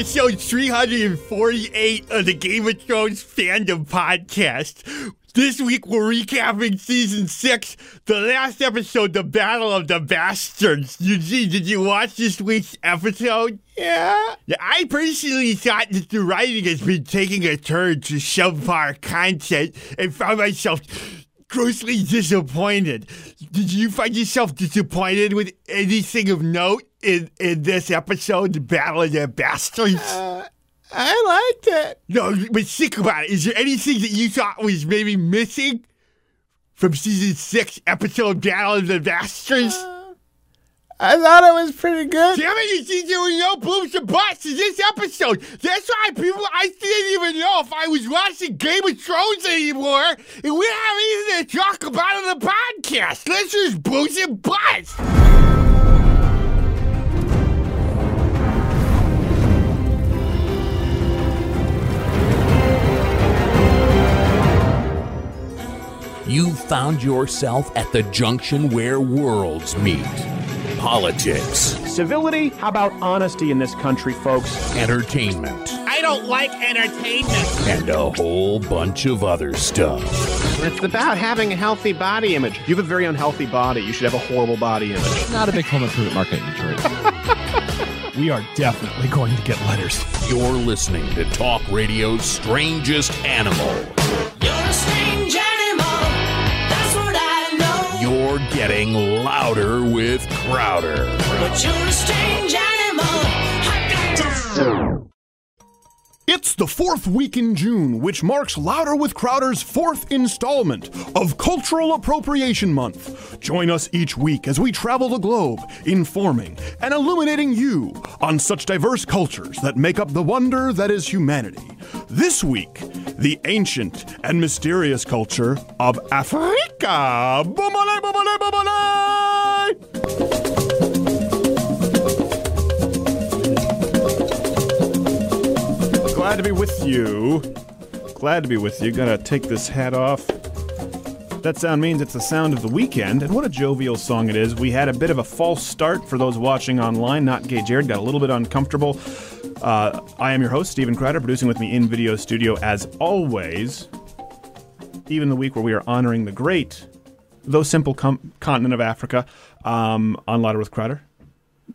episode 348 of the Game of Thrones fandom podcast. This week we're recapping season six, the last episode, The Battle of the Bastards. Eugene, did you watch this week's episode? Yeah. Yeah, I personally thought that the writing has been taking a turn to subpar content and found myself grossly disappointed. Did you find yourself disappointed with anything of note in, in this episode, The Battle of the Bastards? Uh, I liked it. No, but think about it. Is there anything that you thought was maybe missing from season six, episode Battle of the Bastards? Uh, I thought it was pretty good. Damn it, you see, there were no boobs and butts in this episode. That's why people, I didn't even know if I was watching Game of Thrones anymore. And we have anything to talk about on the podcast. Let's just boobs and butts. You found yourself at the junction where worlds meet. Politics, Civility? How about honesty in this country, folks? entertainment, I don't like entertainment. and a whole bunch of other stuff. It's about having a healthy body image. You have a very unhealthy body. You should have a horrible body image. Not a big home improvement market in Detroit. we are definitely going to get letters. You're listening to Talk Radio's Strangest Animal. You're a strange You're getting louder with Crowder. But you're a strange animal. It's the fourth week in June, which marks Louder with Crowder's fourth installment of Cultural Appropriation Month. Join us each week as we travel the globe, informing and illuminating you on such diverse cultures that make up the wonder that is humanity. This week, the ancient and mysterious culture of Africa. Bumale, bumale, bumale! Glad to be with you. Glad to be with you. Gotta take this hat off. That sound means it's the sound of the weekend, and what a jovial song it is. We had a bit of a false start for those watching online. Not Gay Jared got a little bit uncomfortable. Uh, I am your host, Stephen Crowder, producing with me in video studio as always. Even the week where we are honoring the great, though simple com- continent of Africa, um, on Louder with Crowder.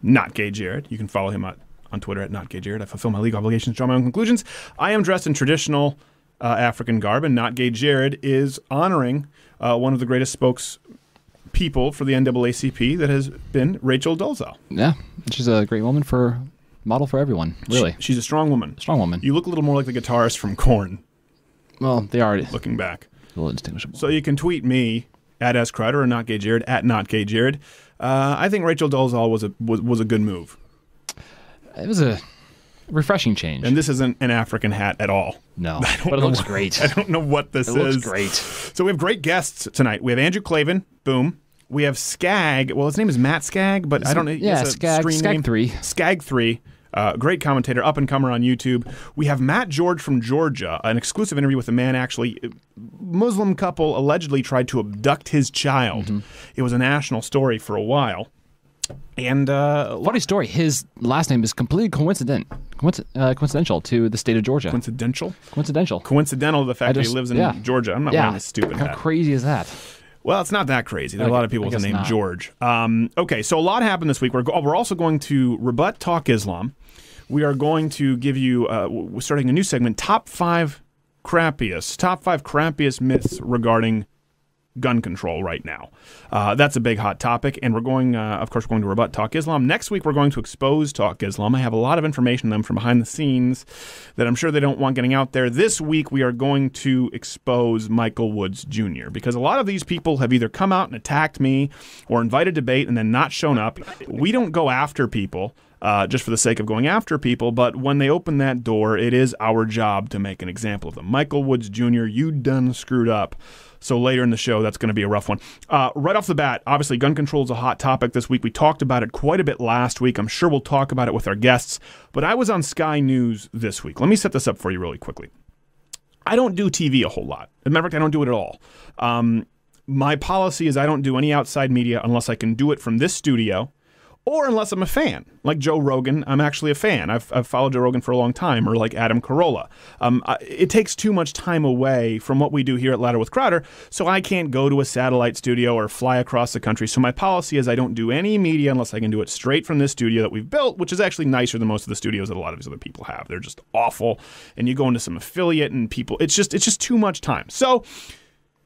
Not Gay Jared. You can follow him at, on Twitter at Not Gay Jared. I fulfill my legal obligations, draw my own conclusions. I am dressed in traditional uh, African garb, and Not Gay Jared is honoring uh, one of the greatest spokes people for the NAACP that has been Rachel Dolezal. yeah, she's a great woman for model for everyone. Really, She- she's a strong woman. strong woman. You look a little more like the guitarist from Korn, well, they are looking back. A little indistinguishable. So you can tweet me at S Crowder or Not Gay Jared at Not Gay Jared. Uh, I think Rachel Dolezal was a was, was a good move, it was a refreshing change. and this isn't an African hat at all. no, but it looks what- great. I don't know what this It is. looks great. So we have great guests tonight. We have Andrew Klavan. Boom. We have Skagg. Well, his name is Matt Skag, but I don't know. Yeah, Skagg- Skagg name. 3. Skagg three. Uh, great commentator, up and comer on YouTube. We have Matt George from Georgia, an exclusive interview with a man actually, Muslim couple allegedly tried to abduct his child. Mm-hmm. It was a national story for a while. And uh, Funny story. His last name is completely coincident, coinci- uh, coincidental to the state of Georgia. coincidental. coincidental. Coincidental to the fact I that he lives in yeah. Georgia. I'm not yeah. wearing a stupid How hat. crazy is that? Well, it's not that crazy. There are a lot of people with the name not. George. Um, okay, so a lot happened this week. We're, go- we're also going to rebut Talk Islam. We are going to give you, uh, we're starting a new segment, Top 5 Crappiest, Top 5 Crappiest Myths Regarding Gun Control right now. Uh, that's a big hot topic, and we're going, uh, of course, we're going to rebut Talk Islam. Next week, we're going to expose Talk Islam. I have a lot of information on them from behind the scenes that I'm sure they don't want getting out there. This week, we are going to expose Michael Woods Jr. because a lot of these people have either come out and attacked me or invited debate and then not shown up. We don't go after people. Uh, just for the sake of going after people, but when they open that door, it is our job to make an example of them. Michael Woods Jr., you done screwed up. So later in the show, that's going to be a rough one. Uh, right off the bat, obviously, gun control is a hot topic this week. We talked about it quite a bit last week. I'm sure we'll talk about it with our guests. But I was on Sky News this week. Let me set this up for you really quickly. I don't do TV a whole lot. As a matter of fact, I don't do it at all. Um, my policy is I don't do any outside media unless I can do it from this studio or unless I'm a fan, like Joe Rogan. I'm actually a fan. I've, I've followed Joe Rogan for a long time, or like Adam Carolla. Um, I, it takes too much time away from what we do here at Louder with Crowder, so I can't go to a satellite studio or fly across the country. So my policy is I don't do any media unless I can do it straight from this studio that we've built, which is actually nicer than most of the studios that a lot of these other people have. They're just awful, and you go into some affiliate and people. It's just it's just too much time. So.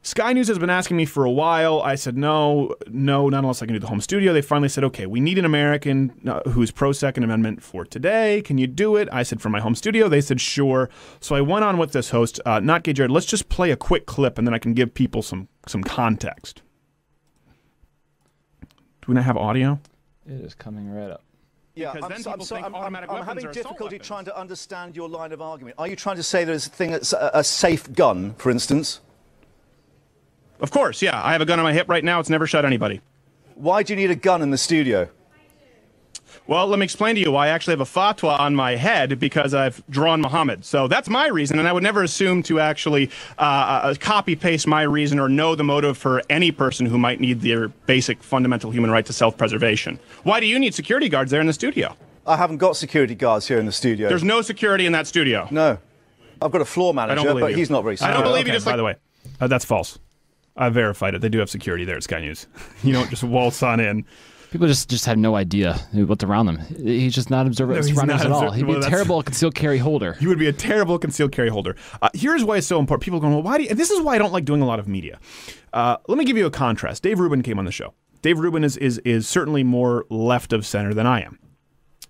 Sky News has been asking me for a while. I said no, no, not unless I can do the home studio. They finally said, okay, we need an American uh, who's pro Second Amendment for today. Can you do it? I said for my home studio. They said sure. So I went on with this host, uh, not Gay Jared. Let's just play a quick clip and then I can give people some some context. Do we not have audio? It is coming right up. Yeah, Because I'm, then so- I'm, people so- I'm, I'm, automatic I'm having difficulty trying to understand your line of argument. Are you trying to say there's a thing that's a, a safe gun, for instance? Of course, yeah. I have a gun on my hip right now. It's never shot anybody. Why do you need a gun in the studio? Well, let me explain to you why I actually have a fatwa on my head because I've drawn Muhammad. So that's my reason, and I would never assume to actually uh, uh, copy paste my reason or know the motive for any person who might need their basic fundamental human right to self preservation. Why do you need security guards there in the studio? I haven't got security guards here in the studio. There's no security in that studio. no. I've got a floor I manager, don't but you. he's not very I don't believe you. Okay, Just by like- the way, uh, that's false. I verified it. They do have security there at Sky News. You don't just waltz on in. People just just have no idea what's around them. He's just not observant No, of he's surroundings not at all. He'd be a terrible concealed carry holder. You would be a terrible concealed carry holder. Uh, here's why it's so important. People are going, well, why do you, and this is why I don't like doing a lot of media. Uh, let me give you a contrast. Dave Rubin came on the show. Dave Rubin is, is, is certainly more left of center than I am.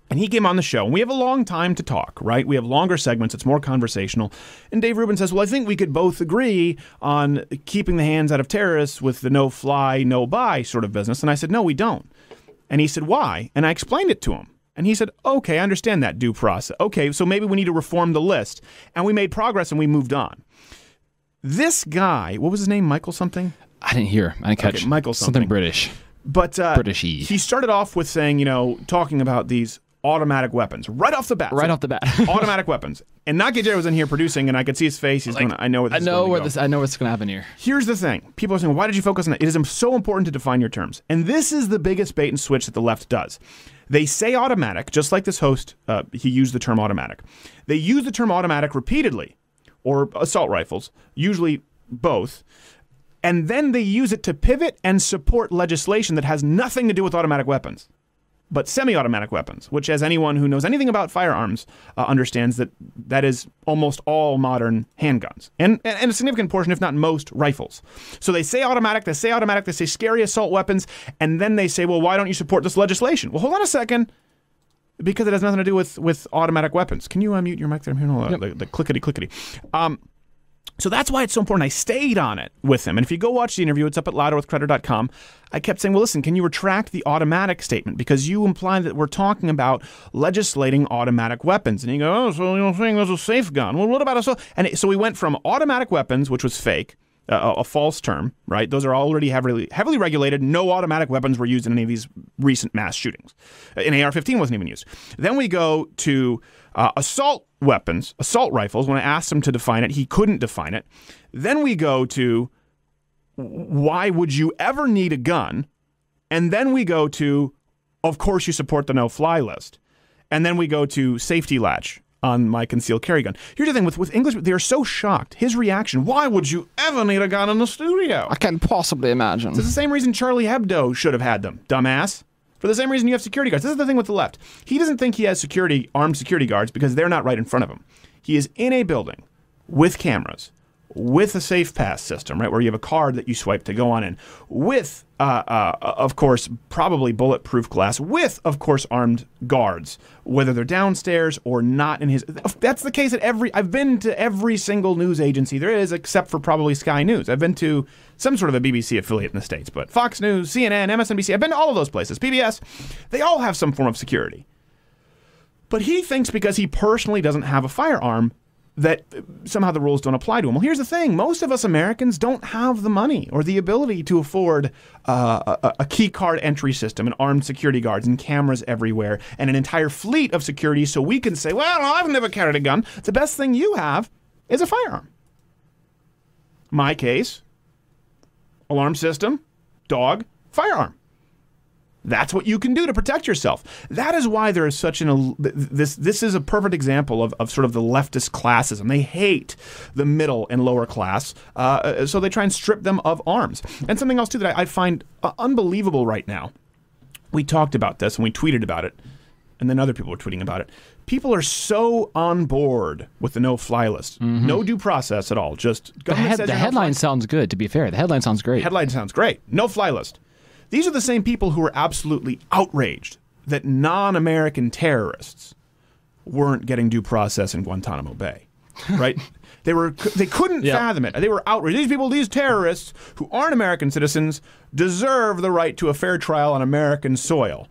And he came on the show, and we have a long time to talk, right? We have longer segments, it's more conversational. And Dave Rubin says, Well, I think we could both agree on keeping the hands out of terrorists with the no fly, no buy sort of business. And I said, No, we don't. And he said, Why? And I explained it to him. And he said, Okay, I understand that due process. Okay, so maybe we need to reform the list. And we made progress and we moved on. This guy, what was his name? Michael something? I didn't hear. I didn't catch. Okay, Michael something. something British. But uh, British-y. he started off with saying, you know, talking about these automatic weapons right off the bat. Right So, off the bat. automatic weapons. And Not Gay Jared was in here producing, and I could see his face. He's going, I know where this I is know going to where go. this. I know what's going to happen here. Here's the thing. People are saying, why did you focus on that? It is so important to define your terms. And this is the biggest bait and switch that the left does. They say automatic, just like this host, uh, he used the term automatic. They use the term automatic repeatedly, or assault rifles, usually both. And then they use it to pivot and support legislation that has nothing to do with automatic weapons but semi-automatic weapons, which, as anyone who knows anything about firearms uh, understands, that that is almost all modern handguns, and and a significant portion, if not most, rifles. So they say automatic, they say automatic, they say scary assault weapons, and then they say, well, why don't you support this legislation? Well, hold on a second. Because it has nothing to do with, with automatic weapons. Can you unmute your mic there? I'm hearing all the, the, the clickety clickety. Um, so that's why it's so important. I stayed on it with him. And if you go watch the interview, it's up at louderwithcrowder.com. I kept saying, well, listen, can you retract the automatic statement? Because you imply that we're talking about legislating automatic weapons. And you go, oh, so you're saying there's a safe gun. Well, what about a so? And so we went from automatic weapons, which was fake, a, a false term, right? Those are already heavily, heavily regulated. No automatic weapons were used in any of these recent mass shootings. Uh, An AR 15 wasn't even used. Then we go to uh, assault weapons, assault rifles. When I asked him to define it, he couldn't define it. Then we go to why would you ever need a gun? And then we go to, of course, you support the no fly list. And then we go to safety latch on my concealed carry gun. Here's the thing with, with English, they're so shocked. His reaction, why would you ever need a gun in the studio? I can't possibly imagine. It's the same reason Charlie Hebdo should have had them, dumbass. For the same reason you have security guards. This is the thing with the left. He doesn't think he has security, armed security guards because they're not right in front of him. He is in a building with cameras, with a safe pass system, right, where you have a card that you swipe to go on in, with, uh, uh, of course, probably bulletproof glass, with, of course, armed guards, whether they're downstairs or not in his. That's the case at every. I've been to every single news agency there is, except for probably Sky News. I've been to some sort of a BBC affiliate in the States, but Fox News, CNN, MSNBC, I've been to all of those places, PBS, they all have some form of security. But he thinks because he personally doesn't have a firearm that somehow the rules don't apply to him. Well, here's the thing most of us Americans don't have the money or the ability to afford uh, a, a key card entry system and armed security guards and cameras everywhere and an entire fleet of security so we can say, well, I've never carried a gun. The best thing you have is a firearm. My case, alarm system, dog, firearm. That's what you can do to protect yourself. That is why there is such an this this is a perfect example of, of sort of the leftist classism. They hate the middle and lower class, uh, so they try and strip them of arms. And something else too that I, I find uh, unbelievable right now. We talked about this and we tweeted about it, and then other people were tweeting about it. People are so on board with the no-fly list, no due process at all. Just The, head, the headline sounds good. To be fair, the headline sounds great. Headline sounds great. No fly list. These are the same people who were absolutely outraged that non American terrorists weren't getting due process in Guantanamo Bay. Right? they were they couldn't Yeah. fathom it. They were outraged. These people, these terrorists who aren't American citizens, deserve the right to a fair trial on American soil.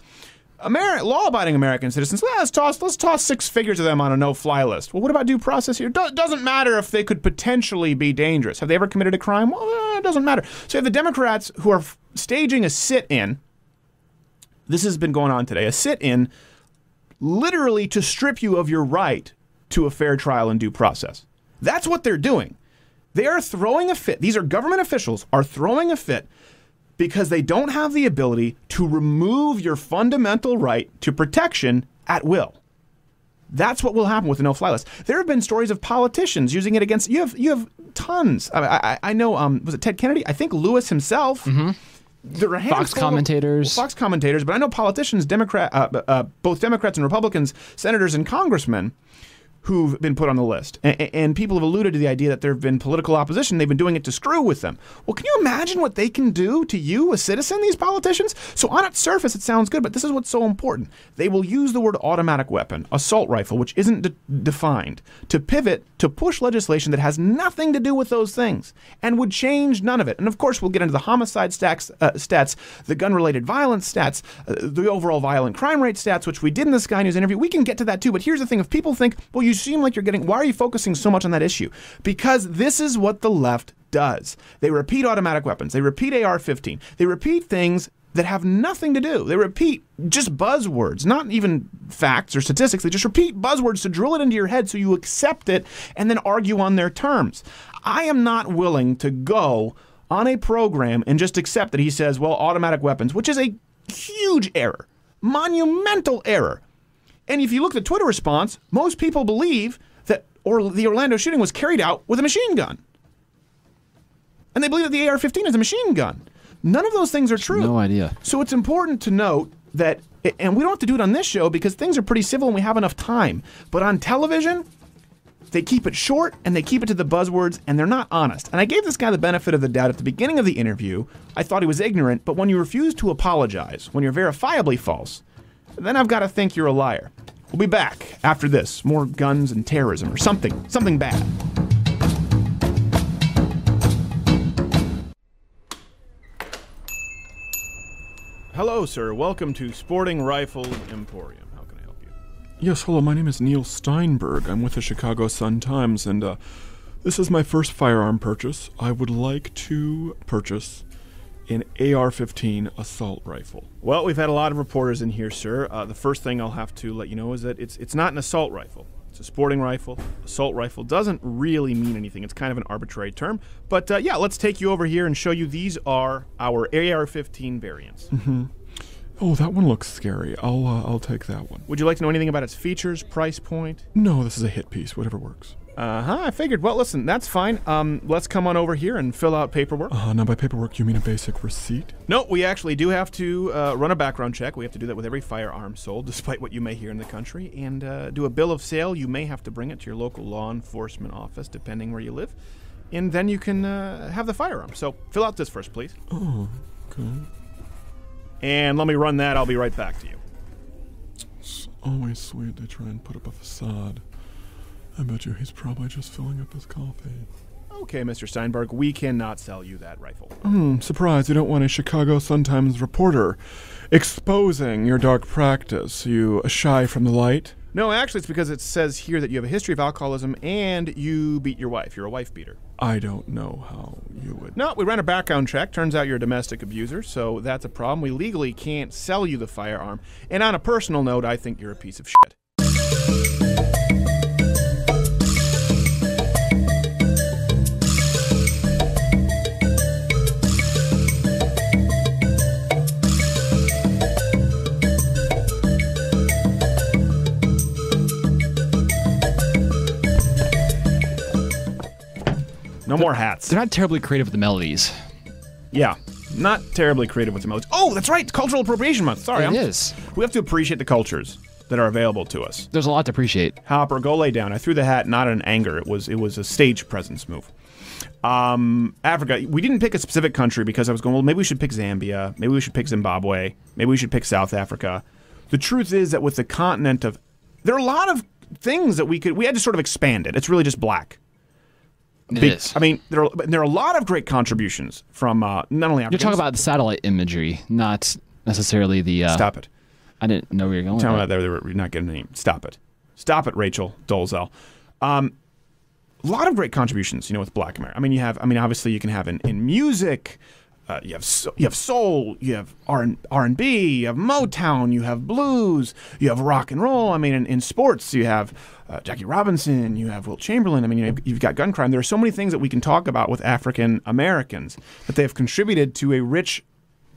Ameri- law-abiding American citizens, let's toss let's toss six figures of them on a no-fly list. Well, what about due process here? Do- doesn't matter if they could potentially be dangerous. Have they ever committed a crime? Well, eh, it doesn't matter. So you have the Democrats who are f- staging a sit-in. This has been going on today. A sit-in, literally to strip you of your right to a fair trial and due process. That's what they're doing. They are throwing a fit. These are government officials are throwing a fit because they don't have the ability to remove your fundamental right to protection at will. That's what will happen with the no-fly list. There have been stories of politicians using it against you. Have you have tons. I, I, I know. Um, was it Ted Kennedy? I think Lewis himself. There are Fox handful of- commentators. well, Fox commentators, but I know politicians, Democrat, uh, uh, both Democrats and Republicans, senators and congressmen who've been put on the list. And, and people have alluded to the idea that there have been political opposition. They've been doing it to screw with them. Well, can you imagine what they can do to you, a citizen, these politicians? So, on its surface, it sounds good, but this is what's so important. They will use the word automatic weapon, assault rifle, which isn't de- defined, to pivot to push legislation that has nothing to do with those things and would change none of it. And of course, we'll get into the homicide stacks, uh, stats, the gun related violence stats, uh, the overall violent crime rate stats, which we did in the Sky News interview. We can get to that too. But here's the thing if people think, well, you seem like you're getting, why are you focusing so much on that issue? Because this is what the left does. They repeat automatic weapons, they repeat AR 15, they repeat things that have nothing to do. They repeat just buzzwords, not even facts or statistics. They just repeat buzzwords to drill it into your head so you accept it and then argue on their terms. I am not willing to go on a program and just accept that he says, well, automatic weapons, which is a huge error, monumental error. And if you look at the Twitter response, most people believe that or the Orlando shooting was carried out with a machine gun. And they believe that the AR 15 is a machine gun. None of those things are true. No idea. So it's important to note that, and we don't have to do it on this show because things are pretty civil and we have enough time. But on television, they keep it short and they keep it to the buzzwords and they're not honest. And I gave this guy the benefit of the doubt at the beginning of the interview. I thought he was ignorant, but when you refuse to apologize, when you're verifiably false, then I've got to think you're a liar. We'll be back after this. More guns and terrorism or something, something bad. Hello, sir. Welcome to Sporting Rifle Emporium. How can I help you? Yes, hello, my name is Neil Steinberg. I'm with the Chicago Sun Times, and uh, this is my first firearm purchase. I would like to purchase an AR 15 assault rifle. Well, we've had a lot of reporters in here, sir. Uh, the first thing I'll have to let you know is that it's it's not an assault rifle. It's a sporting rifle. Assault rifle doesn't really mean anything. It's kind of an arbitrary term. But uh, yeah, let's take you over here and show you these are our AR-15 variants. Mm-hmm. Oh, that one looks scary. I'll, uh, I'll take that one. Would you like to know anything about its features, price point? No, this is a hit piece, whatever works. Uh huh. I figured. Well, listen, that's fine. Um, let's come on over here and fill out paperwork. Uh, now, by paperwork, you mean a basic receipt? No, we actually do have to uh, run a background check. We have to do that with every firearm sold, despite what you may hear in the country, and uh, do a bill of sale. You may have to bring it to your local law enforcement office, depending where you live, and then you can uh, have the firearm. So fill out this first, please. Oh, okay. And let me run that. I'll be right back to you. It's always sweet to try and put up a facade. I bet you he's probably just filling up his coffee. Okay, Mr. Steinberg, we cannot sell you that rifle. Hmm, surprised you don't want a Chicago Sun-Times reporter exposing your dark practice. You shy from the light? No, actually, it's because it says here that you have a history of alcoholism and you beat your wife. You're a wife beater. I don't know how you would. No, we ran a background check. Turns out you're a domestic abuser, so that's a problem. We legally can't sell you the firearm. And on a personal note, I think you're a piece of shit. More hats. They're not terribly creative with the melodies. Yeah, not terribly creative with the melodies. Oh, that's right, Cultural Appropriation Month. Sorry, It I'm- is. We have to appreciate the cultures that are available to us. There's a lot to appreciate. Hopper, go lay down. I threw the hat not in anger. It was it was a stage presence move. Um, Africa. We didn't pick a specific country because I was going. Well, maybe we should pick Zambia. Maybe we should pick Zimbabwe. Maybe we should pick South Africa. The truth is that with the continent of, there are a lot of things that we could. We had to sort of expand it. It's really just black. It Be- is. I mean, there are there are a lot of great contributions from uh, not only You're Africans. talking about the satellite imagery, not necessarily the. Uh, Stop it. I didn't know where you're going. Tell me that that. there, there- you're not getting any. Stop it. Stop it, Rachel Dolezal. Um, a lot of great contributions, you know, with Black America. I mean, you have. I mean, obviously, you can have in, in music. Uh, you have so, you have soul, you have R and B, you have Motown, you have blues, you have rock and roll. I mean, in, in sports, you have uh, Jackie Robinson, you have Wilt Chamberlain. I mean, you have, you've got gun crime. There are so many things that we can talk about with African Americans that they have contributed to a rich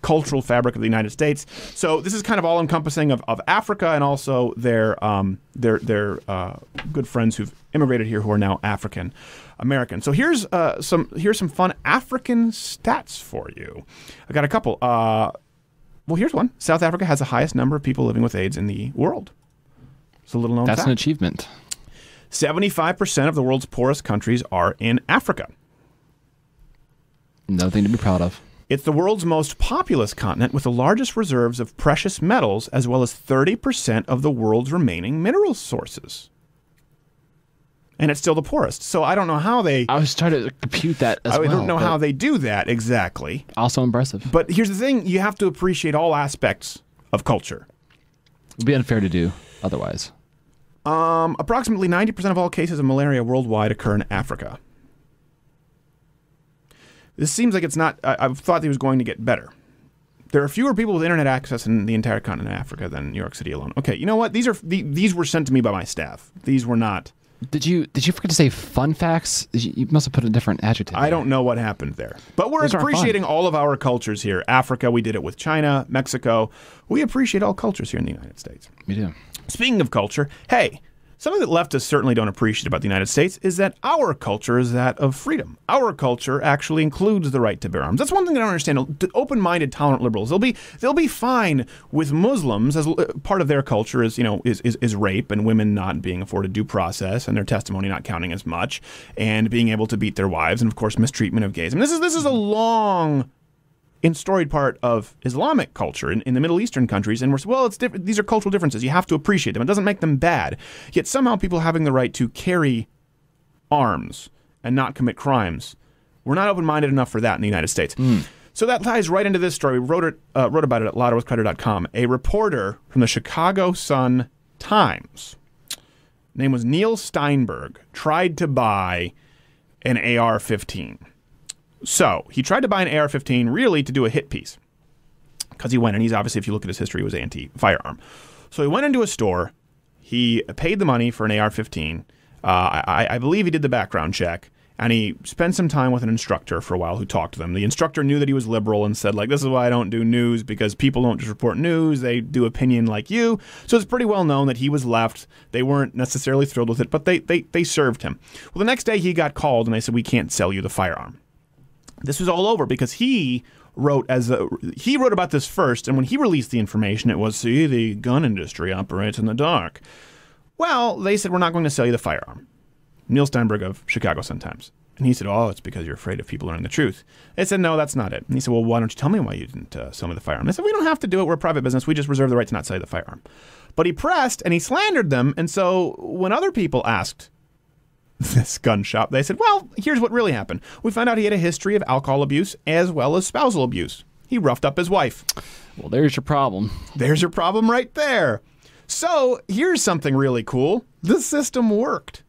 cultural fabric of the United States. So this is kind of all encompassing of, of Africa and also their um, their their uh, good friends who've immigrated here who are now African American. So here's uh, some here's some fun African stats for you. I got a couple. Uh, well, here's one. South Africa has the highest number of people living with AIDS in the world. It's a little known That's fact. an achievement. 75% of the world's poorest countries are in Africa. Nothing to be proud of. It's the world's most populous continent with the largest reserves of precious metals, as well as 30% of the world's remaining mineral sources. And it's still the poorest. So I don't know how they. I was trying to compute that as I well. don't know how they do that exactly. Also impressive. But here's the thing you have to appreciate all aspects of culture. It would be unfair to do otherwise. Um, approximately 90% of all cases of malaria worldwide occur in Africa. This seems like it's not. I, I've thought it was going to get better. There are fewer people with internet access in the entire continent of Africa than New York City alone. Okay, you know what? These are the, these were sent to me by my staff. These were not. Did you did you forget to say fun facts? You must have put a different adjective. I there. don't know what happened there. But we're Those appreciating all of our cultures here. Africa, we did it with China, Mexico. We appreciate all cultures here in the United States. We do. Speaking of culture, hey, something that leftists certainly don't appreciate about the United States is that our culture is that of freedom. Our culture actually includes the right to bear arms. That's one thing I don't understand. Open-minded, tolerant liberals, they'll be they'll be fine with Muslims as uh, part of their culture is you know is, is is rape and women not being afforded due process and their testimony not counting as much and being able to beat their wives and of course mistreatment of gays. I mean, this is this is a long in storied part of Islamic culture in, in the Middle Eastern countries, and we're well, it's different. These are cultural differences. You have to appreciate them. It doesn't make them bad. Yet somehow people having the right to carry arms and not commit crimes, we're not open-minded enough for that in the United States. So that ties right into this story. We wrote it, uh, wrote about it at louderwithcrowder.com. A reporter from the Chicago Sun Times, name was Neil Steinberg, tried to buy an AR-15. So he tried to buy an AR-15 really to do a hit piece because he went and he's obviously, if you look at his history, was anti-firearm. So he went into a store. He paid the money for an AR-15. Uh, I, I believe he did the background check, and he spent some time with an instructor for a while who talked to them. The instructor knew that he was liberal and said, like, this is why I don't do news because people don't just report news; they do opinion like you. So it's pretty well known that he was left. They weren't necessarily thrilled with it, but they they they served him. Well, the next day he got called, and they said, we can't sell you the firearm this was all over because he wrote as a he wrote about this first and when he released the information it was see the gun industry operates in the dark. Well they said we're not going to sell you the firearm. Neil steinberg of chicago sun-times. And he said oh it's because you're afraid of people learning the truth. They said no that's not it. And he said well why don't you tell me why you didn't uh, sell me the firearm? They said we don't have to do it. We're a private business. We just reserve the right to not sell you the firearm. But he pressed and he slandered them. And so when other people asked this gun shop, they said, well, here's what really happened. We found out he had a history of alcohol abuse as well as spousal abuse. He roughed up his wife. Well, there's your problem. There's your problem right there. So here's something really cool the system worked.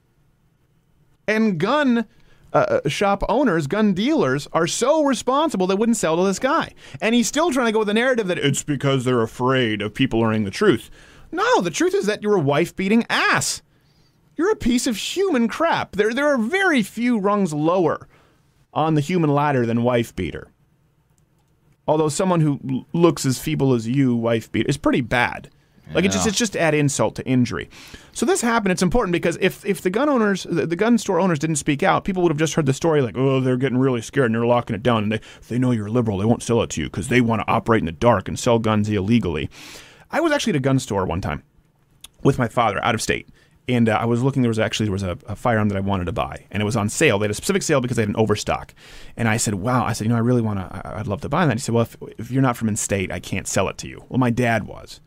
And gun uh, shop owners, gun dealers, are so responsible they wouldn't sell to this guy. And he's still trying to go with the narrative that it's because they're afraid of people learning the truth. No, the truth is that you're a wife beating ass. You're a piece of human crap. There, there are very few rungs lower on the human ladder than wife beater. Although someone who looks as feeble as you, wife beater, is pretty bad. Like it's just it's just to add insult to injury. So this happened. It's important because if if the gun owners, the, the gun store owners didn't speak out, people would have just heard the story like, oh, they're getting really scared and they're locking it down, and they if they know you're liberal, they won't sell it to you because they want to operate in the dark and sell guns illegally. I was actually at a gun store one time with my father out of state. And uh, I was looking. There was actually there was a, a firearm that I wanted to buy, and it was on sale. They had a specific sale because they had an overstock. And I said, "Wow!" I said, "You know, I really want to. I'd love to buy that." He said, "Well, if, if you're not from in state, I can't sell it to you." Well, my dad was,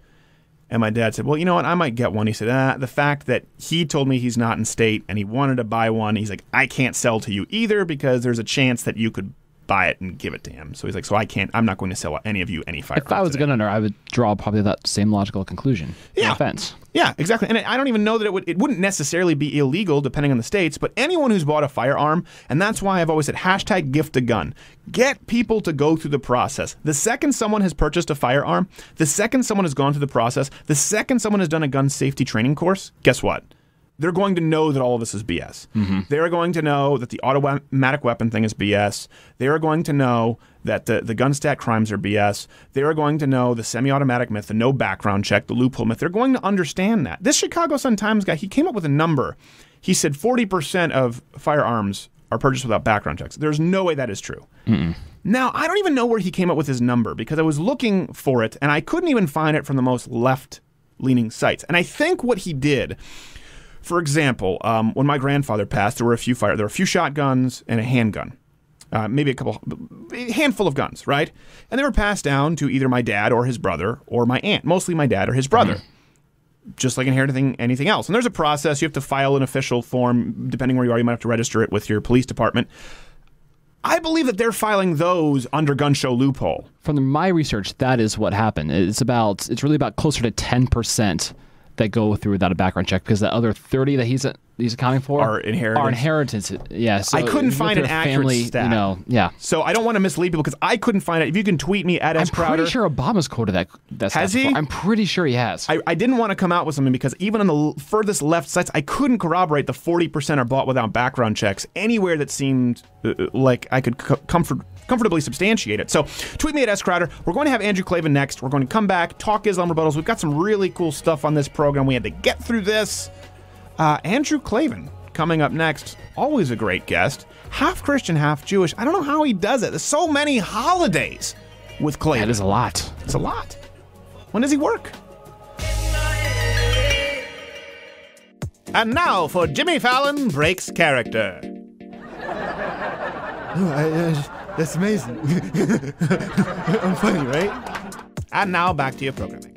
and my dad said, "Well, you know what? I might get one." He said, ah, "The fact that he told me he's not in state and he wanted to buy one, he's like, I can't sell to you either because there's a chance that you could buy it and give it to him." So he's like, "So I can't. I'm not going to sell any of you any firearms." If I was a today." gun owner, I would draw probably that same logical conclusion. Yeah. No offense. Yeah, exactly. And I don't even know that it would it wouldn't necessarily be illegal depending on the states, but anyone who's bought a firearm, and that's why I've always said hashtag gift a gun. Get people to go through the process. The second someone has purchased a firearm, the second someone has gone through the process, the second someone has done a gun safety training course, guess what? They're going to know that all of this is BS. Mm-hmm. They're going to know that the automatic weapon thing is BS. They are going to know that the, the gun stat crimes are BS. They are going to know the semi automatic myth, the no background check, the loophole myth. They're going to understand that. This Chicago Sun Times guy, he came up with a number. He said 40% of firearms are purchased without background checks. There's no way that is true. Now, I don't even know where he came up with his number because I was looking for it and I couldn't even find it from the most left leaning sites. And I think what he did, for example, um, when my grandfather passed, there were a few fire, there were a few shotguns and a handgun. Uh, maybe a couple, a handful of guns, right? And they were passed down to either my dad or his brother or my aunt, mostly my dad or his brother just like inheriting anything else. And there's a process. You have to file an official form. Depending where you are, you might have to register it with your police department. I believe that they're filing those under gun show loophole. From my research, that is what happened. It's about it's really about closer to ten percent that go through without a background check because the other thirty that he's he's accounting for Are inheritance. Are inheritance. Yeah. So I couldn't find an at accurate family, stat. You know. Yeah. So I don't want to mislead people because I couldn't find it. If you can tweet me at I'm S pretty sure Obama's quoted that. that Has he? before. I'm pretty sure he has. I, I didn't want to come out with something because even on the furthest left sites, I couldn't corroborate the 40% are bought without background checks anywhere that seemed uh, like I could co- comfort, comfortably substantiate it. So tweet me at S Crowder. We're going to have Andrew Klavan next. We're going to come back, talk Islam rebuttals. We've got some really cool stuff on this program. We had to get through this. Uh, Andrew Klavan coming up next. Always a great guest. Half Christian, half Jewish. I don't know how he does it. There's so many holidays with Klavan. that is a lot. It's a lot. When does he work? And now for Jimmy Fallon breaks character. I, uh, that's amazing. I'm funny, right? And now back to your programming.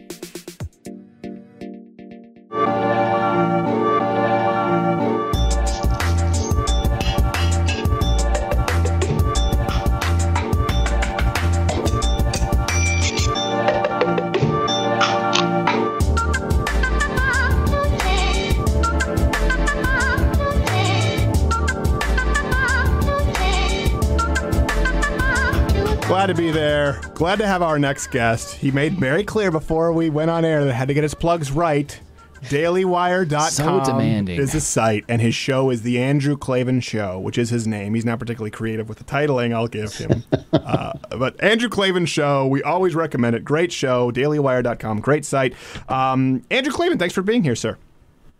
To be there. Glad to have our next guest. He made very clear before we went on air that had to get his plugs right. DailyWire.com So demanding. is the site, and his show is The Andrew Klavan Show, which is his name. He's not particularly creative with the titling I'll give him. uh, but Andrew Klavan Show, we always recommend it. Great show, DailyWire.com, great site. Um, Andrew Klavan, thanks for being here, sir.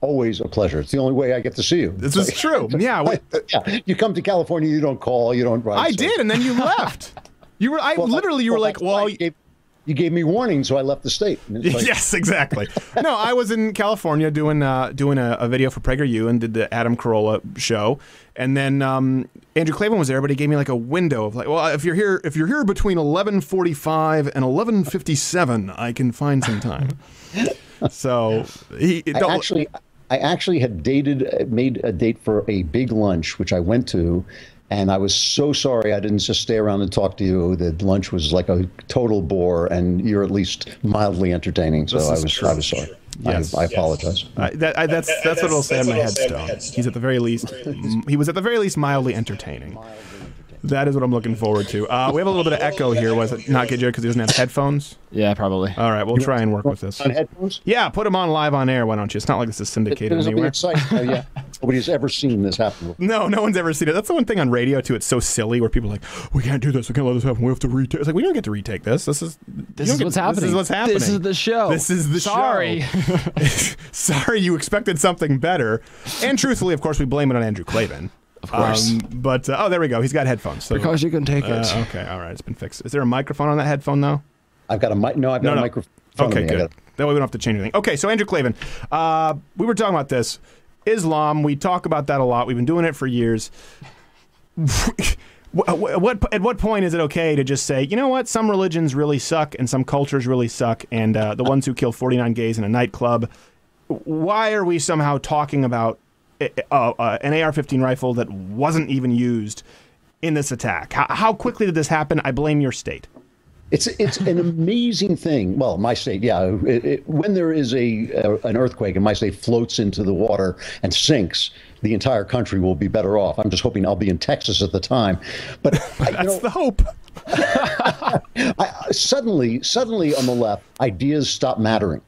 Always a pleasure. It's the only way I get to see you. This is true. Yeah, we- yeah, you come to California, you don't call, you don't write. I so- did, and then you left. You were, I Well, literally, you were like, well, you gave, you gave me warning, so I left the state. Like- yes, exactly. no, I was in California doing uh, doing a, a video for PragerU and did the Adam Carolla show, and then um, Andrew Klavan was there, but he gave me like a window of like, well, if you're here, if you're here between 11:45 and 11:57, I can find some time. so he I actually, I actually had dated, made a date for a big lunch, which I went to, and I was so sorry I didn't just stay around and talk to you. The lunch was like a total bore, and you're at least mildly entertaining. So I was, true. I was sorry. Yes. I, I apologize. I, that, I, that's that's what it'll say on my headstone. He's at the very least, he was at the very least mildly entertaining. That is what I'm looking forward to. Uh, we have a little bit of echo here. Was it not good, Jared, because he doesn't have headphones? Yeah, probably. All right, we'll try and work with this. On headphones? Yeah, put them on live on air. Why don't you? It's not like this is syndicated This will be anywhere. exciting. Oh, yeah. Nobody's ever seen this happen. before. No, no one's ever seen it. That's the one thing on radio too. It's so silly where people are like, we can't do this. We can't let this happen. We have to retake. It's like we don't get to retake this. This is This is don't what's get- happening. This is what's happening. This is the show. This is the Sorry. show. Sorry, Sorry, you expected something better. And truthfully, of course, we blame it on Andrew Klavan. Of course. but uh, oh, there we go. He's got headphones. So, Because you can take uh, it. okay, all right. It's been fixed. Is there a microphone on that headphone though? I've got a mic. No, I've got No, a microphone. in front of Okay, good. That way we don't have to change anything. Okay, so Andrew Klavan, uh, we were talking about this. Islam, we talk about that a lot. We've been doing it for years. what, at what point is it okay to just say, you know what, some religions really suck and some cultures really suck, and uh, the ones who killed 49 gays in a nightclub, why are we somehow talking about uh, uh, an AR-15 rifle that wasn't even used in this attack? How, how quickly did this happen? I blame your state. It's it's an amazing thing. Well, my state, yeah. It, it, when there is a, uh an earthquake and my state floats into the water and sinks, the entire country will be better off. I'm just hoping I'll be in Texas at the time. But That's know, the hope. I, suddenly, suddenly on the left, ideas stop mattering.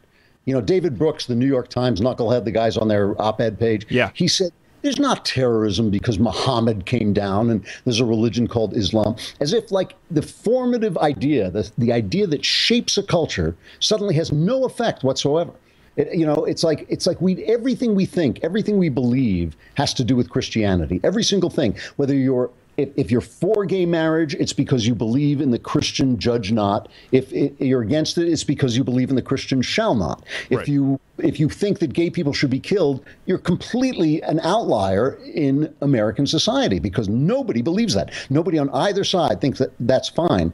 You know, David Brooks, the New York Times knucklehead, the guy's on their op-ed page. Yeah. he said. There's not terrorism because Muhammad came down and there's a religion called Islam. As if, like, the formative idea, the, the idea that shapes a culture, suddenly has no effect whatsoever. It, you know, it's like it's like we everything we think, everything we believe has to do with Christianity. Every single thing, whether you're if, if you're for gay marriage, it's because you believe in the Christian judge not. If it, you're against it, it's because you believe in the Christian shall not. If Right. you if you think that gay people should be killed, you're completely an outlier in American society because nobody believes that. Nobody on either side thinks that that's fine.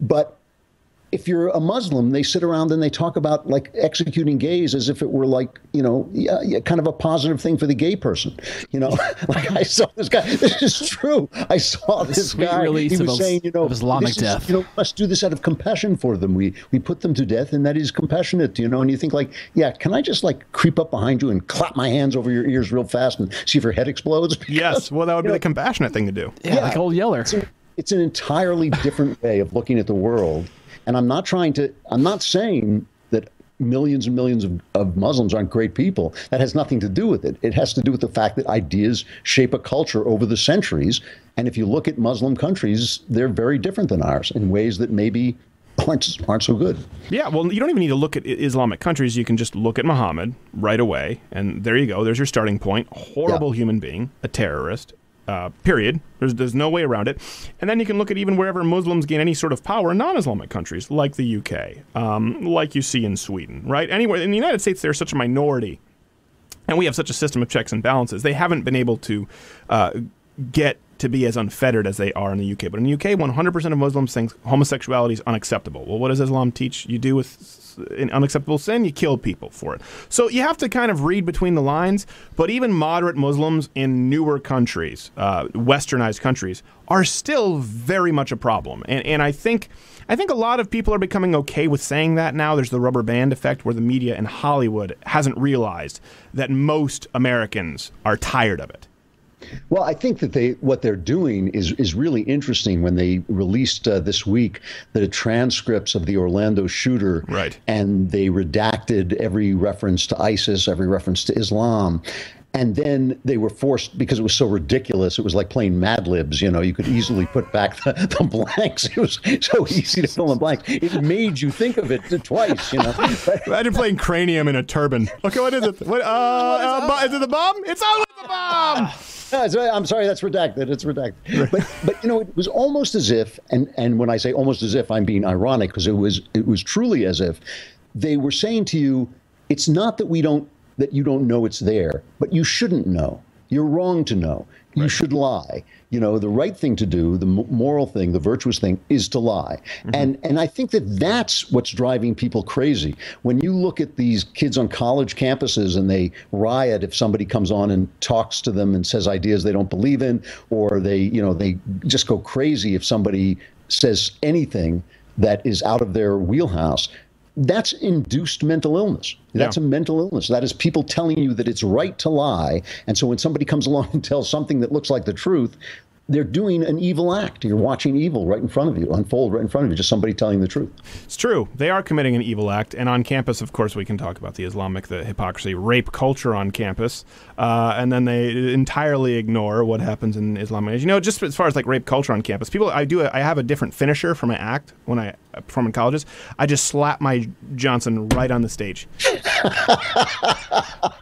But if you're a Muslim, they sit around and they talk about like executing gays as if it were like you know yeah, yeah, kind of a positive thing for the gay person. You know, like I saw this guy. This is true. I saw this sweet guy. release He of was Is- saying, you know, of Islamic this is- death. you know, must do this out of compassion for them. We we put them to death, and that is compassionate. You know, and you think like, yeah, can I just like creep up behind you and clap my hands over your ears real fast and see if your head explodes? Yes, well, that would be you know, the compassionate thing to do. Yeah, like old Yeller. it's, a- it's an entirely different way of looking at the world. And I'm not trying to, I'm not saying that millions and millions of, of Muslims aren't great people. That has nothing to do with it. It has to do with the fact that ideas shape a culture over the centuries. And if you look at Muslim countries, they're very different than ours in ways that maybe aren't, aren't so good. Yeah, well, you don't even need to look at Islamic countries. You can just look at Muhammad right away, and there you go. There's your starting point. Horrible human being, a terrorist. Uh, period. There's there's no way around it. And then you can look at even wherever Muslims gain any sort of power in non-Islamic countries, like the UK, um, like you see in Sweden, right? Anywhere in the United States, they're such a minority and we have such a system of checks and balances. They haven't been able to uh, get to be as unfettered as they are in the UK. But in the UK, 100% of Muslims think homosexuality is unacceptable. Well, what does Islam teach you do with an unacceptable sin? You kill people for it. So you have to kind of read between the lines. But even moderate Muslims in newer countries, uh, westernized countries, are still very much a problem. And, and I think. I think a lot of people are becoming okay with saying that now. There's the rubber band effect where the media in Hollywood hasn't realized that most Americans are tired of it. Well, I think that they what they're doing is is really interesting when they released uh, this week the transcripts of the Orlando shooter, Right. And they redacted every reference to ISIS, every reference to Islam. And then they were forced because it was so ridiculous. It was like playing Mad Libs. You know, you could easily put back the, the blanks. It was so easy to fill in blanks. It made you think of it twice. You know, Imagine playing cranium in a turban. Okay, what is it? What, uh, uh, is it the bomb? It's always the bomb. I'm sorry, that's redacted. It's redacted. But but you know, it was almost as if, and and when I say almost as if, I'm being ironic because it was it was truly as if they were saying to you, it's not that we don't that you don't know it's there, but you shouldn't know. You're wrong to know. You should lie. You know, the right thing to do, the m- moral thing, the virtuous thing is to lie. Mm-hmm. And and I think that that's what's driving people crazy. When you look at these kids on college campuses and they riot if somebody comes on and talks to them and says ideas they don't believe in, or they, you know, they just go crazy if somebody says anything that is out of their wheelhouse. That's induced mental illness. That's Yeah. a mental illness. That is people telling you that it's right to lie. And so when somebody comes along and tells something that looks like the truth, they're doing an evil act. You're watching evil right in front of you, unfold right in front of you, just somebody telling the truth. It's true. They are committing an evil act. And on campus, of course, we can talk about the Islamic, the hypocrisy, rape culture on campus. Uh, and then they entirely ignore what happens in Islamic. You know, just as far as like rape culture on campus, people, I do, I have a different finisher for my act when I perform in colleges. I just slap my Johnson right on the stage.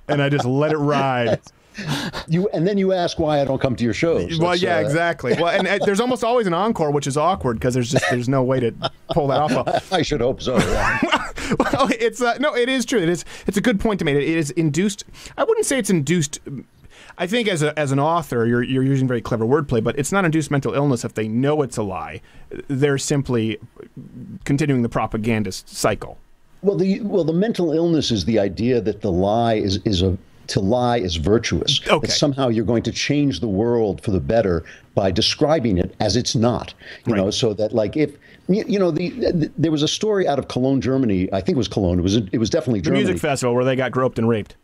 and I just let it ride. You and then you ask why I don't come to your shows. Well, That's, yeah, uh, exactly. Well, and uh, there's almost always an encore, which is awkward because there's just there's no way to pull that off. Well, I should hope so. yeah. well, it's uh, no, it is true. It is. It's a good point to make. It is induced. I wouldn't say it's induced. I think as a, as an author, you're you're using very clever wordplay, but it's not induced mental illness if they know it's a lie. They're simply continuing the propagandist cycle. Well, the well, the mental illness is the idea that the lie is is a to lie is virtuous. Okay. That somehow you're going to change the world for the better by describing it as it's not. You know, so that like if you you know the, the there was a story out of Cologne, Germany. I think it was Cologne. It was it was definitely The Germany. music festival where they got groped and raped.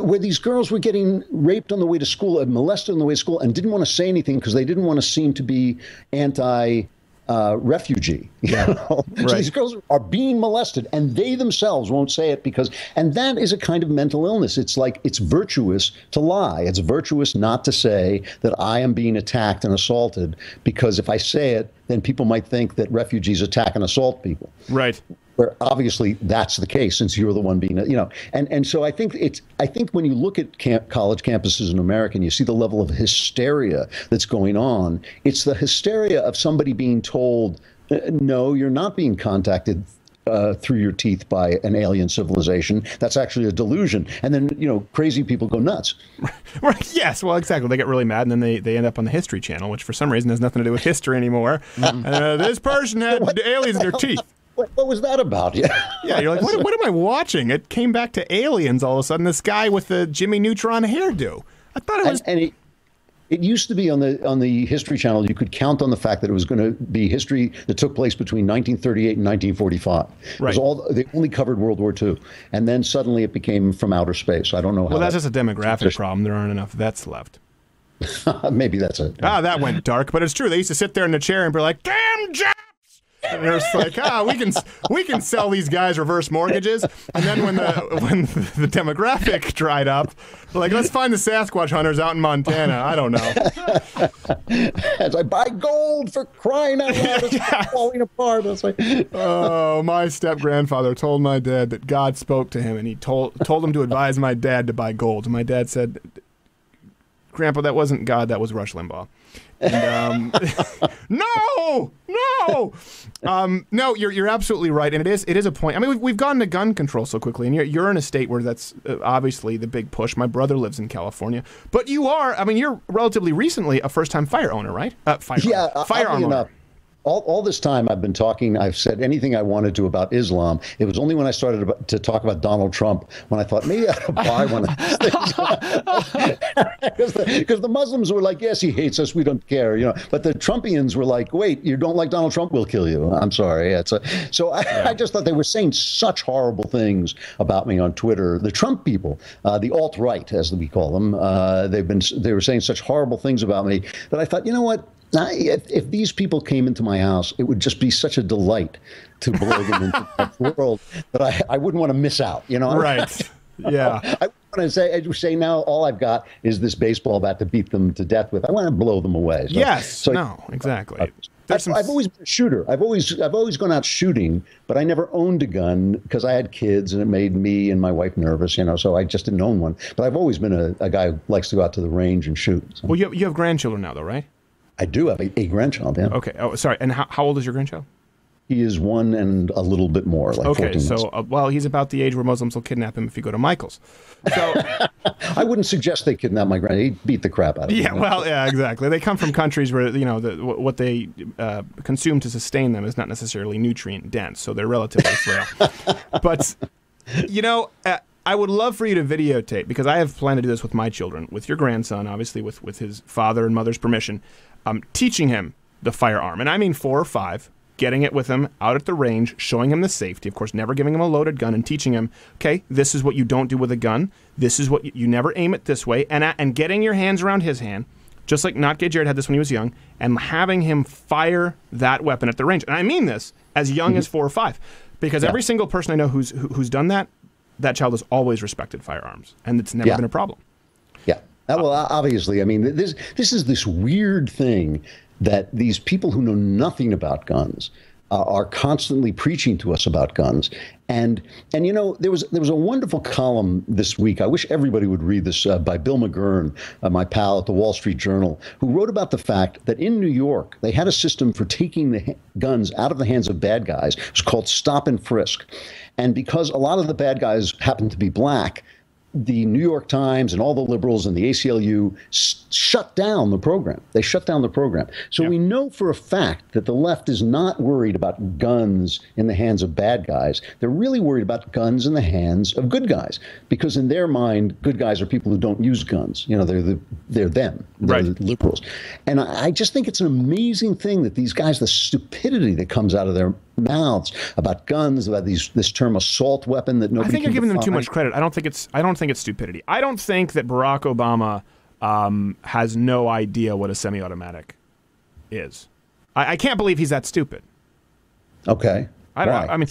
where these girls were getting raped on the way to school, and molested on the way to school, and didn't want to say anything because they didn't want to seem to be anti. Uh, refugee. You know? So these girls are being molested, and they themselves won't say it because, and that is a kind of mental illness. It's like it's virtuous to lie. It's virtuous not to say that I am being attacked and assaulted because if I say it, then people might think that refugees attack and assault people Right. Where obviously that's the case since you're the one being you know and and so i think it's i think when you look at camp, college campuses in america and you see the level of hysteria that's going on it's the hysteria of somebody being told "Uh, no you're not being contacted uh, through your teeth by an alien civilization. That's actually a delusion. And then, you know, crazy people go nuts. Right. Yes. Well, exactly. They get really mad, and then they, they end up on the History Channel, which for some reason has nothing to do with history anymore. uh, this person had aliens in their teeth. What, what was that about? Yeah. Yeah, you're like, what, what am I watching? It came back to aliens all of a sudden. This guy with the Jimmy Neutron hairdo. I thought it was. and, and it, it used to be on the on the History Channel. You could count on the fact that it was going to be history that took place between 1938 and 1945. It Right. was all they only covered World War II, and then suddenly it became from outer space. I don't know how. well, that's that- just a demographic problem. There aren't enough vets left. maybe that's it. Ah, that went dark, but it's true. They used to sit there in the chair and be like, "Damn Japs!" And they're just like, "Ah, we can we can sell these guys reverse mortgages." And then when the when the demographic dried up, like, "Let's find the Sasquatch hunters out in Montana." I don't know. As I buy gold for crying out loud, it's falling apart. It's like, Oh, my step grandfather told my dad that God spoke to him, and he told told him to advise my dad to buy gold. And my dad said, "Grandpa, that wasn't God. That was Rush Limbaugh." And, um, no, no, um, no. You're you're absolutely right, and it is it is a point. I mean, we've, we've gotten to gun control so quickly, and you're you're in a state where that's uh, obviously the big push. My brother lives in California, but you are. I mean, you're relatively recently a first time fire owner, right? Uh, fire yeah, owner. firearm owner. enough. All, all this time I've been talking, I've said anything I wanted to about Islam. It was only when I started to talk about Donald Trump when I thought maybe I ought to buy one of these things. Because the, the Muslims were like, yes, he hates us, we don't care, you know. But the Trumpians were like, wait, you don't like Donald Trump, we'll kill you. I'm sorry. It's a, so I, I just thought they were saying such horrible things about me on Twitter. The Trump people, uh, the alt right, as we call them, uh, they've been they were saying such horrible things about me that I thought, you know what? Now, if, if these people came into my house, it would just be such a delight to blow them into that world that I, I wouldn't want to miss out. You know, Right. Yeah. I want to say, I would say now all I've got is this baseball bat to beat them to death with. I want to blow them away. So- Yes. So no. Exactly. I've, some I've always been a shooter. I've always I've always gone out shooting, but I never owned a gun because I had kids and it made me and my wife nervous. You know, so I just didn't own one. But I've always been a, a guy who likes to go out to the range and shoot. So Well, you have, you have grandchildren now, though, right? I do have a, a grandchild. Yeah. Okay. Oh, sorry. And how, how old is your grandchild? He is one and a little bit more, like Okay. 14 So, months. uh, well, he's about the age where Muslims will kidnap him if you go to Michael's. So, I wouldn't suggest they kidnap my grand. He'd beat the crap out of him. yeah. Well, yeah. Exactly. They come from countries where you know the, what they uh, consume to sustain them is not necessarily nutrient dense, so they're relatively frail. but you know. Uh, I would love for you to videotape because I have planned to do this with my children, with your grandson, obviously, with, with his father and mother's permission, um, teaching him the firearm. And I mean four or five, getting it with him out at the range, showing him the safety, of course, never giving him a loaded gun and teaching him, okay, this is what you don't do with a gun. This is what you, you never aim it this way. And, uh, and getting your hands around his hand, just like Not Gay Jared had this when he was young, and having him fire that weapon at the range. And I mean this as young as four or five, because every single person I know who's who, who's done that, that child has always respected firearms, and it's never Yeah. been a problem. Well, obviously, I mean, this this is this weird thing that these people who know nothing about guns uh, are constantly preaching to us about guns. And and you know, there was there was a wonderful column this week. I wish everybody would read this uh, by Bill McGurn, uh, my pal at the Wall Street Journal, who wrote about the fact that in New York they had a system for taking the ha- guns out of the hands of bad guys. It's called stop and frisk. And because a lot of the bad guys happened to be black, the New York Times and all the liberals and the ACLU shut down the program. They shut down the program. So we know for a fact that the left is not worried about guns in the hands of bad guys. They're really worried about guns in the hands of good guys because in their mind, good guys are people who don't use guns. You know, they're the, they're them. They're Right. the liberals. And I, I just think it's an amazing thing that these guys, the stupidity that comes out of their mouths about guns, about these this term assault weapon that no, I nobody think you're giving them too much credit. I don't think it's. I don't think it's stupidity. I don't think that Barack Obama um, has no idea what a semi-automatic is. I, I can't believe he's that stupid. Okay. I don't Why? I mean,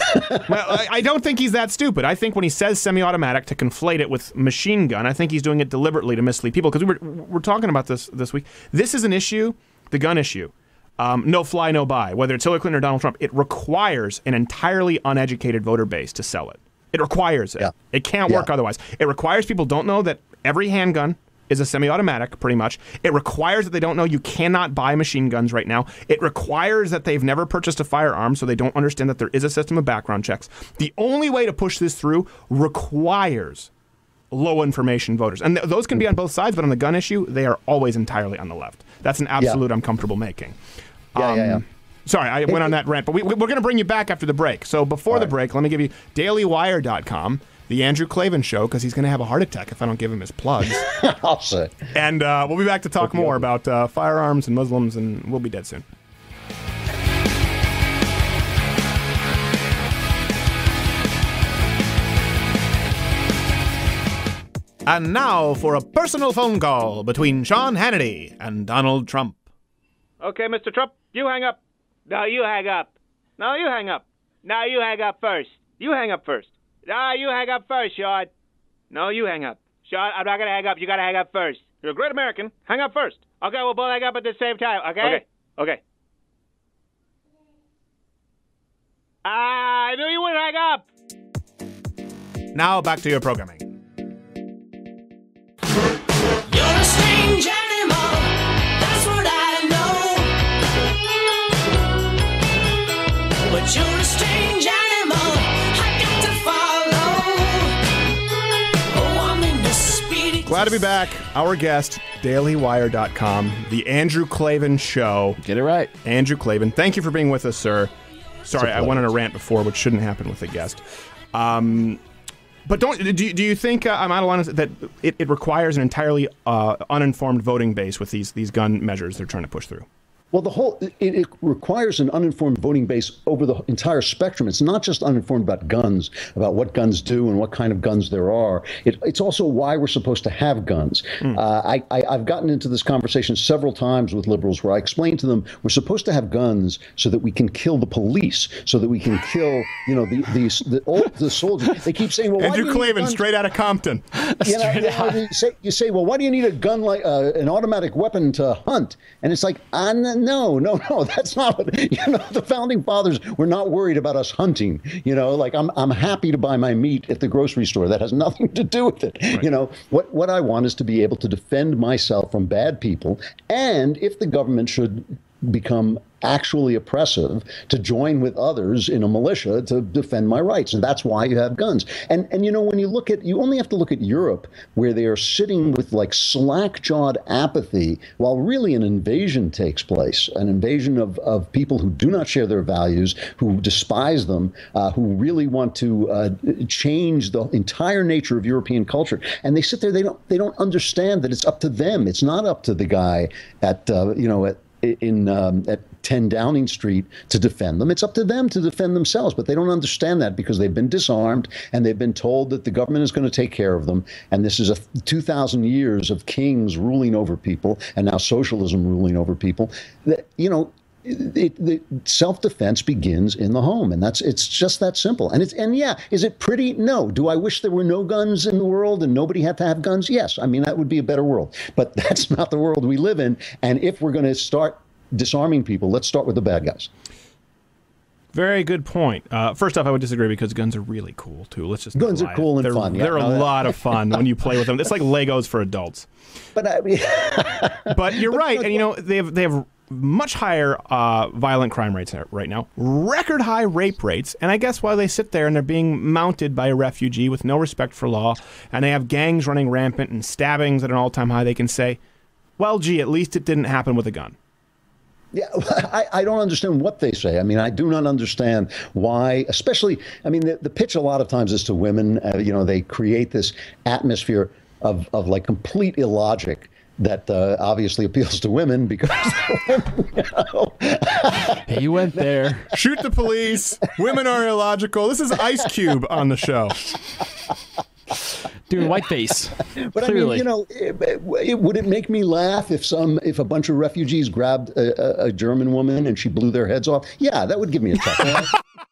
well, I, I don't think he's that stupid. I think when he says semi-automatic to conflate it with machine gun, I think he's doing it deliberately to mislead people. Because we were we're talking about this this week. This is an issue, the gun issue. Um, no fly, no buy. Whether it's Hillary Clinton or Donald Trump, it requires an entirely uneducated voter base to sell it. It requires it. Yeah. It can't Yeah. work otherwise. It requires people don't know that every handgun is a semi-automatic, pretty much. It requires that they don't know you cannot buy machine guns right now. It requires that they've never purchased a firearm, so they don't understand that there is a system of background checks. The only way to push this through requires low information voters, and th- those can be on both sides. But on the gun issue, they are always entirely on the left. That's an absolute I'm comfortable making. Yeah, yeah, yeah. Um, Sorry, I went on that rant, but we, we're going to bring you back after the break. So before the break, let me give you dailywire.com, the Andrew Klavan show, because he's going to have a heart attack if I don't give him his plugs. I'll say. and uh, we'll be back to talk more about uh, firearms and Muslims, and we'll be dead soon. And now for a personal phone call between Sean Hannity and Donald Trump. Okay, Mr. Trump, you hang up. No, you hang up. No, you hang up. No, you hang up first. You hang up first. No, you hang up first, Sean. No, you hang up. Sean, I'm not gonna hang up. You gotta hang up first. You're a great American. Hang up first. Okay, we'll both hang up at the same time. Okay. Okay. Okay. I knew you would hang up. Now back to your programming. Glad to be back. Our guest, dailywire.com, the Andrew Klavan Show. Get it right. Andrew Klavan, thank you for being with us, sir. Sorry, I went on a rant before, which shouldn't happen with a guest. Um, but don't do you, do you think uh, I'm out of line that it, it requires an entirely uh, uninformed voting base with these these gun measures they're trying to push through? Well, the whole it, it requires an uninformed voting base over the entire spectrum. It's not just uninformed about guns, about what guns do and what kind of guns there are. It, it's also why we're supposed to have guns. Uh, I, I, I've gotten into this conversation several times with liberals where I explain to them we're supposed to have guns so that we can kill the police, so that we can kill, you know, the the the, all, the soldiers. They keep saying, well, Andrew do you need Klavan, straight out of Compton. you know, you, say, you say, well, why do you need a gun like uh, an automatic weapon to hunt? And it's like, uh, n- no, no, no, that's not what, you know, the founding fathers were not worried about us hunting. You know, like I'm, I'm happy to buy my meat at the grocery store. That has nothing to do with it. You know, what, what I want is to be able to defend myself from bad people. And if the government should become actually oppressive to join with others in a militia to defend my rights. And that's why you have guns. And and you know when you look at you only have to look at Europe where they are sitting with like slack-jawed apathy while really an invasion takes place an invasion of of people who do not share their values who despise them uh, who really want to uh, change the entire nature of European culture. And they sit there they don't they don't understand that it's up to them. It's not up to the guy at uh, you know at in um, at 10 Downing Street to defend them. It's up to them to defend themselves, but they don't understand that because they've been disarmed and they've been told that the government is going to take care of them. And this is a 2,000 years of kings ruling over people and now socialism ruling over people. That, you know, it, the self-defense begins in the home and that's it's just that simple. And it's and yeah is it pretty? No. Do i wish there were no guns in the world and nobody had to have guns? Yes. I mean that would be a better world. But that's not the world we live in. And if we're going to start disarming people let's start with the bad guys. Very good point. Uh, first off, I would disagree because guns are really cool too. Let's just Guns are cool and they're, fun, They're no, a that- lot of fun when you play with them. It's like Legos for adults. but i mean But you're right, and you know they have they have much higher uh, violent crime rates right now, record high rape rates, and I guess while they sit there and they're being mounted by a refugee with no respect for law, and they have gangs running rampant and stabbings at an all time high, they can say, "Well, gee, at least it didn't happen with a gun." Yeah, I, I don't understand what they say. I mean, I do not understand why, especially, I mean, the, the pitch a lot of times is to women. Uh, you know, they create this atmosphere of, of like complete illogic that uh, obviously appeals to women because you know, He went there. Shoot the police. Women are illogical. This is Ice Cube on the show. Doing whiteface. But I mean, you know, it, it- would it make me laugh if some if a bunch of refugees grabbed a, a, a German woman and she blew their heads off? Yeah, that would give me a chuckle.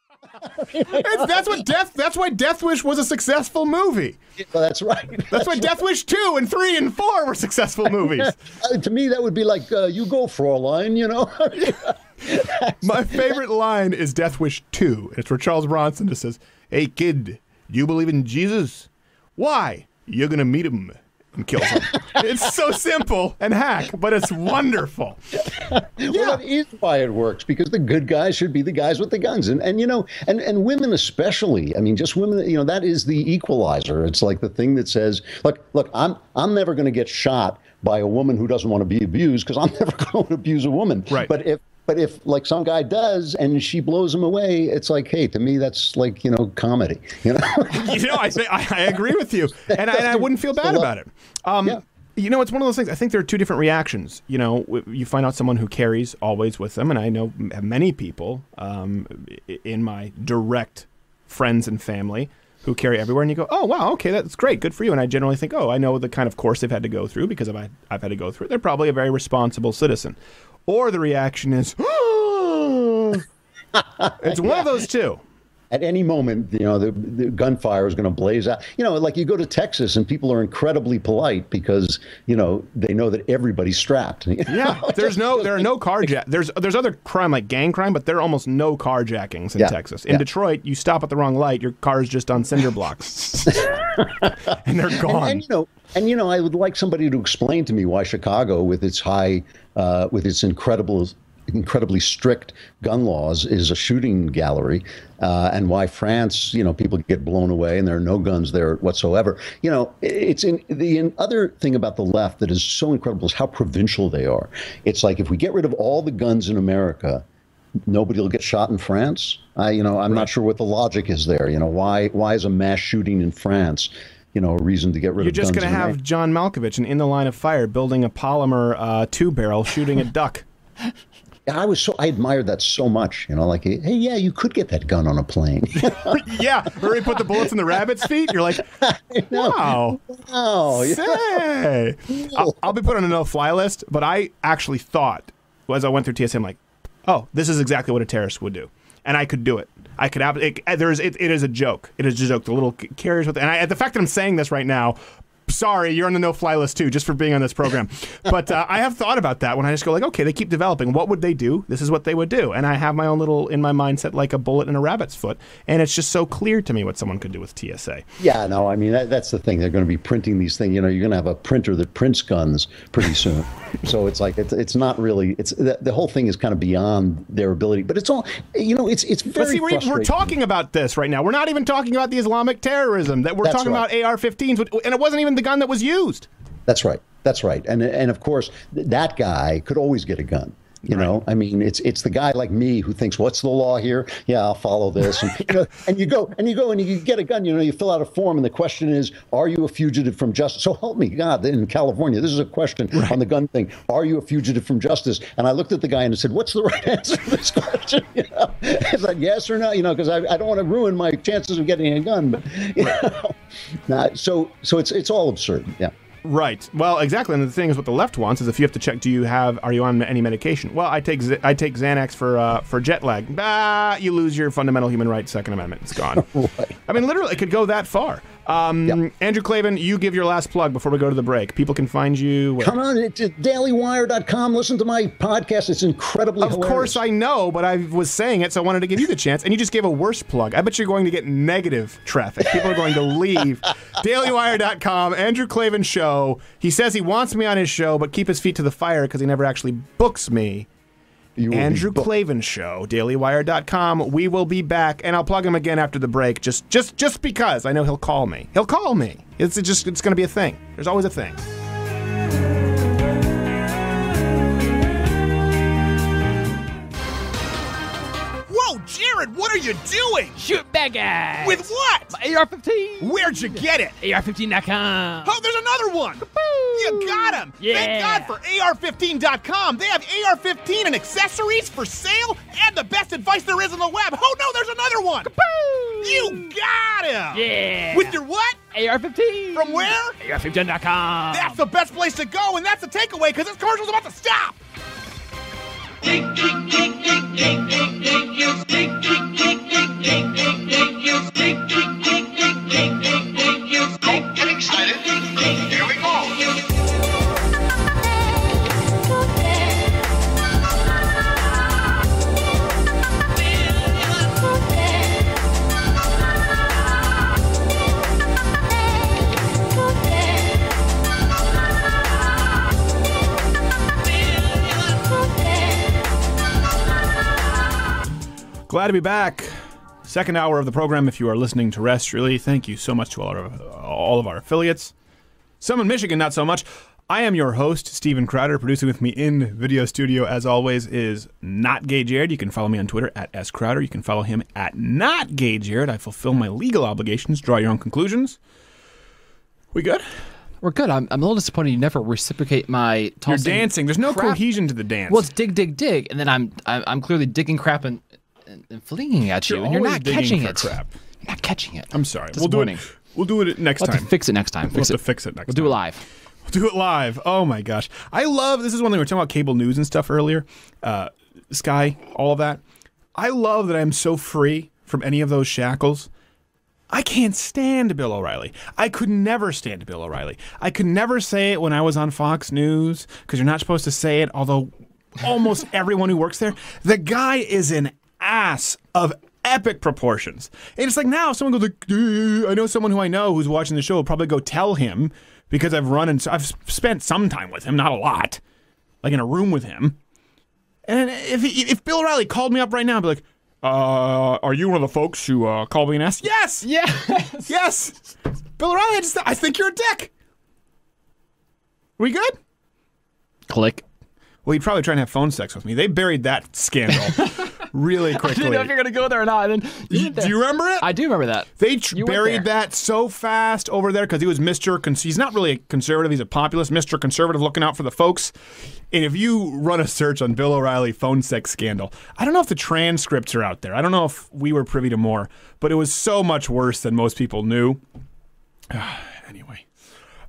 It's, that's what Death. That's why Death Wish was a successful movie. Well, that's right. That's why Death Wish two and three and four were successful movies. Uh, to me, that would be like, uh, "You go, Fraulein," you know. My favorite line is Death Wish 2. It's where Charles Bronson just says, Hey, kid, do you believe in Jesus? Why? You're going to meet him and kill him. it's so simple and hack, but it's wonderful. Well, that is why it works because the good guys should be the guys with the guns, and and you know, and and women especially. I mean, just women. You know, that is the equalizer. It's like the thing that says, look, look, I'm I'm never going to get shot by a woman who doesn't want to be abused because I'm never going to abuse a woman. Right. But if but if like some guy does and she blows him away, it's like, hey, to me that's like you know comedy. You know. You know, I, say, I, I agree with you, and I, and I wouldn't feel bad about it. Um, Yeah. You know, it's one of those things. I think there are two different reactions. You know, you find out someone who carries always with them, and I know many people um, in my direct friends and family who carry everywhere, and you go, "Oh, wow, okay, that's great, good for you." And I generally think, "Oh, I know the kind of course they've had to go through because I've I've had to go through it. They're probably a very responsible citizen." Or the reaction is, "It's one of those two. At any moment, you know, the, the gunfire is going to blaze out. You know, like you go to Texas and people are incredibly polite because you know they know that everybody's strapped. Yeah, there's no, there are no carjack. There's there's other crime like gang crime, but there are almost no carjackings in Yeah, Texas. In yeah. Detroit, you stop at the wrong light, your car is just on cinder blocks, and they're And, gone. and, you know, and you know, I would like somebody to explain to me why Chicago, with its high, uh, with its incredible, incredibly strict gun laws, is a shooting gallery, uh, and why France, you know, people get blown away and there are no guns there whatsoever. You know, it's in the in other thing about the left that is so incredible is how provincial they are. It's like if we get rid of all the guns in America. Nobody will get shot in France. I, you know, I'm not sure what the logic is there. You know, why why is a mass shooting in France, you know, a reason to get rid of guns? You're just going to have America? John Malkovich and in the line of fire building a polymer uh, two barrel shooting a duck. I was so I admired that so much. You know, like hey, yeah, you could get that gun on a plane. yeah, he put the bullets in the rabbit's feet. You're like, wow. oh, yeah. Say, I'll, I'll be put on a no-fly list, but I actually thought as I went through TSA, I'm like, oh, this is exactly what a terrorist would do, and I could do it. I could have it. There's it, it is a joke. It is a joke. The little carriers with, and I, the fact that I'm saying this right now. Sorry, you're on the no-fly list too, just for being on this program. But uh, I have thought about that when I just go like, okay, they keep developing. What would they do? This is what they would do, and I have my own little in my mindset like a bullet in a rabbit's foot, and it's just so clear to me what someone could do with TSA. Yeah, no, I mean that, that's the thing. They're going to be printing these things. You know, you're going to have a printer that prints guns pretty soon. so it's like it's, it's not really. It's the, the whole thing is kind of beyond their ability. But it's all you know. It's it's very. But see, we're, we're talking about this right now. We're not even talking about the Islamic terrorism. That we're That's talking right. about AR-15s, which- and it wasn't even the gun that was used. That's right. That's right. And and of course, that guy could always get a gun. You know, I mean, it's it's the guy like me who thinks, "What's the law here? Yeah, I'll follow this." And, you know, and you go and you go and you get a gun. You know, you fill out a form, and the question is, "Are you a fugitive from justice?" So help me, God, in California, this is a question on the gun thing. Are you a fugitive from justice? And I looked at the guy and I said, "What's the right answer to this question?" You know, it's like yes or no. You know, because I, I don't want to ruin my chances of getting a gun. But you know, nah, so so it's it's all absurd. Yeah. Right. Well, exactly. And the thing is, what the left wants is if you have to check, do you have, are you on any medication? Well, I take I take Xanax for uh, for jet lag. Bah, you lose your fundamental human right, Second Amendment. It's gone. I mean, literally, it could go that far. Um, Andrew Klavan, you give your last plug before we go to the break. People can find you. where? Come on, it's dailywire.com. Listen to my podcast. It's incredibly Of hilarious. course, I know, but I was saying it, so I wanted to give you the chance, and you just gave a worse plug. I bet you're going to get negative traffic. People are going to leave. DailyWire.com, Andrew Klavan Show. He says he wants me on his show, but keep his feet to the fire because he never actually books me. Andrew booked. Klavan Show, DailyWire.com. We will be back, and I'll plug him again after the break, just just just because I know he'll call me. He'll call me. It's just it's going to be a thing. There's always a thing. Jared, what are you doing? Shoot guys. With what? My AR-15. Where'd you get it? AR-15.com. Oh, there's another one. You got him. Yeah. Thank God for AR15.com. They have AR15 and accessories for sale and the best advice there is on the web. Oh, no, there's another one. Kaboom. You got him. Yeah. With your what? AR-15. From where? AR-15.com. That's the best place to go, and that's the takeaway because this commercial's about to stop. Excited. Here we go. Glad to be back. Second hour of the program. If you are listening terrestrially, thank you so much to all of, all of our affiliates. Some in Michigan, not so much. I am your host, Steven Crowder. Producing with me in video studio, as always, is Not Gay Jared. You can follow me on Twitter at S Crowder. You can follow him at Not Gay Jared. I fulfill my legal obligations. Draw your own conclusions. We good? We're good. I'm, I'm a little disappointed you never reciprocate my You're dancing. There's no crap. cohesion to the dance. Well, it's dig, dig, dig, and then I'm I'm, I'm clearly digging crap and, and, flinging at you, You're and you're not catching it. crap. You're not catching it. I'm sorry. We'll do it. We'll do it next We'll time. fix it next time. We'll Fix it. fix it next We'll do it live. We'll do it live. Oh my gosh. I love this is one thing we were talking about cable news and stuff earlier. Uh, Sky, all of that. I love that I'm so free from any of those shackles. I can't stand Bill O'Reilly. I could never stand Bill O'Reilly. I could never say it when I was on Fox News because you're not supposed to say it, although almost everyone who works there, the guy is an ass of epic proportions. And it's like now someone goes like, I know someone who I know who's watching the show will probably go tell him because I've run and I've spent some time with him, not a lot, like in a room with him. And if he, if Bill O'Reilly called me up right now, I'd be like, uh, "Are you one of the folks who uh, called me and asked?" Yes, yes, yes. Bill O'Reilly, I just I think you're a dick. We good? Click. Well, he'd probably try and have phone sex with me. They buried that scandal really quickly. I didn't know if you're gonna go there or not. And then you Do you remember it? I do remember that. They tr- buried that so fast over there because he was Mr. Cons- he's not really a conservative. He's a populist, Mr. Conservative, looking out for the folks. And if you run a search on Bill O'Reilly phone sex scandal, I don't know if the transcripts are out there. I don't know if we were privy to more, but it was so much worse than most people knew. anyway,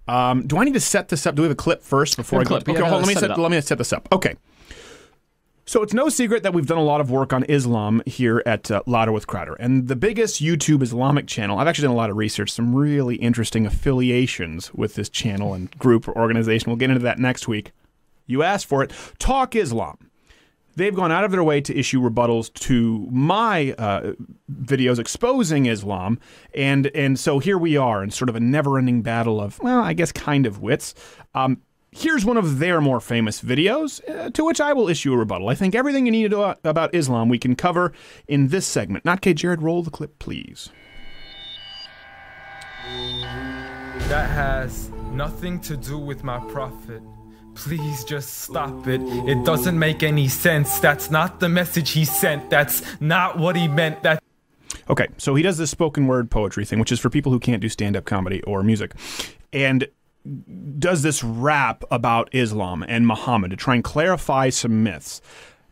um, do I need to set this up? Do we have a clip first before I a go? Okay, Yeah, hold. Let me set. Let me set this up. Okay. So it's no secret that we've done a lot of work on Islam here at uh, with Crowder. And the biggest YouTube Islamic channel, I've actually done a lot of research, some really interesting affiliations with this channel and group or organization. We'll get into that next week. You asked for it. Talk Islam. They've gone out of their way to issue rebuttals to my uh, videos exposing Islam, and and so here we are in sort of a never-ending battle of well, I guess kind of wits. Um, here's one of their more famous videos, uh, to which I will issue a rebuttal. I think everything you need to know about Islam we can cover in this segment. Not Gay Jared, roll the clip, please. That has nothing to do with my prophet. Please just stop it. It doesn't make any sense. That's not the message he sent. That's not what he meant. That Okay, so he does this spoken word poetry thing, which is for people who can't do stand up comedy or music, and does this rap about Islam and Muhammad to try and clarify some myths.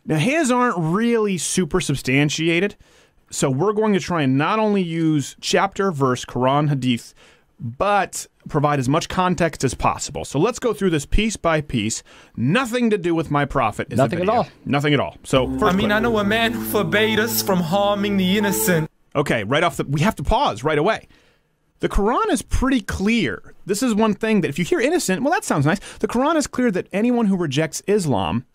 Now, his aren't really super substantiated, so we're going to try and not only use chapter, verse, Quran, Hadith, but provide as much context as possible. So let's go through this piece by piece. Nothing to do with my prophet. Is Nothing at all. Nothing at all. So first I mean, clip. I know a man who forbade us from harming the innocent. Okay, right off the we have to pause right away. The Quran is pretty clear. This is one thing that if you hear innocent, well that sounds nice. The Quran is clear that anyone who rejects Islam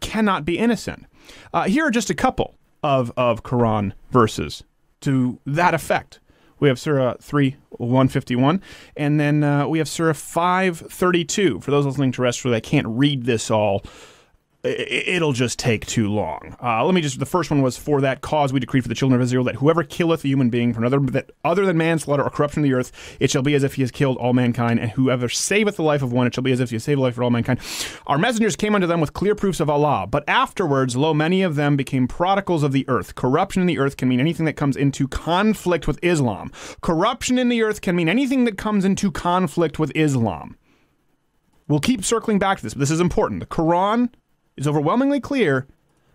cannot be innocent. Uh, here are just a couple of of Quran verses to that effect. We have Surah 3, 151, and then uh, we have Surah 532. For those listening terrestrially, I can't read this all it'll just take too long. Uh, let me just. The first one was for that cause we decree for the children of Israel that whoever killeth a human being for another that other than manslaughter or corruption of the earth, it shall be as if he has killed all mankind, and whoever saveth the life of one, it shall be as if he has saved the life of all mankind. Our messengers came unto them with clear proofs of Allah, but afterwards, lo, many of them became prodigals of the earth. Corruption in the earth can mean anything that comes into conflict with Islam. Corruption in the earth can mean anything that comes into conflict with Islam. We'll keep circling back to this, but this is important. The Quran is overwhelmingly clear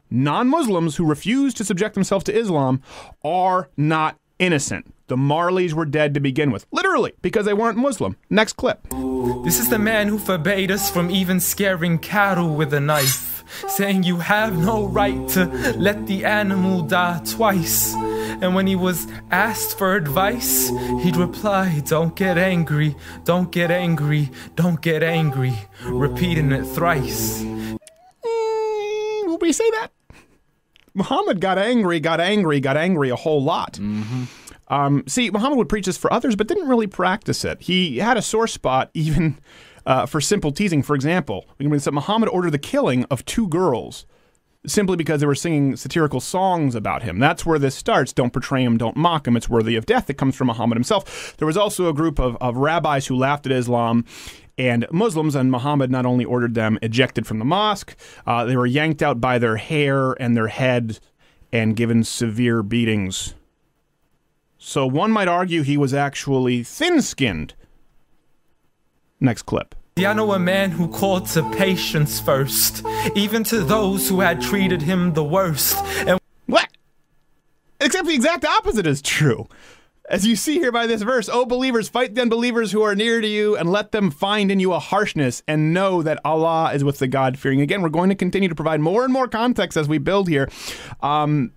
non Muslims who refuse to subject themselves to Islam are not innocent. The Marleys were dead to begin with, literally, because they weren't Muslim. Next clip. This is the man who forbade us from even scaring cattle with a knife, saying you have no right to let the animal die twice. And when he was asked for advice, he'd reply, Don't get angry, don't get angry, don't get angry, repeating it thrice. We say that? Muhammad got angry, got angry, got angry a whole lot. Um, see, Muhammad would preach this for others, but didn't really practice it. He had a sore spot even uh, for simple teasing. For example, we can this. Muhammad ordered the killing of two girls simply because they were singing satirical songs about him. That's where this starts. Don't portray him, don't mock him. It's worthy of death. It comes from Muhammad himself. There was also a group of, of rabbis who laughed at Islam and Muslims, and Muhammad not only ordered them ejected from the mosque, uh, they were yanked out by their hair and their head and given severe beatings. So one might argue he was actually thin skinned. Next clip. I know a man who called to patience first, even to those who had treated him the worst. And what? Except the exact opposite is true. As you see here by this verse, O believers, fight the unbelievers who are near to you and let them find in you a harshness and know that Allah is with the God fearing. Again, we're going to continue to provide more and more context as we build here. Um,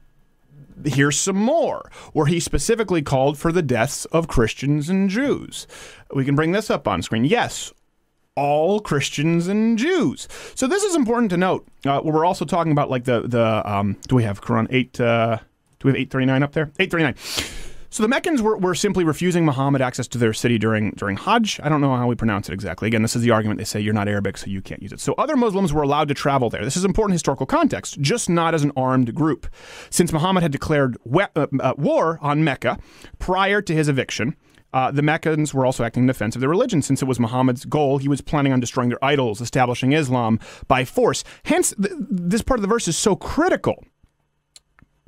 here's some more where he specifically called for the deaths of Christians and Jews. We can bring this up on screen. Yes, all Christians and Jews. So this is important to note. Uh, we're also talking about like the the um, do we have Quran eight? Uh, do we have eight thirty nine up there? Eight thirty nine. So the Meccans were, were simply refusing Muhammad access to their city during during Hajj. I don't know how we pronounce it exactly. Again, this is the argument they say you're not Arabic, so you can't use it. So other Muslims were allowed to travel there. This is important historical context, just not as an armed group. Since Muhammad had declared we- uh, uh, war on Mecca prior to his eviction, uh, the Meccans were also acting in defense of their religion. Since it was Muhammad's goal, he was planning on destroying their idols, establishing Islam by force. Hence, th- this part of the verse is so critical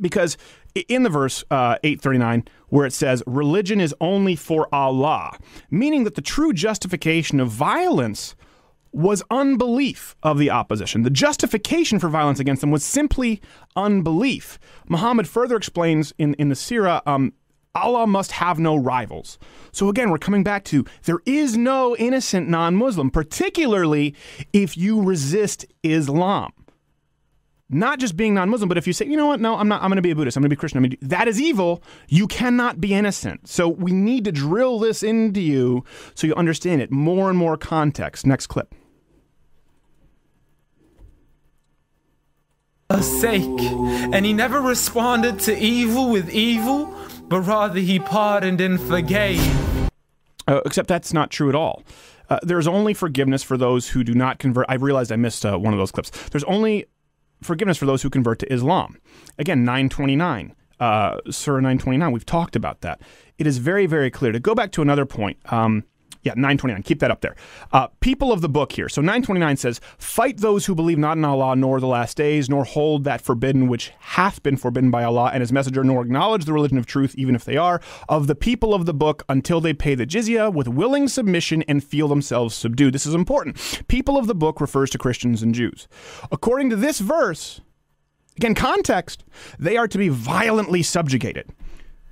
because in the verse uh, 839 where it says religion is only for allah meaning that the true justification of violence was unbelief of the opposition. The justification for violence against them was simply unbelief. Muhammad further explains in, in the sirah um, Allah must have no rivals. So again, we're coming back to there is no innocent non Muslim, particularly if you resist Islam not just being non-Muslim, but if you say, you know what, no, I'm not. I'm going to be a Buddhist. I'm going to be Christian. I'm gonna that is evil. You cannot be innocent. So we need to drill this into you so you understand it. More and more context. Next clip. a sake. And he never responded to evil with evil, but rather he pardoned and forgave. Uh, except that's not true at all. Uh, there's only forgiveness for those who do not convert. I realized I missed uh, one of those clips. There's only forgiveness for those who convert to Islam. Again, 929, uh, Surah 929. We've talked about that. It is very, very clear. To go back to another point, um, Yeah, 929. Keep that up there. Uh, people of the book here. So 929 says, Fight those who believe not in Allah nor the last days, nor hold that forbidden which hath been forbidden by Allah and his messenger, nor acknowledge the religion of truth, even if they are, of the people of the book until they pay the jizya with willing submission and feel themselves subdued. This is important. People of the book refers to Christians and Jews. According to this verse, again, context, they are to be violently subjugated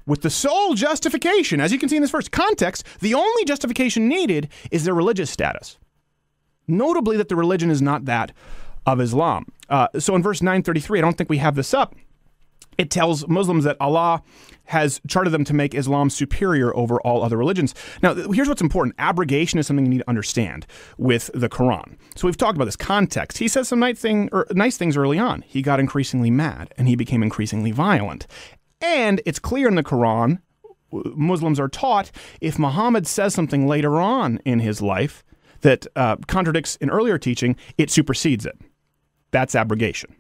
with the sole justification, as you can see in this first context, the only justification needed is their religious status. Notably, that the religion is not that of Islam. Uh, so in verse 933, I don't think we have this up. It tells Muslims that Allah has charted them to make Islam superior over all other religions. Now, here's what's important abrogation is something you need to understand with the Quran. So, we've talked about this context. He says some nice, thing, or nice things early on. He got increasingly mad and he became increasingly violent. And it's clear in the Quran, Muslims are taught if Muhammad says something later on in his life that uh, contradicts an earlier teaching, it supersedes it. That's abrogation.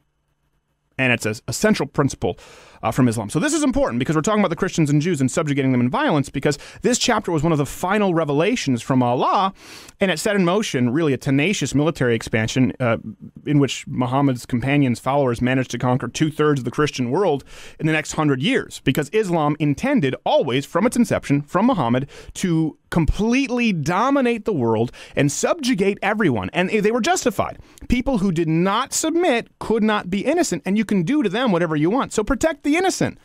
And it's a, a central principle uh, from Islam. So this is important because we're talking about the Christians and Jews and subjugating them in violence because this chapter was one of the final revelations from Allah, and it set in motion really a tenacious military expansion uh, in which Muhammad's companions, followers, managed to conquer two thirds of the Christian world in the next hundred years because Islam intended always, from its inception, from Muhammad, to completely dominate the world and subjugate everyone. And they were justified. People who did not submit could not be innocent, and you can do to them whatever you want. So protect the innocent.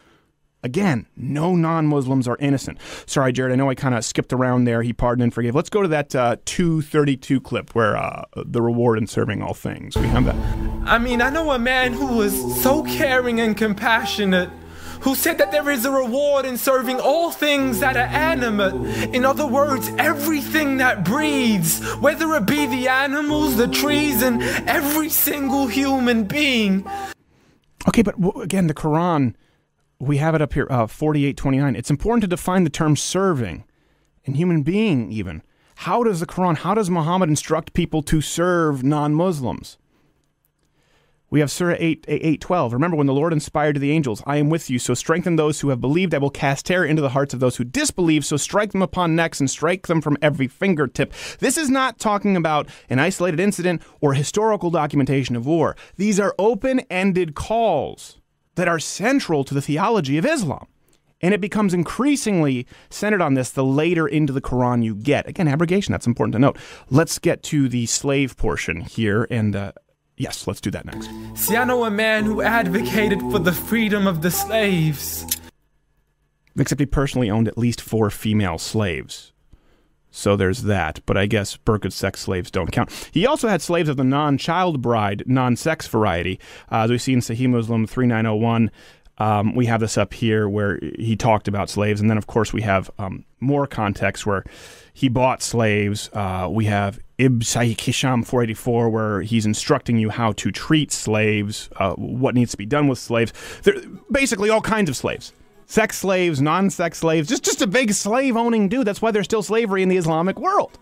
Again, no non Muslims are innocent. Sorry, Jared, I know I kind of skipped around there. He pardoned and forgave. Let's go to that uh, 232 clip where uh, the reward in serving all things. We have that. I mean, I know a man who was so caring and compassionate, who said that there is a reward in serving all things that are animate. In other words, everything that breathes, whether it be the animals, the trees, and every single human being. Okay, but again, the Quran, we have it up here, uh, 4829. It's important to define the term serving and human being, even. How does the Quran, how does Muhammad instruct people to serve non Muslims? We have Surah 8, 8 12. Remember when the Lord inspired to the angels, I am with you, so strengthen those who have believed. I will cast terror into the hearts of those who disbelieve, so strike them upon necks and strike them from every fingertip. This is not talking about an isolated incident or historical documentation of war. These are open ended calls that are central to the theology of Islam. And it becomes increasingly centered on this the later into the Quran you get. Again, abrogation, that's important to note. Let's get to the slave portion here. And uh, yes, let's do that next. See, I know a man who advocated for the freedom of the slaves. Except he personally owned at least four female slaves. So there's that. But I guess Burkett's sex slaves don't count. He also had slaves of the non child bride, non sex variety. Uh, as we see in Sahih Muslim 3901. Um, we have this up here where he talked about slaves. And then, of course, we have um, more context where he bought slaves. Uh, we have Ibn Hisham 484, where he's instructing you how to treat slaves, uh, what needs to be done with slaves. They're basically all kinds of slaves. Sex slaves, non-sex slaves, just just a big slave-owning dude. That's why there's still slavery in the Islamic world.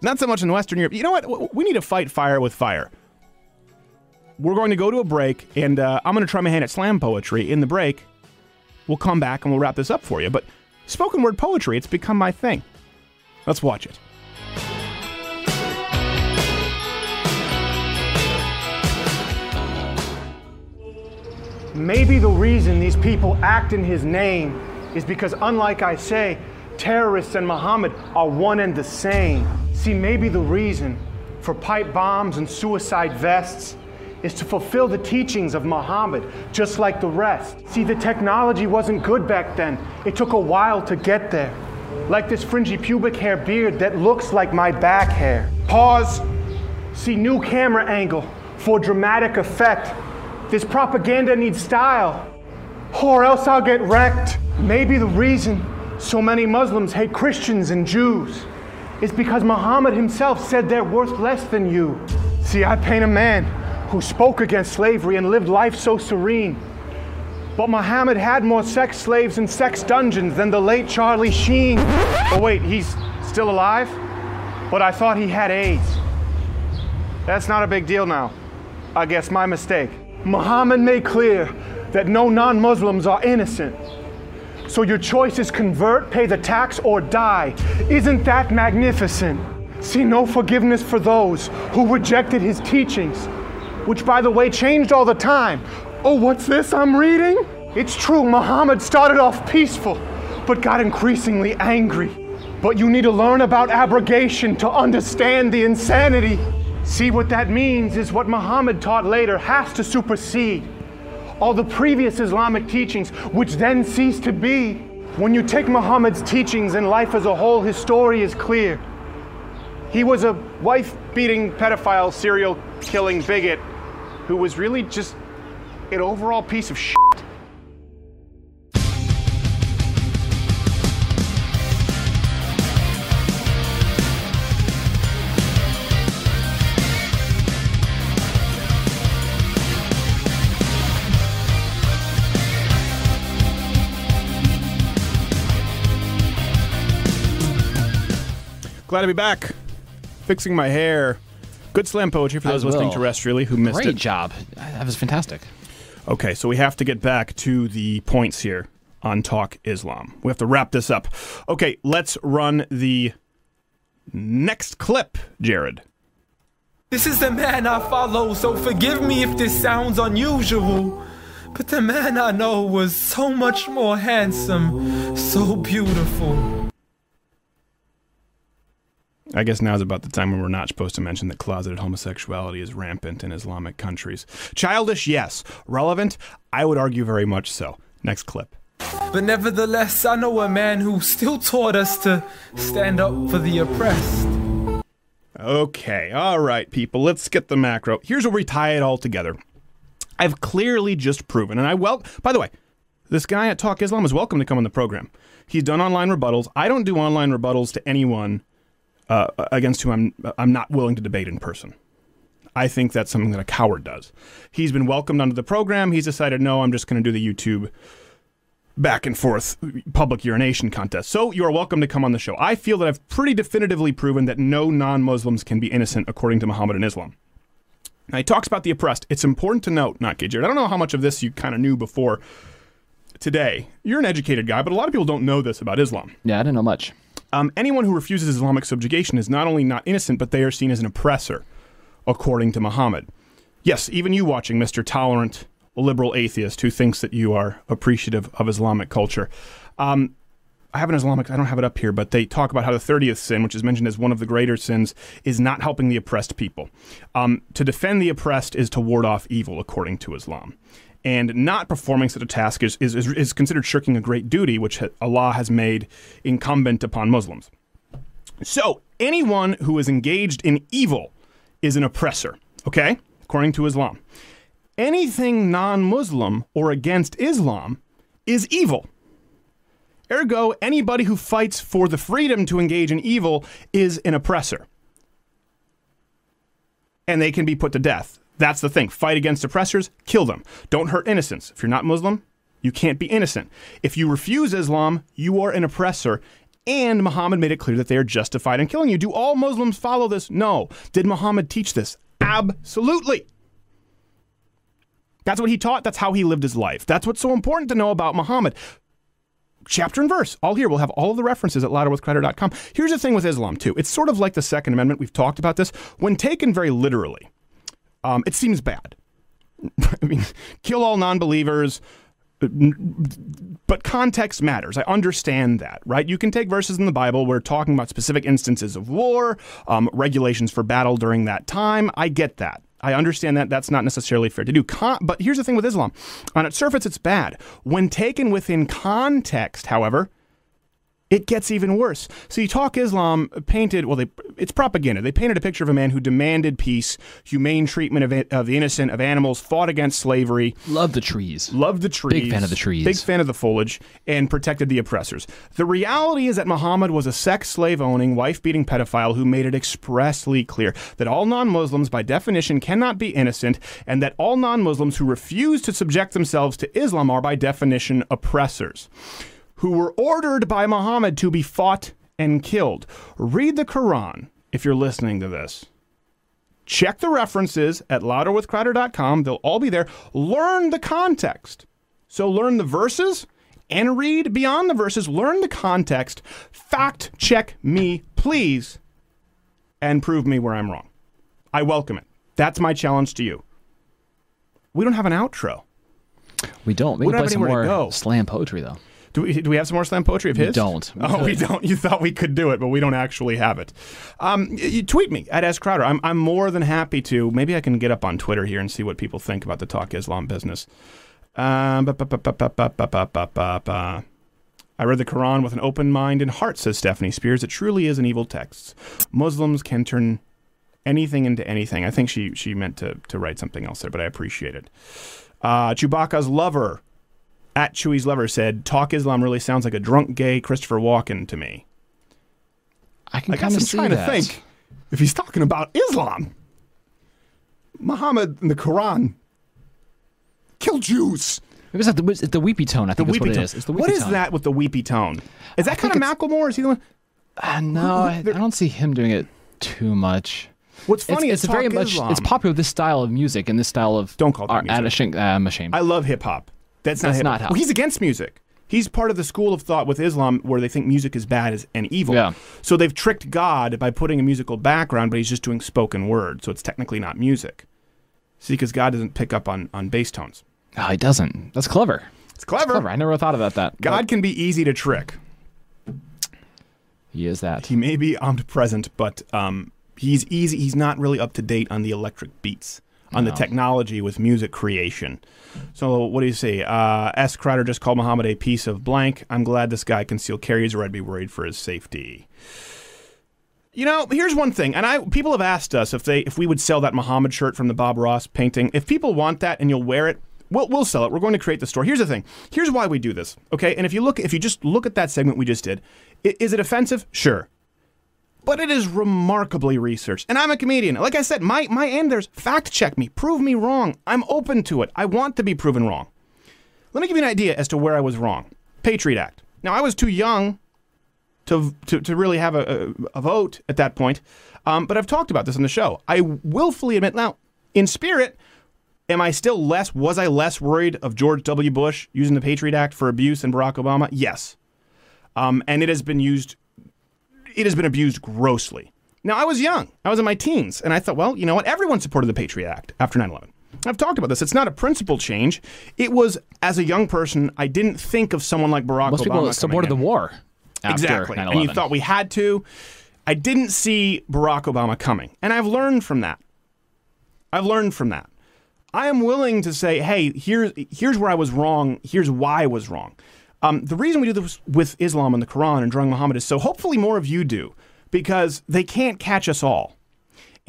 Not so much in Western Europe. You know what? We need to fight fire with fire. We're going to go to a break, and uh, I'm going to try my hand at slam poetry. In the break, we'll come back and we'll wrap this up for you. But spoken word poetry, it's become my thing. Let's watch it. Maybe the reason these people act in his name is because, unlike I say, terrorists and Muhammad are one and the same. See, maybe the reason for pipe bombs and suicide vests is to fulfill the teachings of Muhammad, just like the rest. See, the technology wasn't good back then, it took a while to get there. Like this fringy pubic hair beard that looks like my back hair. Pause. See, new camera angle for dramatic effect. This propaganda needs style, or else I'll get wrecked. Maybe the reason so many Muslims hate Christians and Jews is because Muhammad himself said they're worth less than you. See, I paint a man who spoke against slavery and lived life so serene. But Muhammad had more sex slaves and sex dungeons than the late Charlie Sheen. Oh, wait, he's still alive? But I thought he had AIDS. That's not a big deal now. I guess my mistake. Muhammad made clear that no non Muslims are innocent. So your choice is convert, pay the tax, or die. Isn't that magnificent? See no forgiveness for those who rejected his teachings, which, by the way, changed all the time. Oh, what's this I'm reading? It's true, Muhammad started off peaceful, but got increasingly angry. But you need to learn about abrogation to understand the insanity. See, what that means is what Muhammad taught later has to supersede all the previous Islamic teachings, which then cease to be. When you take Muhammad's teachings and life as a whole, his story is clear. He was a wife beating pedophile, serial killing bigot who was really just an overall piece of shit. Glad to be back. Fixing my hair. Good slam poetry for those As listening terrestrially who missed it. Great it. job. That was fantastic. Okay, so we have to get back to the points here on Talk Islam. We have to wrap this up. Okay, let's run the next clip, Jared. This is the man I follow, so forgive me if this sounds unusual. But the man I know was so much more handsome, so beautiful. I guess now is about the time when we're not supposed to mention that closeted homosexuality is rampant in Islamic countries. Childish, yes. Relevant, I would argue very much so. Next clip. But nevertheless, I know a man who still taught us to stand up for the oppressed. Okay, all right, people, let's get the macro. Here's where we tie it all together. I've clearly just proven, and I well, by the way, this guy at Talk Islam is welcome to come on the program. He's done online rebuttals. I don't do online rebuttals to anyone uh, against whom I'm I'm not willing to debate in person. I think that's something that a coward does. He's been welcomed onto the program. He's decided, no, I'm just going to do the YouTube back and forth public urination contest. So you are welcome to come on the show. I feel that I've pretty definitively proven that no non Muslims can be innocent according to Muhammad and Islam. Now, he talks about the oppressed. It's important to note, not Jared. I don't know how much of this you kind of knew before today. You're an educated guy, but a lot of people don't know this about Islam. Yeah, I didn't know much. Um, anyone who refuses Islamic subjugation is not only not innocent, but they are seen as an oppressor, according to Muhammad. Yes, even you watching, Mr. Tolerant liberal atheist who thinks that you are appreciative of Islamic culture. Um, I have an Islamic, I don't have it up here, but they talk about how the 30th sin, which is mentioned as one of the greater sins, is not helping the oppressed people. Um, to defend the oppressed is to ward off evil, according to Islam. And not performing such a task is, is, is, considered shirking a great duty, which Allah has made incumbent upon Muslims. So, anyone who is engaged in evil is an oppressor, okay? According to Islam. Anything non Muslim or against Islam is evil. Ergo, anybody who fights for the freedom to engage in evil is an oppressor. And they can be put to death. That's the thing. Fight against oppressors, kill them. Don't hurt innocents. If you're not Muslim, you can't be innocent. If you refuse Islam, you are an oppressor. And Muhammad made it clear that they are justified in killing you. Do all Muslims follow this? No. Did Muhammad teach this? Absolutely. That's what he taught. That's how he lived his life. That's what's so important to know about Muhammad. Chapter and verse, all here. We'll have all of the references at louderwithcrowder.com. Here's the thing with Islam, too. It's sort of like the Second Amendment. We've talked about this. When taken very literally, um, it seems bad. I mean, kill all non believers, but context matters. I understand that, right? You can take verses in the Bible where talking about specific instances of war, um, regulations for battle during that time. I get that. I understand that that's not necessarily fair to do. Con- but here's the thing with Islam on its surface, it's bad. When taken within context, however, it gets even worse. So you talk Islam painted, well, they, it's propaganda. They painted a picture of a man who demanded peace, humane treatment of, of the innocent, of animals, fought against slavery. loved the trees. Loved the trees. Big fan of the trees. Big fan of the foliage, and protected the oppressors. The reality is that Muhammad was a sex slave owning, wife beating pedophile who made it expressly clear that all non Muslims, by definition, cannot be innocent, and that all non Muslims who refuse to subject themselves to Islam are, by definition, oppressors who were ordered by Muhammad to be fought and killed. Read the Quran if you're listening to this. Check the references at louderwithcrowder.com. They'll all be there. Learn the context. So learn the verses and read beyond the verses, learn the context, fact check me, please, and prove me where I'm wrong. I welcome it. That's my challenge to you. We don't have an outro. We don't. We, We don't play have some anywhere to more go. slam poetry though. Do we, do we have some more slam poetry of his? We don't. Oh, we don't. You thought we could do it, but we don't actually have it. Um, you tweet me at S Crowder. I'm, I'm more than happy to. Maybe I can get up on Twitter here and see what people think about the Talk Islam business. I read the Quran with an open mind and heart, says Stephanie Spears. It truly is an evil text. Muslims can turn anything into anything. I think she, she meant to, to write something else there, but I appreciate it. Uh, Chewbacca's lover at Chewie's lover said, "Talk Islam really sounds like a drunk gay Christopher Walken to me." I can guess kind of I'm see trying that. to think if he's talking about Islam. Muhammad in the Quran killed Jews. Maybe it's like the, it's the weepy tone. I The think that's what it is. It's the what is tone. that with the weepy tone? Is that I kind of Macklemore? Is he the one? Uh, no, I, I don't see him doing it too much. What's funny it's, is it's very Talk much it's popular with this style of music and this style of don't call it music. I'm ashamed. I love hip hop. That's not That's not how- Well, he's against music. He's part of the school of thought with Islam where they think music is bad as- and evil. Yeah. So they've tricked God by putting a musical background, but he's just doing spoken word, so it's technically not music. See, because God doesn't pick up on, on bass tones. Oh, he doesn't. That's clever. It's clever. I never thought about that. God can be easy to trick. He is that. He may be omnipresent, but um, he's easy. He's not really up to date on the electric beats, on the technology with music creation. So what do you say? Uh, S. Crowder just called Muhammad a piece of blank. I'm glad this guy concealed carries, or I'd be worried for his safety. You know, here's one thing, and I people have asked us if they if we would sell that Muhammad shirt from the Bob Ross painting. If people want that and you'll wear it, we'll we'll sell it. We're going to create the store. Here's the thing. Here's why we do this. Okay, and if you look, if you just look at that segment we just did, is it offensive? Sure. But it is remarkably researched. And I'm a comedian. Like I said, my, my end there's fact check me, prove me wrong. I'm open to it. I want to be proven wrong. Let me give you an idea as to where I was wrong. Patriot Act. Now, I was too young to, to, to really have a, a, a vote at that point, um, but I've talked about this on the show. I willfully admit now, in spirit, am I still less, was I less worried of George W. Bush using the Patriot Act for abuse than Barack Obama? Yes. Um, and it has been used it has been abused grossly. Now, I was young. I was in my teens, and I thought, well, you know what? Everyone supported the Patriot Act after 9 11. I've talked about this. It's not a principle change. It was, as a young person, I didn't think of someone like Barack Most Obama. people coming supported the war. After Exactly. 9/11. And you thought we had to. I didn't see Barack Obama coming. And I've learned from that. I've learned from that. I am willing to say, hey, here's here's where I was wrong. Here's why I was wrong. Um, the reason we do this with Islam and the Quran and drawing Muhammad is so hopefully more of you do, because they can't catch us all.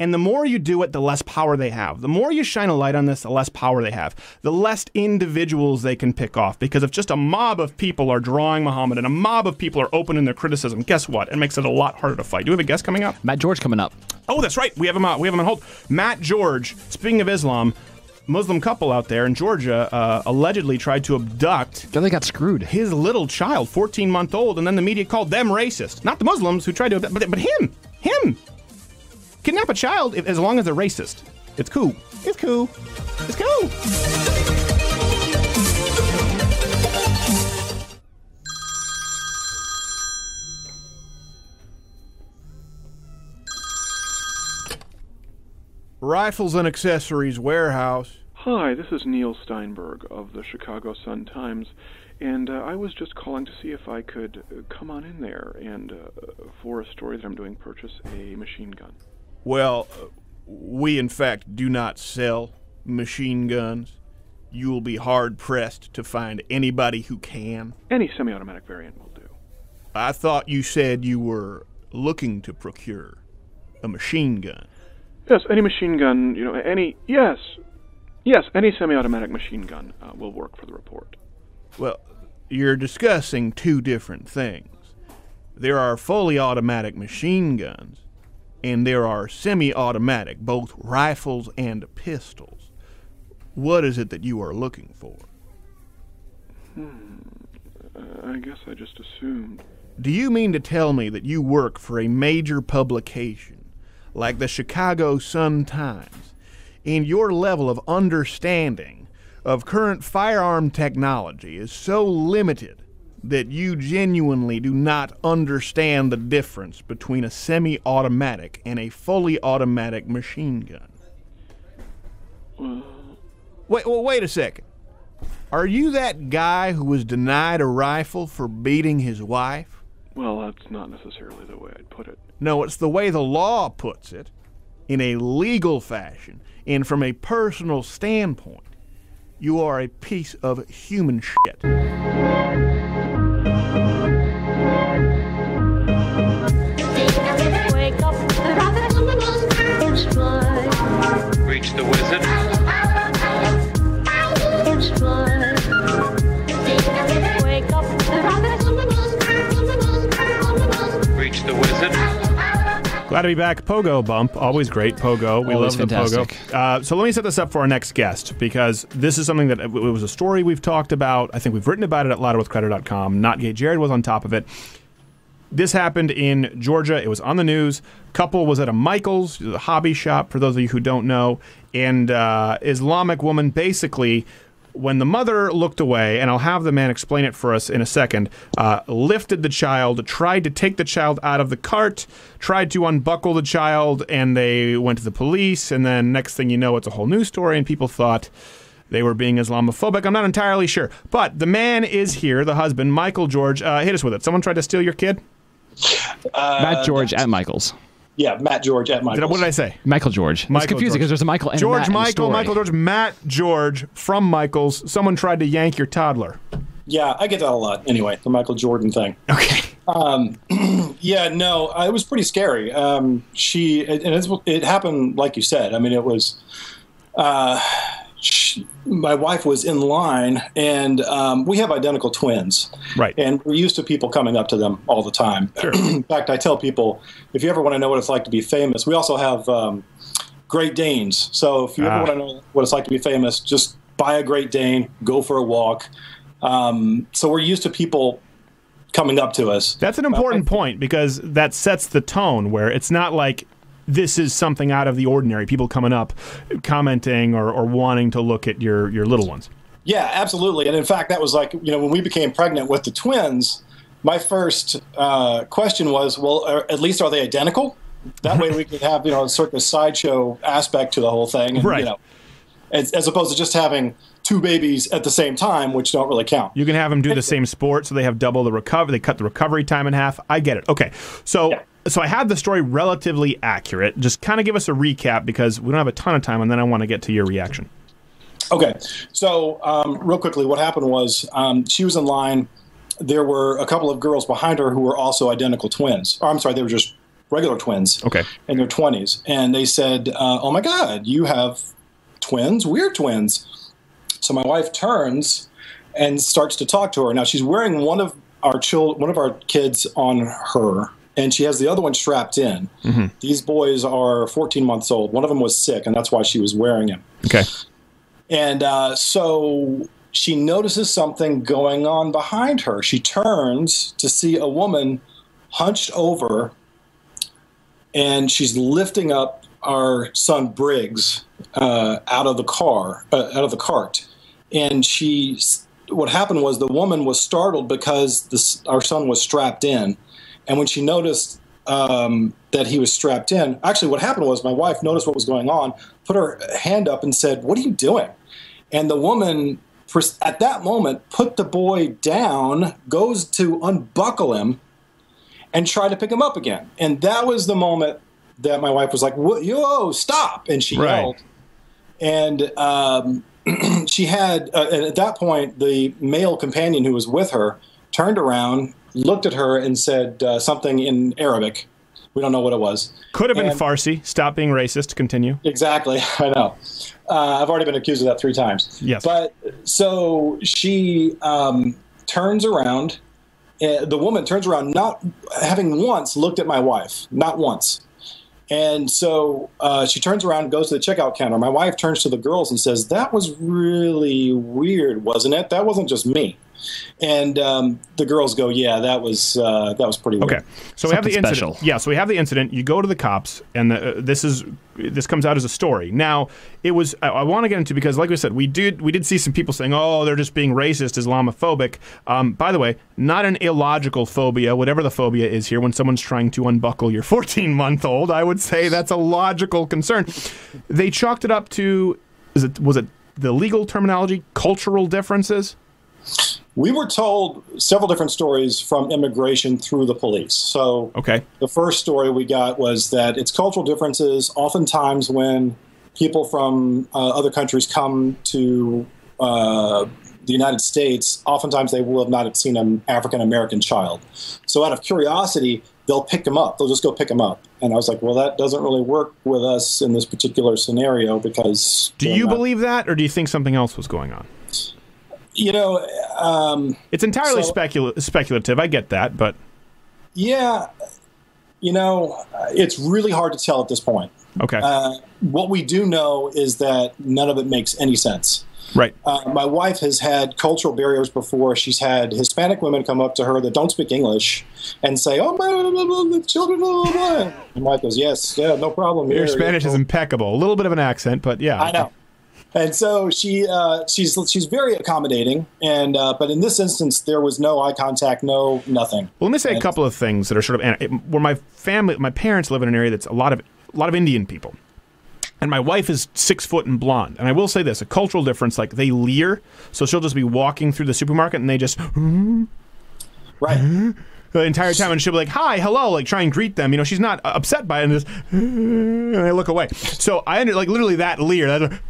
And the more you do it, the less power they have. The more you shine a light on this, the less power they have. The less individuals they can pick off. Because if just a mob of people are drawing Muhammad and a mob of people are open in their criticism, guess what? It makes it a lot harder to fight. Do we have a guest coming up? Matt George coming up. Oh, that's right. We have him out. We have him on hold. Matt George. Speaking of Islam, Muslim couple out there in Georgia uh, allegedly tried to abduct. They got screwed. His little child, 14 month old, and then the media called them racist. Not the Muslims who tried to abduct, but, but him. Him. Kidnap a child if, as long as they're racist. It's cool. It's cool. It's cool. Rifles and Accessories Warehouse. Hi, this is Neil Steinberg of the Chicago Sun Times, and uh, I was just calling to see if I could uh, come on in there and, uh, for a story that I'm doing, purchase a machine gun. Well, uh, we in fact do not sell machine guns. You will be hard pressed to find anybody who can. Any semi automatic variant will do. I thought you said you were looking to procure a machine gun. Yes, any machine gun, you know, any. Yes, yes, any semi automatic machine gun uh, will work for the report. Well, you're discussing two different things. There are fully automatic machine guns, and there are semi automatic, both rifles and pistols. What is it that you are looking for? Hmm. Uh, I guess I just assumed. Do you mean to tell me that you work for a major publication like the Chicago Sun Times and your level of understanding of current firearm technology is so limited that you genuinely do not understand the difference between a semi automatic and a fully automatic machine gun. Wait, well, wait a second. Are you that guy who was denied a rifle for beating his wife? Well, that's not necessarily the way I'd put it. No, it's the way the law puts it, in a legal fashion, and from a personal standpoint. You are a piece of human shit. Glad to be back. Pogo bump. Always great. Pogo. We Always love the. Pogo. Uh, so let me set this up for our next guest because this is something that it was a story we've talked about. I think we've written about it at louderwithcrowder.com. Not gay. Jared was on top of it. This happened in Georgia. It was on the news. Couple was at a Michaels a hobby shop. For those of you who don't know, and uh, Islamic woman basically, when the mother looked away, and I'll have the man explain it for us in a second, uh, lifted the child, tried to take the child out of the cart, tried to unbuckle the child, and they went to the police. And then next thing you know, it's a whole news story, and people thought they were being Islamophobic. I'm not entirely sure. But the man is here, the husband, Michael George. Uh, hit us with it. Someone tried to steal your kid? Matt George at Michaels. Yeah, Matt George at Michaels. Did I, what did I say? Michael George. it's Michael confusing because there's a Michael and a George Matt in the Michael, story. Michael George, Matt George from Michaels. Someone tried to yank your toddler. Yeah, I get that a lot. Anyway, the Michael Jordan thing. Okay. Um, yeah, no, uh, it was pretty scary. Um, she and it's, it happened like you said. I mean, it was. Uh, she, my wife was in line, and um, we have identical twins. Right. And we're used to people coming up to them all the time. in fact, I tell people if you ever want to know what it's like to be famous, we also have um, Great Danes. So if you Ah. ever want to know what it's like to be famous, just buy a Great Dane, go for a walk. Um, so we're used to people coming up to us. That's an important point because that sets the tone where it's not like this is something out of the ordinary. People coming up, commenting, or, or wanting to look at your, your little ones. Yeah, absolutely. And in fact, that was like, you know, when we became pregnant with the twins, my first uh, question was, well, are, at least are they identical? That way we could have, you know, a sort of sideshow aspect to the whole thing. And, Right. You know, as, as opposed to just having two babies at the same time, which don't really count. You can have them do the same sport, so they have double the recovery. They cut the recovery time in half. I get it. Okay, so so I have the story relatively accurate. Just kind of give us a recap because we don't have a ton of time, and then I want to get to your reaction. Okay, so um, real quickly, what happened was um, she was in line. There were a couple of girls behind her who were also identical twins. Or I'm sorry, they were just regular twins. Okay. In their 20s, and they said, uh, "Oh my God, you have twins, We're twins." So my wife turns and starts to talk to her. Now she's wearing one of our chil- one of our kids on her, and she has the other one strapped in. These boys are 14 months old. One of them was sick, and that's why she was wearing him. Okay. And uh, so she notices something going on behind her. She turns to see a woman hunched over, and she's lifting up our son Briggs uh, out of the car, uh, out of the cart. And she, what happened was the woman was startled because this, our son was strapped in, and when she noticed um, that he was strapped in, actually, what happened was my wife noticed what was going on, put her hand up, and said, "What are you doing?" And the woman, at that moment, put the boy down, goes to unbuckle him, and try to pick him up again. And that was the moment that my wife was like, "Whoa, yo, stop!" And she Right. yelled. And um, she had, uh, and at that point, the male companion who was with her turned around, looked at her, and said uh, something in Arabic. We don't know what it was. Could have been And- Farsi. Stop being racist. Continue. Exactly. I know. Uh, I've already been accused of that three times. Yes. But so she um, turns around. Uh, the woman turns around, not having once looked at my wife, not once. And so uh, she turns around and goes to the checkout counter. My wife turns to the girls and says, That was really weird, wasn't it? That wasn't just me. And um, the girls go, "Yeah, that was uh, that was pretty weird." Okay, so we have the Something incident. special. Yeah, so we have the incident. You go to the cops, and the, uh, this is this comes out as a story. Now, it was I, I want to get into because, like we said, we did we did see some people saying, "Oh, they're just being racist, Islamophobic." Um, by the way, not an illogical phobia, whatever the phobia is here. When someone's trying to unbuckle your 14 month old, I would say that's a logical concern. They chalked it up to is it was it the legal terminology, cultural differences. We were told several different stories from immigration through the police. So, okay, the first story we got was that it's cultural differences. Oftentimes, when people from uh, other countries come to uh, the United States, oftentimes they will have not seen an African American child. So, out of curiosity, they'll pick them up. They'll just go pick them up. And I was like, well, that doesn't really work with us in this particular scenario because. Do you not- believe that, or do you think something else was going on? You know, um, it's entirely so- specula- speculative. I get that, but Yeah, you know, it's really hard to tell at this point. okay, Uh, what we do know is that none of it makes any sense. right. Uh, my wife has had cultural barriers before. She's had Hispanic women come up to her that don't speak English and say, "Oh my, blah, blah, blah, the children." Blah, blah. And my wife goes, "Yes, yeah, no problem." Your here, Spanish yeah, is impeccable. A little bit of an accent, but yeah. I know. And so she uh, she's she's very accommodating, and uh, but in this instance there was no eye contact, no nothing. Well, let me say a couple of things that are sort of where my family, my parents live in an area that's a lot of a lot of Indian people, and my wife is six foot and blonde. And I will say this: a cultural difference. Like they leer, so she'll just be walking through the supermarket and they just right. The entire time, and she'll be like, "Hi, hello," like try and greet them. You know, she's not upset by it, and just and they look away. So I under like literally that leer. That,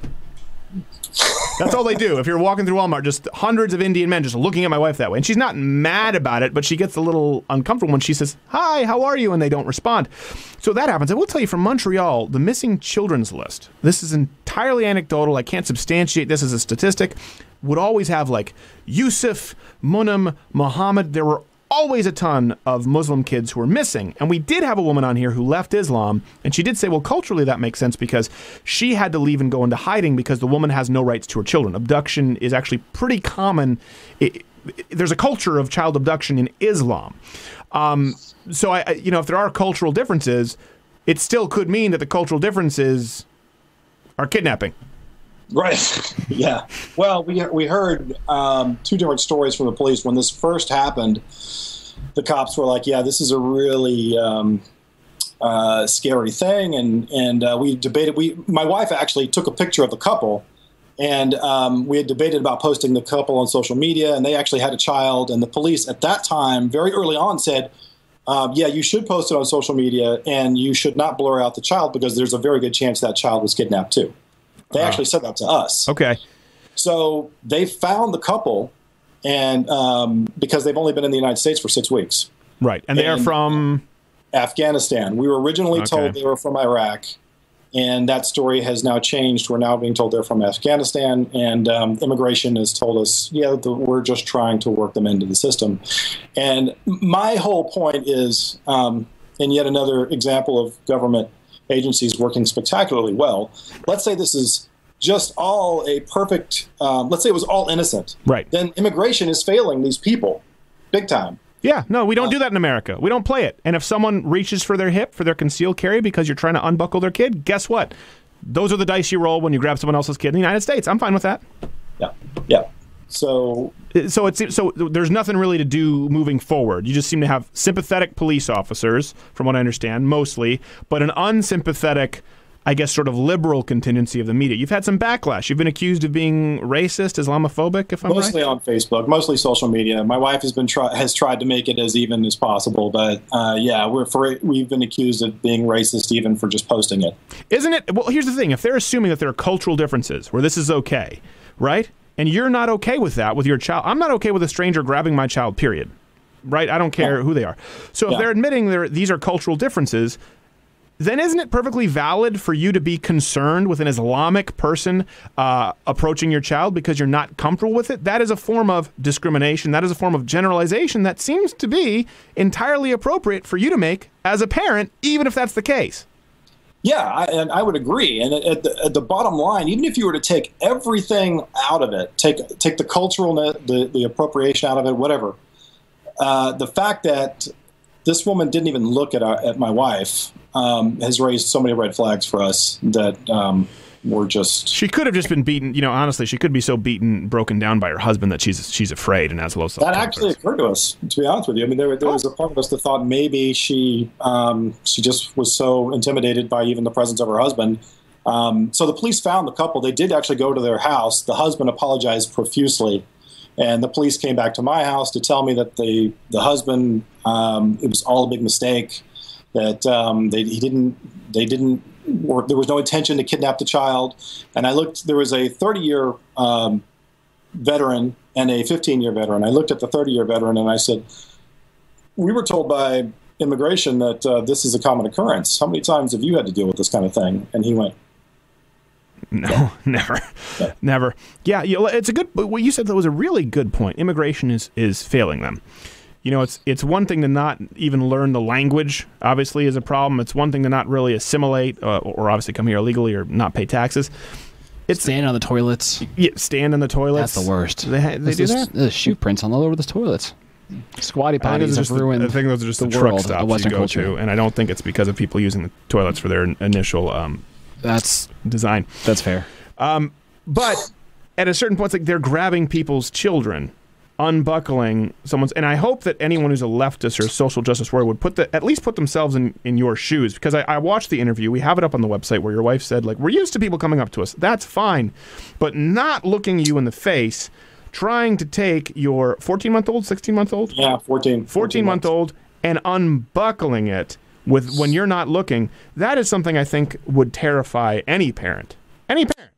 that's all they do. If you're walking through Walmart, just hundreds of Indian men just looking at my wife that way. And she's not mad about it, but she gets a little uncomfortable when she says, Hi, how are you? And they don't respond. So that happens. I will tell you from Montreal, the missing children's list, this is entirely anecdotal. I can't substantiate this as a statistic, would always have like Yusuf, Munam, Muhammad. There were always a ton of Muslim kids who were missing. And we did have a woman on here who left Islam, and she did say, well, culturally that makes sense because she had to leave and go into hiding because the woman has no rights to her children. Abduction is actually pretty common. It, there's a culture of child abduction in Islam. Um, so, I- you know, if there are cultural differences, it still could mean that the cultural differences are kidnapping. Right. yeah. Well, we we heard um, two different stories from the police when this first happened. The cops were like, "Yeah, this is a really um, uh, scary thing," and and uh, we debated. We my wife actually took a picture of the couple, and um, we had debated about posting the couple on social media, and they actually had a child. And the police at that time, very early on, said. Um, yeah, you should post it on social media, and you should not blur out the child because there's a very good chance that child was kidnapped too. They actually said that to us. Okay. So they found the couple, and um, because they've only been in the United States for six weeks, Right. And they are from. Afghanistan. We were originally Okay. told they were from Iraq, and that story has now changed. We're now being told they're from Afghanistan, and um, immigration has told us, yeah, the, we're just trying to work them into the system. And my whole point is, um, and yet another example of government agencies working spectacularly well. Let's say this is just all a perfect. Um, let's say it was all innocent. Right. Then immigration is failing these people, big time. Yeah, no, we don't do that in America. We don't play it. And if someone reaches for their hip for their concealed carry because you're trying to unbuckle their kid, guess what? Those are the dice you roll when you grab someone else's kid in the United States. I'm fine with that. Yeah. Yeah. So so it's so there's nothing really to do moving forward. You just seem to have sympathetic police officers, from what I understand, mostly, but an unsympathetic, I guess, sort of liberal contingency of the media. You've had some backlash. You've been accused of being racist, Islamophobic, if I'm mostly right. on Facebook, mostly social media. My wife has been try- has tried to make it as even as possible, but uh, yeah, we're for we've been accused of being racist even for just posting it. Isn't it? Well, here's the thing: if they're assuming that there are cultural differences where this is okay, right? And you're not okay with that with your child. I'm not okay with a stranger grabbing my child. Period. Right? I don't care who they are. So if they're admitting there these are cultural differences, then isn't it perfectly valid for you to be concerned with an Islamic person uh, approaching your child because you're not comfortable with it? That is a form of discrimination. That is a form of generalization that seems to be entirely appropriate for you to make as a parent, even if that's the case. Yeah, I, and I would agree. And at, the, at the bottom line, even if you were to take everything out of it, take take the cultural, the the appropriation out of it, whatever, uh, the fact that this woman didn't even look at our, at my wife um, has raised so many red flags for us that um, we're just. She could have just been beaten. You know, honestly, she could be so beaten, broken down by her husband that she's she's afraid and has low self. That actually occurred to us, to be honest with you. I mean, there, there was a part of us that thought maybe she um, she just was so intimidated by even the presence of her husband. Um, so the police found the couple. They did actually go to their house. The husband apologized profusely, and the police came back to my house to tell me that the the husband um, it was all a big mistake. That um, they, he didn't they didn't work. There was no intention to kidnap the child. And I looked. There was a 30 year um, veteran and a 15 year veteran. I looked at the 30 year veteran and I said, "We were told by immigration that uh, this is a common occurrence. How many times have you had to deal with this kind of thing?" And he went, No, never, never. Yeah, you know, it's a good. What you said that was a really good point. Immigration is is failing them. You know, it's it's one thing to not even learn the language. Obviously, is a problem. It's one thing to not really assimilate, uh, or obviously come here illegally or not pay taxes. It's stand on the toilets. Yeah, stand on the toilets. That's the worst. They, ha- they do this- that. There's shoe prints on all over the toilets. Squatty potties are have just the- ruined I think those are just the, the truck world stops of Western you go culture. to, and I don't think it's because of people using the toilets for their initial um, that's design. That's fair. Um, but at a certain point, it's like they're grabbing people's children, unbuckling someone's. And I hope that anyone who's a leftist or a social justice warrior would put the at least put themselves in in your shoes. Because I, I watched the interview. We have it up on the website where your wife said, like, we're used to people coming up to us. That's fine, but not looking you in the face. Trying to take your 14 month old, 16 month old? Yeah, 14. 14 month old and unbuckling it with when you're not looking. That is something I think would terrify any parent. Any parent.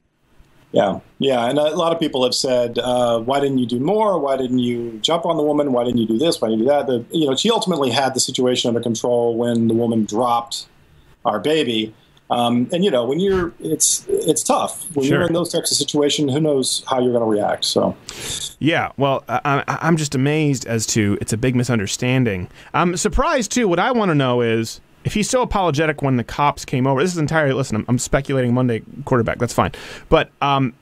Yeah, yeah, and a lot of people have said, uh, "Why didn't you do more? Why didn't you jump on the woman? Why didn't you do this? Why didn't you do that?" The, you know, she ultimately had the situation under control when the woman dropped our baby. Um, and you know, when you're, it's it's tough when Sure. you're in those types of situations. Who knows how you're going to react? So, Yeah, well, I, I- I'm just amazed as to it's a big misunderstanding. I'm surprised too. What I want to know is if he's so apologetic when the cops came over. This is entirely listen. I'm, I'm speculating Monday quarterback. That's fine, but um,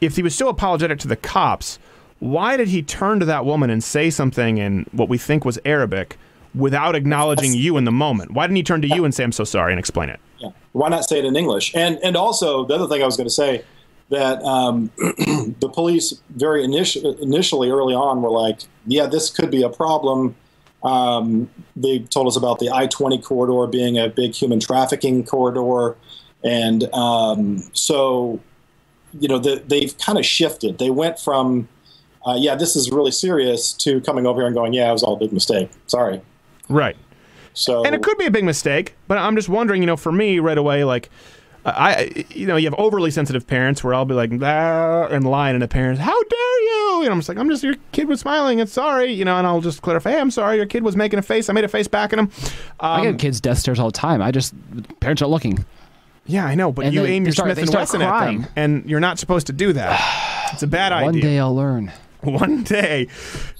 if he was so apologetic to the cops, why did he turn to that woman and say something in what we think was Arabic without acknowledging you in the moment? Why didn't he turn to you and say I'm so sorry and explain it? yeah, why not say it in English? And and also the other thing I was going to say that um, the police very initi- initially early on were like, yeah, this could be a problem. Um, they told us about the I 20 corridor being a big human trafficking corridor. And um, so, you know, the, they've kind of shifted. They went from, uh, yeah, this is really serious, to coming over here and going, yeah, it was all a big mistake. Sorry. Right. So, and it could be a big mistake, but I'm just wondering, you know, for me right away, like, I, you know, you have overly sensitive parents where I'll be like, "Ah," and lying, and a parent's, how dare you? And I'm just like, I'm just, your kid was smiling, and sorry, you know, and I'll just clarify, hey, I'm sorry, your kid was making a face. I made a face back at him. I Um, get kids death stares all the time. I just parents are looking. Yeah, I know, but And you they- aim they your start- Smith and Wesson at them, and you're not supposed to do that. It's a bad idea. One day I'll learn. One day.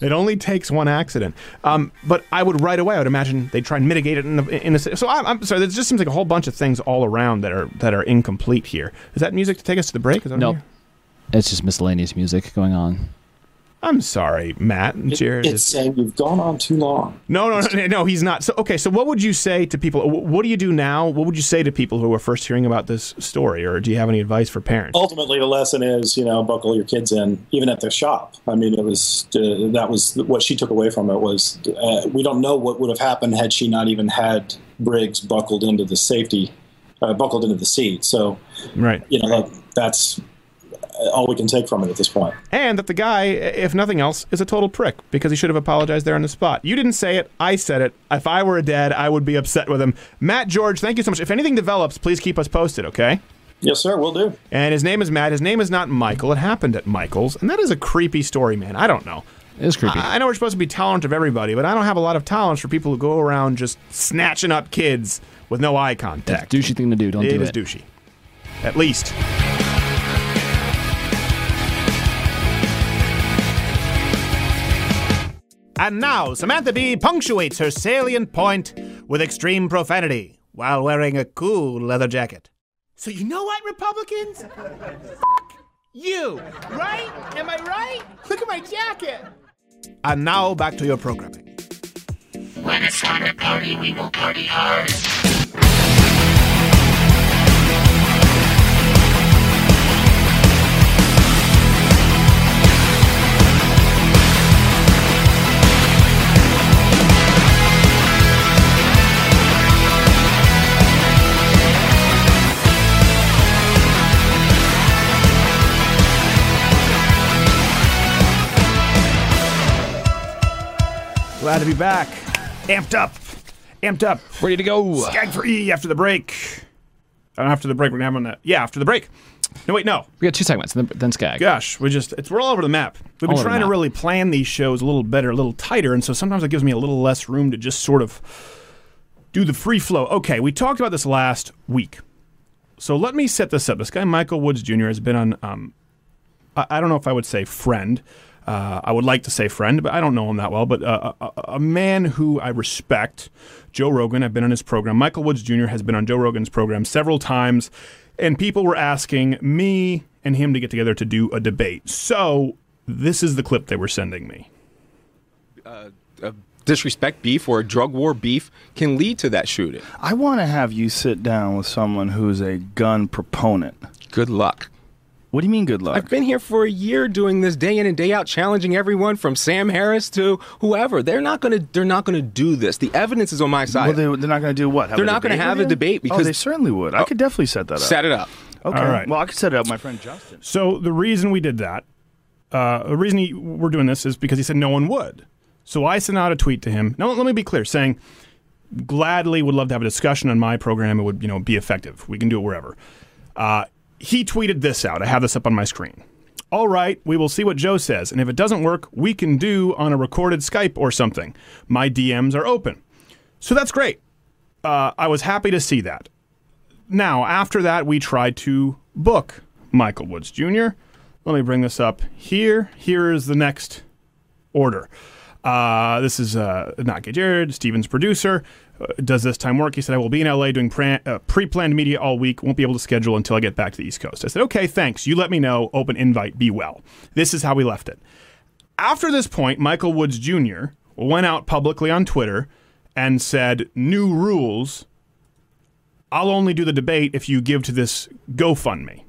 It only takes one accident. Um, but I would right away. I would imagine they'd try and mitigate it in the in the. So I'm, I'm sorry. There just seems like a whole bunch of things all around that are that are incomplete here. Is that music to take us to the break? Is that Nope. It's just miscellaneous music going on. I'm sorry, Matt and Jared. it's saying you've gone on too long. no, no, no, no, he's not. So okay. So what would you say to people? What do you do now? What would you say to people who are first hearing about this story, or do you have any advice for parents? ultimately the lesson is you know buckle your kids in even at the shop i mean it was uh, that was what she took away from it was uh, we don't know what would have happened had she not even had briggs buckled into the safety uh, buckled into the seat so Right. you know that, that's all we can take from it at this point and that the guy, if nothing else, is a total prick because he should have apologized there on the spot. You didn't say it, I said it. If I were a dad, I would be upset with him. Matt George, thank you so much. If anything develops, please keep us posted, okay? yes sir we'll do And his name is Matt. His name is not Michael. It happened at Michael's, and that is a creepy story, man. I don't know. It is creepy. I I know we're supposed to be tolerant of everybody, but I don't have a lot of tolerance for people who go around just snatching up kids with no eye contact. Douchey thing to do. Don't It do is it. douchey. At least. And now, Samantha Bee punctuates her salient point with extreme profanity while wearing a cool leather jacket. So you know what, Republicans? F- you, right? Am I right? Look at my jacket. And now back to your programming. When it's time to party, we will party hard. Glad to be back. Amped up. Amped up. Ready to go. Skagg3 after the break. And after the break, we're to have on that. Yeah, after the break. No, wait, no. We got two segments, then, then Skagg. Gosh, we just, it's, we're all over the map. We've been All trying to really plan these shows a little better, a little tighter, and so sometimes it gives me a little less room to just sort of do the free flow. Okay, we talked about this last week. So let me set this up. This guy, Michael Woods Jr., has been on, um, I, I don't know if I would say friend. Uh, I would like to say friend, but I don't know him that well. But uh, a, a man who I respect, Joe Rogan. I've been on his program. Michael Woods Jr. has been on Joe Rogan's program several times, and people were asking me and him to get together to do a debate. So this is the clip they were sending me. uh, disrespect beef or a drug war beef can lead to that shooting. I want to have you sit down with someone who's a gun proponent. Good luck. What do you mean, good luck? I've been here for a year doing this day in and day out, challenging everyone from Sam Harris to whoever. They're not gonna. They're not gonna do this. The evidence is on my side. Well, they, they're not going to do what? Have They're not gonna have a you? debate oh, because- they certainly would. I Oh, could definitely set that up. set it up. Okay. All right. Well, I could set it up. My friend Justin. So the reason we did that, uh, the reason he, we're doing this is because he said no one would. So I sent out a tweet to him. Now let me be clear, saying gladly would love to have a discussion on my program. It would you know be effective. We can do it wherever. Uh, he tweeted this out. I have this up on my screen. All right, we will see what Joe says, and if it doesn't work, we can do on a recorded Skype or something. My DMs are open, so that's great. Uh, I was happy to see that. Now, after that, we tried to book Michael Woods Jr. Let me bring this up here. Here is the next order. Uh, this is uh, not Gay Jared, Steven's producer. Uh, does this time work? He said, I will be in LA doing pre uh, planned media all week. Won't be able to schedule until I get back to the East Coast. I said, okay, thanks. You let me know. Open invite. Be well. This is how we left it. After this point, Michael Woods Jr. went out publicly on Twitter and said, new rules. I'll only do the debate if you give to this GoFundMe.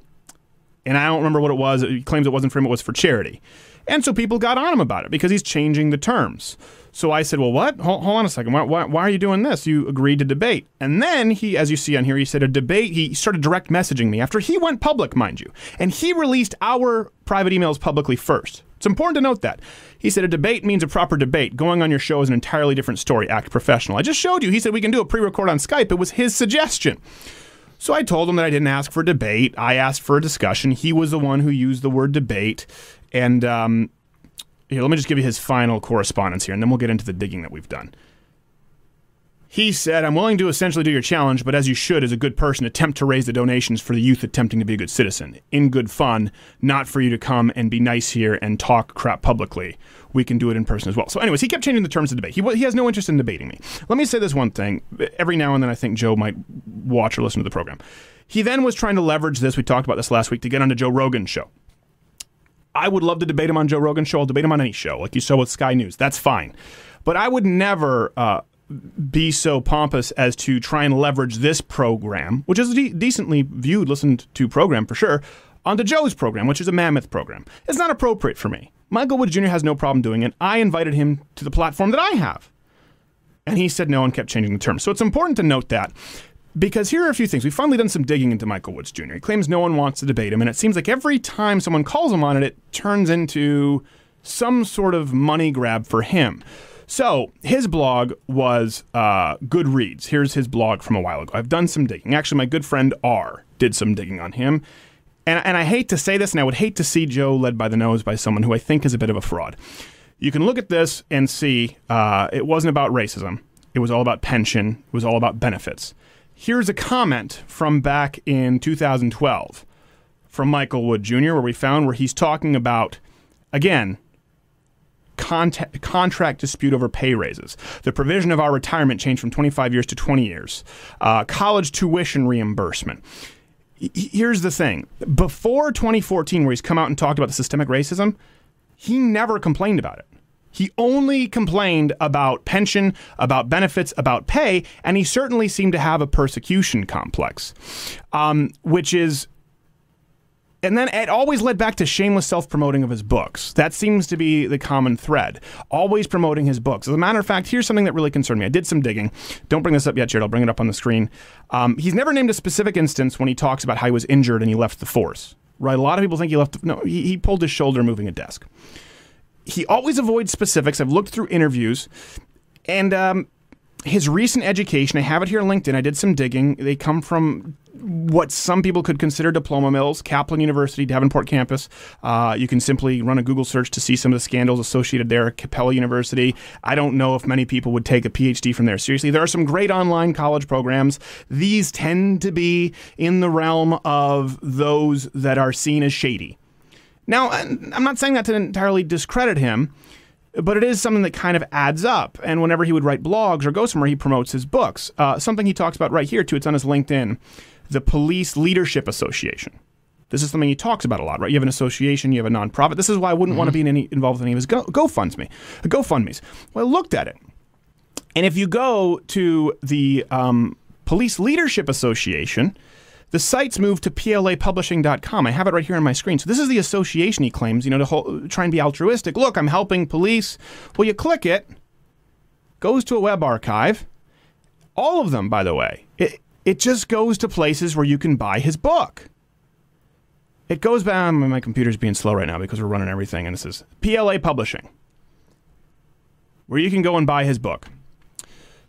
And I don't remember what it was. He claims it wasn't for him, it was for charity. And so people got on him about it because he's changing the terms. So I said, Well, what? Hold, hold on a second. Why, why, why are you doing this? You agreed to debate. And then he, as you see on here, he said a debate. He started direct messaging me after he went public, mind you. And he released our private emails publicly first. It's important to note that. He said a debate means a proper debate. Going on your show is an entirely different story. Act professional. I just showed you. He said we can do a pre record on Skype. It was his suggestion. So I told him that I didn't ask for a debate. I asked for a discussion. He was the one who used the word debate. And um, here, let me just give you his final correspondence here, and then we'll get into the digging that we've done. He said, I'm willing to essentially do your challenge, but as you should, as a good person, attempt to raise the donations for the youth attempting to be a good citizen. In good fun, not for you to come and be nice here and talk crap publicly. We can do it in person as well. So, anyways, he kept changing the terms of debate. He, he has no interest in debating me. Let me say this one thing. Every now and then, I think Joe might watch or listen to the program. He then was trying to leverage this. We talked about this last week to get onto Joe Rogan's show. I would love to debate him on Joe Rogan's show. I'll debate him on any show, like you saw with Sky News. That's fine. But I would never uh, be so pompous as to try and leverage this program, which is a de- decently viewed, listened to program for sure, onto Joe's program, which is a mammoth program. It's not appropriate for me. Michael Wood Jr. has no problem doing it. I invited him to the platform that I have. And he said no and kept changing the terms. So it's important to note that because here are a few things. We've finally done some digging into Michael Woods Jr. He claims no one wants to debate him, and it seems like every time someone calls him on it, it turns into some sort of money grab for him. So his blog was uh, Goodreads. Here's his blog from a while ago. I've done some digging. Actually, my good friend R did some digging on him. And, and I hate to say this, and I would hate to see Joe led by the nose by someone who I think is a bit of a fraud. You can look at this and see uh, it wasn't about racism. It was all about pension. It was all about benefits. Here's a comment from back in 2012 from Michael Wood Jr., where we found where he's talking about, again, conta- contract dispute over pay raises. The provision of our retirement changed from 25 years to 20 years. Uh, college tuition reimbursement. Y- Here's the thing before 2014, where he's come out and talked about the systemic racism, he never complained about it. He only complained about pension, about benefits, about pay, and he certainly seemed to have a persecution complex, um, which is. And then it always led back to shameless self promoting of his books. That seems to be the common thread. Always promoting his books. As a matter of fact, here's something that really concerned me. I did some digging. Don't bring this up yet, Jared. I'll bring it up on the screen. Um, he's never named a specific instance when he talks about how he was injured and he left the force. Right? A lot of people think he left. No, he, he pulled his shoulder moving a desk he always avoids specifics. I've looked through interviews, and um, his recent education, I have it here on LinkedIn. I did some digging. They come from what some people could consider diploma mills, Kaplan University, Davenport campus. Uh, you can simply run a Google search to see some of the scandals associated there. Capella University. I don't know if many people would take a PhD from there seriously. There are some great online college programs. These tend to be in the realm of those that are seen as shady. Now, I'm not saying that to entirely discredit him, but it is something that kind of adds up. And whenever he would write blogs or go somewhere, he promotes his books. Uh, something he talks about right here, too, it's on his LinkedIn the Police Leadership Association. This is something he talks about a lot, right? You have an association, you have a nonprofit. This is why I wouldn't want to be in any, involved with any of his Go, GoFundMe, GoFundMe's. Well, I looked at it. And if you go to the um, Police Leadership Association, the site's moved to plapublishing.com. I have it right here on my screen. So this is the association he claims, you know, to whole, try and be altruistic. Look, I'm helping police. Well, you click it, goes to a web archive. All of them, by the way. It, it just goes to places where you can buy his book. It goes back. My computer's being slow right now because we're running everything, and this is PLA Publishing, where you can go and buy his book.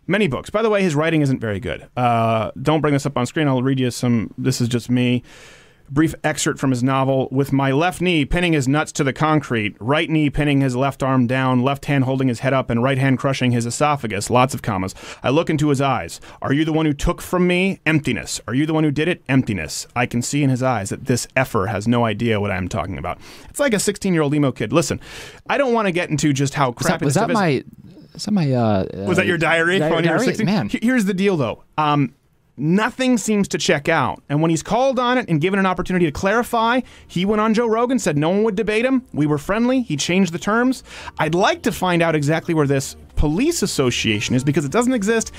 Many books. By the way, his writing isn't very good. Uh, don't bring this up on screen. I'll read you some. This is just me. Brief excerpt from his novel. With my left knee pinning his nuts to the concrete, right knee pinning his left arm down, left hand holding his head up, and right hand crushing his esophagus. Lots of commas. I look into his eyes. Are you the one who took from me? Emptiness. Are you the one who did it? Emptiness. I can see in his eyes that this effer has no idea what I'm talking about. It's like a 16 year old emo kid. Listen, I don't want to get into just how Was that, crappy was that my? Is that my? Uh, Was that your diary Di- when you were diary? 16? Man. Here's the deal, though. Um, nothing seems to check out. And when he's called on it and given an opportunity to clarify, he went on Joe Rogan, said no one would debate him. We were friendly. He changed the terms. I'd like to find out exactly where this police association is because it doesn't exist.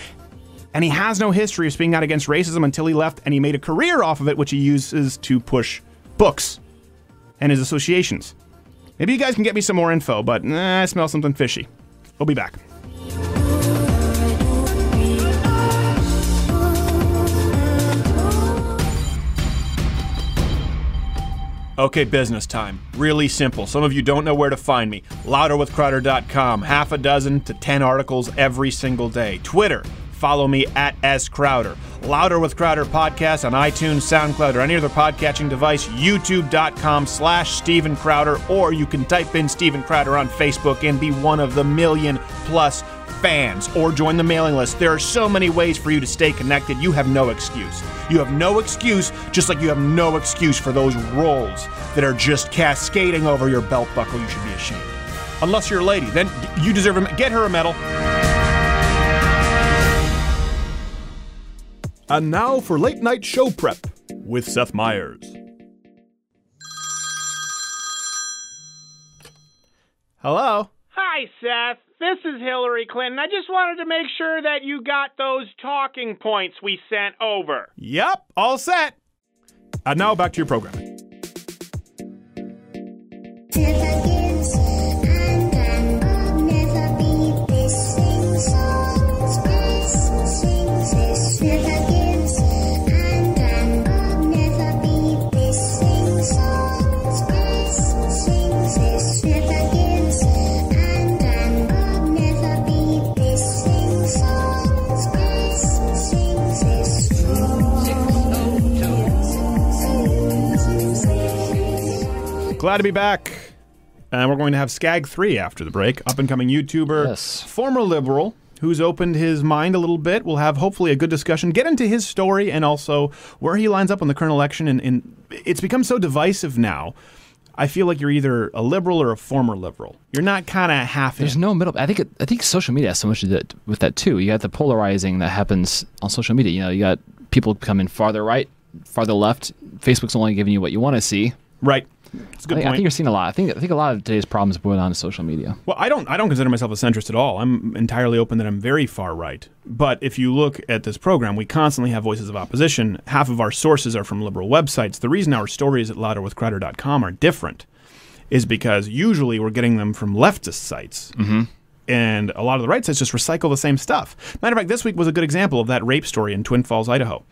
And he has no history of speaking out against racism until he left, and he made a career off of it, which he uses to push books and his associations. Maybe you guys can get me some more info, but eh, I smell something fishy. We'll be back. Okay, business time. Really simple. Some of you don't know where to find me. Louderwithcrowder.com. Half a dozen to 10 articles every single day. Twitter. Follow me at S Crowder. Louder with Crowder podcast on iTunes, SoundCloud, or any other podcatching device. YouTube.com slash Steven Crowder, or you can type in Steven Crowder on Facebook and be one of the million plus fans, or join the mailing list. There are so many ways for you to stay connected. You have no excuse. You have no excuse, just like you have no excuse for those rolls that are just cascading over your belt buckle. You should be ashamed. Unless you're a lady, then you deserve a get her a medal. And now for late night show prep with Seth Meyers. Hello? Hi, Seth. This is Hillary Clinton. I just wanted to make sure that you got those talking points we sent over. Yep, all set. And now back to your programming. Glad to be back. And we're going to have Skagg 3 after the break. Up and coming YouTuber, former liberal, who's opened his mind a little bit. We'll have hopefully a good discussion, get into his story and also where he lines up on the current election. And, and it's become so divisive now. I feel like you're either a liberal or a former liberal. You're not kind of half There's in. no middle. I think it, I think social media has so much to do with that too. You got the polarizing that happens on social media. You know, you got people coming farther right, farther left. Facebook's only giving you what you want to see. Right. It's a good I think, I think you're seeing a lot. I think I think a lot of today's problems boil down to social media. Well, I don't. I don't consider myself a centrist at all. I'm entirely open that I'm very far right. But if you look at this program, we constantly have voices of opposition. Half of our sources are from liberal websites. The reason our stories at louderwithcrowder.com are different is because usually we're getting them from leftist sites. Mm-hmm. And a lot of the right sites just recycle the same stuff. Matter of fact, this week was a good example of that rape story in Twin Falls, Idaho.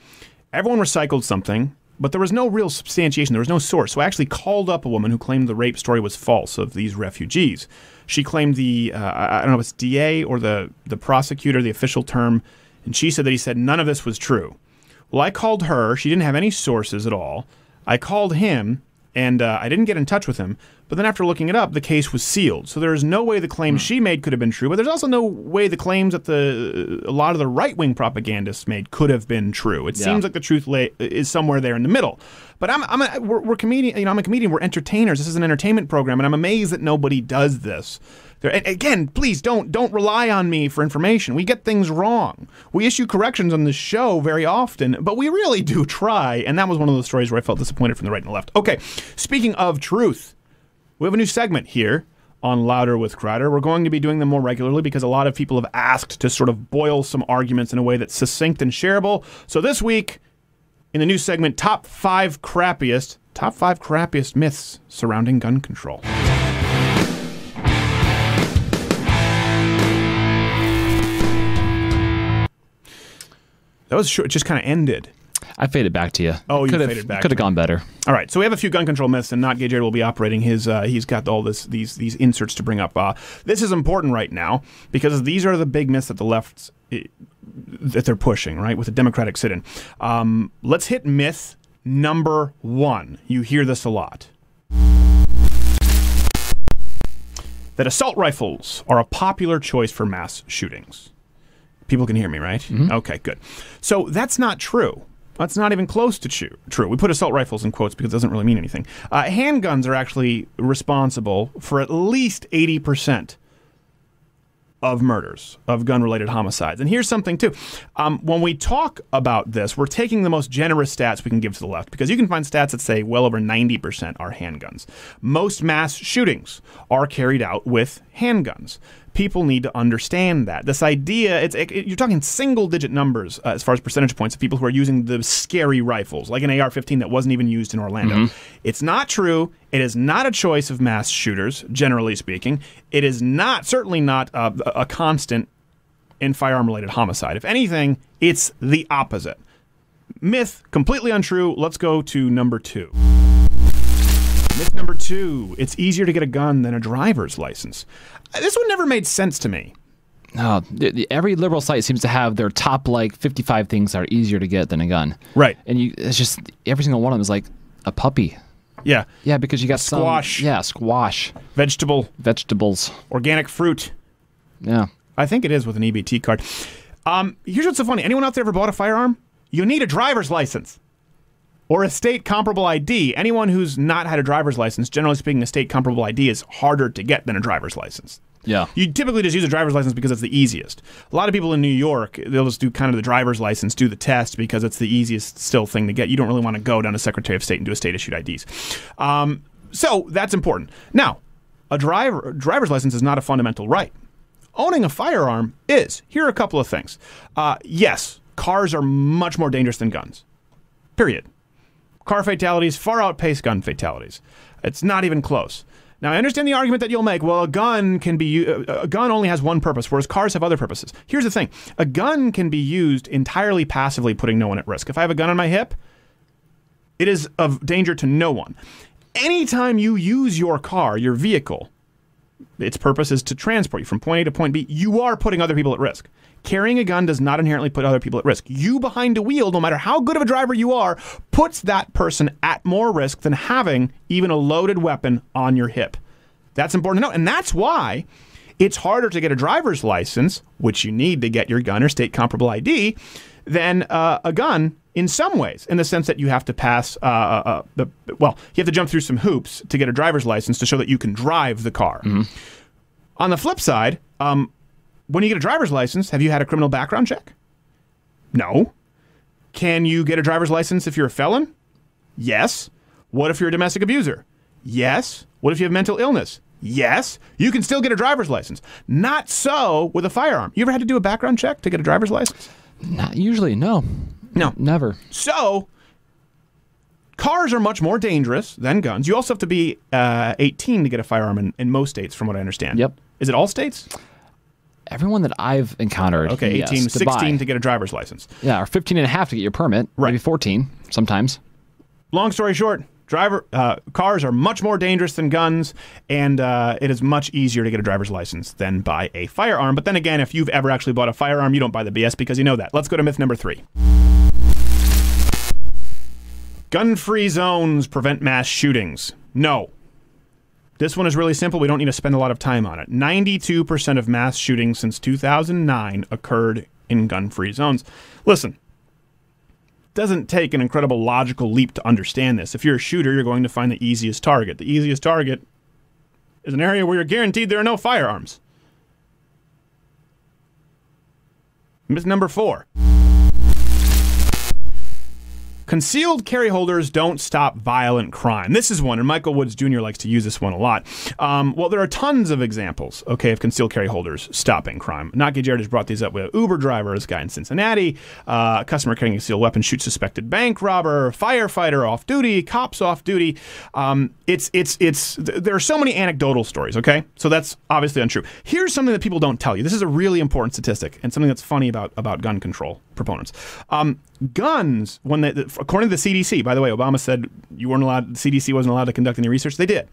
Everyone recycled something, but there was no real substantiation. There was no source. So I actually called up a woman who claimed the rape story was false of these refugees. She claimed the, uh, I don't know if it's DA or the, the prosecutor, the official term, and she said that he said none of this was true. Well, I called her. She didn't have any sources at all. I called him, and uh, I didn't get in touch with him. But then after looking it up, the case was sealed. So there is no way the claims hmm. she made could have been true. But there's also no way the claims that the a lot of the right wing propagandists made could have been true. It Yeah. seems like the truth lay, is somewhere there in the middle. But I'm, I'm a, we're, we're comedian. You know, I'm a comedian. We're entertainers. This is an entertainment program, and I'm amazed that nobody does this. There, and again, please don't don't rely on me for information. We get things wrong. We issue corrections on the show very often, but we really do try. And that was one of those stories where I felt disappointed from the right and the left. Okay, speaking of truth, we have a new segment here on Louder with Crowder. We're going to be doing them more regularly because a lot of people have asked to sort of boil some arguments in a way that's succinct and shareable. So this week, in the new segment, top five crappiest, top five crappiest myths surrounding gun control. That was short, it just kind of ended. I faded back to you. Oh, you could faded back Could have gone better. All right, so we have a few gun control myths, and not Gay Jared will be operating his. Uh, he's got all this these these inserts to bring up. Uh, this is important right now because these are the big myths that the left eh, that they're pushing right with the Democratic sit-in. Um, let's hit myth number one. You hear this a lot. That assault rifles are a popular choice for mass shootings. People can hear me, right? Okay, good. So that's not true. That's not even close to true. True. We put assault rifles in quotes because it doesn't really mean anything. Uh, handguns are actually responsible for at least eighty percent of murders, of gun related homicides. And here's something, too. Um, when we talk about this, we're taking the most generous stats we can give to the left because you can find stats that say well over 90% are handguns. Most mass shootings are carried out with handguns. People need to understand that. This idea, it's it, you're talking single digit numbers uh, as far as percentage points of people who are using the scary rifles, like an AR 15 that wasn't even used in Orlando. Mhm. It's not true. It is not a choice of mass shooters, generally speaking. It is not, certainly not uh, a constant in firearm related homicide. If anything, it's the opposite. Myth, completely untrue. Let's go to number two. Myth number two it's easier to get a gun than a driver's license. Uh, This one never made sense to me. No, every liberal site seems to have their top like 55 things that are easier to get than a gun. Right. And you, it's just every single one of them is like a puppy. Yeah. Yeah, because you got some- Squash. yeah, squash. Vegetable. Vegetables. Organic fruit. Yeah. I think it is with an EBT card. Um, here's what's so funny. Anyone out there ever bought a firearm? You need a driver's license or a state comparable ID. Anyone who's not had a driver's license, generally speaking, a state comparable ID is harder to get than a driver's license. Yeah. You typically just use a driver's license because it's the easiest. A lot of people in New York, they'll just do kind of the driver's license, do the test because it's the easiest still thing to get. You don't really want to go down to Secretary of State and do a state issued IDs. Um, so that's important. Now, a driver driver's license is not a fundamental right. Owning a firearm is. Here are a couple of things. Uh, yes, cars are much more dangerous than guns. Period. Car fatalities far outpace gun fatalities. It's not even close. Now I understand the argument that you'll make. Well, a gun can be uh, a gun only has one purpose, whereas cars have other purposes. Here's the thing: a gun can be used entirely passively, putting no one at risk. If I have a gun on my hip, it is of danger to no one. Anytime you use your car, your vehicle, its purpose is to transport you from point A to point B. You are putting other people at risk. Carrying a gun does not inherently put other people at risk. You behind a wheel, no matter how good of a driver you are, puts that person at more risk than having even a loaded weapon on your hip. That's important to know. And that's why it's harder to get a driver's license, which you need to get your gun or state comparable ID, than uh, a gun in some ways, in the sense that you have to pass, uh, uh, uh, the, well, you have to jump through some hoops to get a driver's license to show that you can drive the car. On the flip side, um, when you get a driver's license, have you had a criminal background check? No. Can you get a driver's license if you're a felon? Yes. What if you're a domestic abuser? Yes. What if you have mental illness? Yes. You can still get a driver's license. Not so with a firearm. You ever had to do a background check to get a driver's license? Not usually, no. No. Never. So, cars are much more dangerous than guns. You also have to be uh, 18 to get a firearm in, in most states, from what I understand. Yep. Is it all states? Everyone that I've encountered. Okay, 18, yes, to 16 buy. to get a driver's license. Yeah, or 15 and a half to get your permit. Right. Maybe 14 sometimes. Long story short, driver uh, cars are much more dangerous than guns, and uh, it is much easier to get a driver's license than buy a firearm. But then again, if you've ever actually bought a firearm, you don't buy the BS because you know that. Let's go to myth number three. Gun-free zones prevent mass shootings. No. This one is really simple. We don't need to spend a lot of time on it. 92% of mass shootings since 2009 occurred in gun-free zones. Listen, doesn't take an incredible logical leap to understand this. If you're a shooter, you're going to find the easiest target. The easiest target is an area where you're guaranteed there are no firearms. Myth number four. Concealed carry holders don't stop violent crime. This is one, and Michael Woods Jr. likes to use this one a lot. Um, well, there are tons of examples, okay, of concealed carry holders stopping crime. Not Gay Jared has brought these up with Uber driver, this guy in Cincinnati, uh, customer carrying a concealed weapon shoots suspected bank robber, firefighter off duty, cops off duty. Um, it's it's it's. th- There are so many anecdotal stories, okay, so that's obviously untrue. Here's something that people don't tell you. This is a really important statistic and something that's funny about about gun control proponents. Um, guns, when they, according to the CDC, by the way, Obama said you weren't allowed, the CDC wasn't allowed to conduct any research. They did.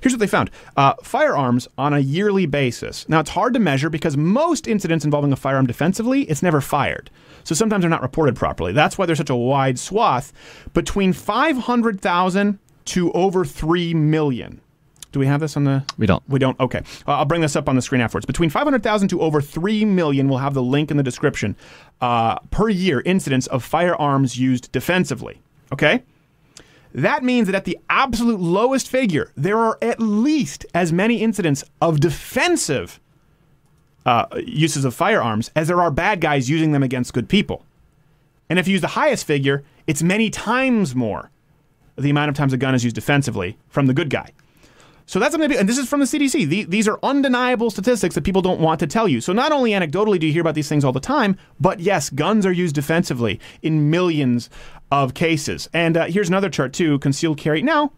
Here's what they found uh, firearms on a yearly basis. Now, it's hard to measure because most incidents involving a firearm defensively, it's never fired. So sometimes they're not reported properly. That's why there's such a wide swath between 500,000 to over 3 million. Do we have this on the? We don't. We don't. Okay, uh, I'll bring this up on the screen afterwards. Between 500,000 to over 3 million, we'll have the link in the description, uh, per year incidents of firearms used defensively. Okay? That means that at the absolute lowest figure, there are at least as many incidents of defensive uh, uses of firearms as there are bad guys using them against good people. And if you use the highest figure, it's many times more the amount of times a gun is used defensively from the good guy. So that's something, to be, and this is from the CDC. The, these are undeniable statistics that people don't want to tell you. So not only anecdotally do you hear about these things all the time, but yes, guns are used defensively in millions of cases. And uh, here's another chart too: concealed carry. Now,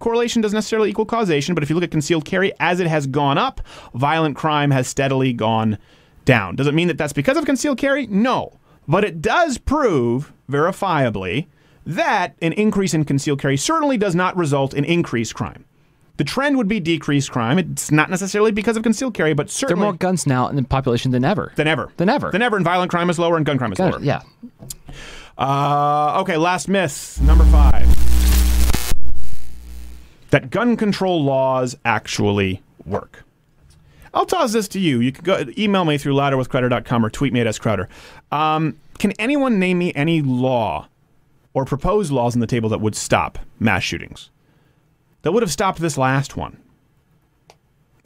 correlation doesn't necessarily equal causation, but if you look at concealed carry as it has gone up, violent crime has steadily gone down. Does it mean that that's because of concealed carry? No, but it does prove verifiably that an increase in concealed carry certainly does not result in increased crime. The trend would be decreased crime. It's not necessarily because of concealed carry, but certainly There are more guns now in the population than ever. than ever. Than ever. Than ever, and violent crime is lower and gun crime is Gun- lower. yeah. Uh, okay, last myth, number five. That gun control laws actually work. I'll toss this to you. You can go email me through louderwithcrowder.com or tweet me at scrowder. Um, can anyone name me any law or proposed laws on the table that would stop mass shootings? That would have stopped this last one?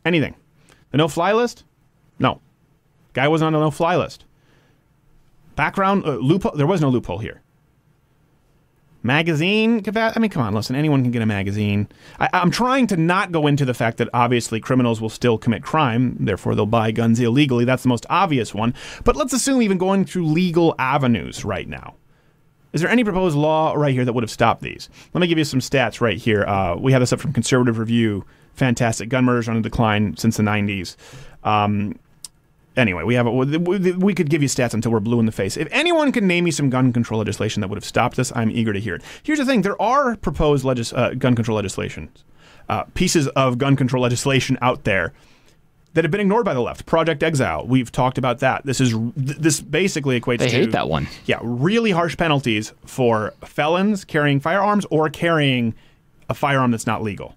Anything? The no-fly list? No. Guy wasn't on the no-fly list. Background uh, loophole. There was no loophole here. Magazine. I mean, come on, listen. Anyone can get a magazine. I, I'm trying to not go into the fact that obviously criminals will still commit crime, therefore they'll buy guns illegally. That's the most obvious one. But let's assume even going through legal avenues right now. Is there any proposed law right here that would have stopped these? Let me give you some stats right here. Uh, we have this up from Conservative Review. Fantastic. Gun murders on a decline since the 90s. Um, anyway, we have a, we could give you stats until we're blue in the face. If anyone can name me some gun control legislation that would have stopped this, I'm eager to hear it. Here's the thing: there are proposed legis- uh, gun control legislation, uh, pieces of gun control legislation out there that have been ignored by the left. Project Exile. We've talked about that. This is this basically equates. To. They to, hate that one. Yeah, really harsh penalties for felons carrying firearms or carrying a firearm that's not legal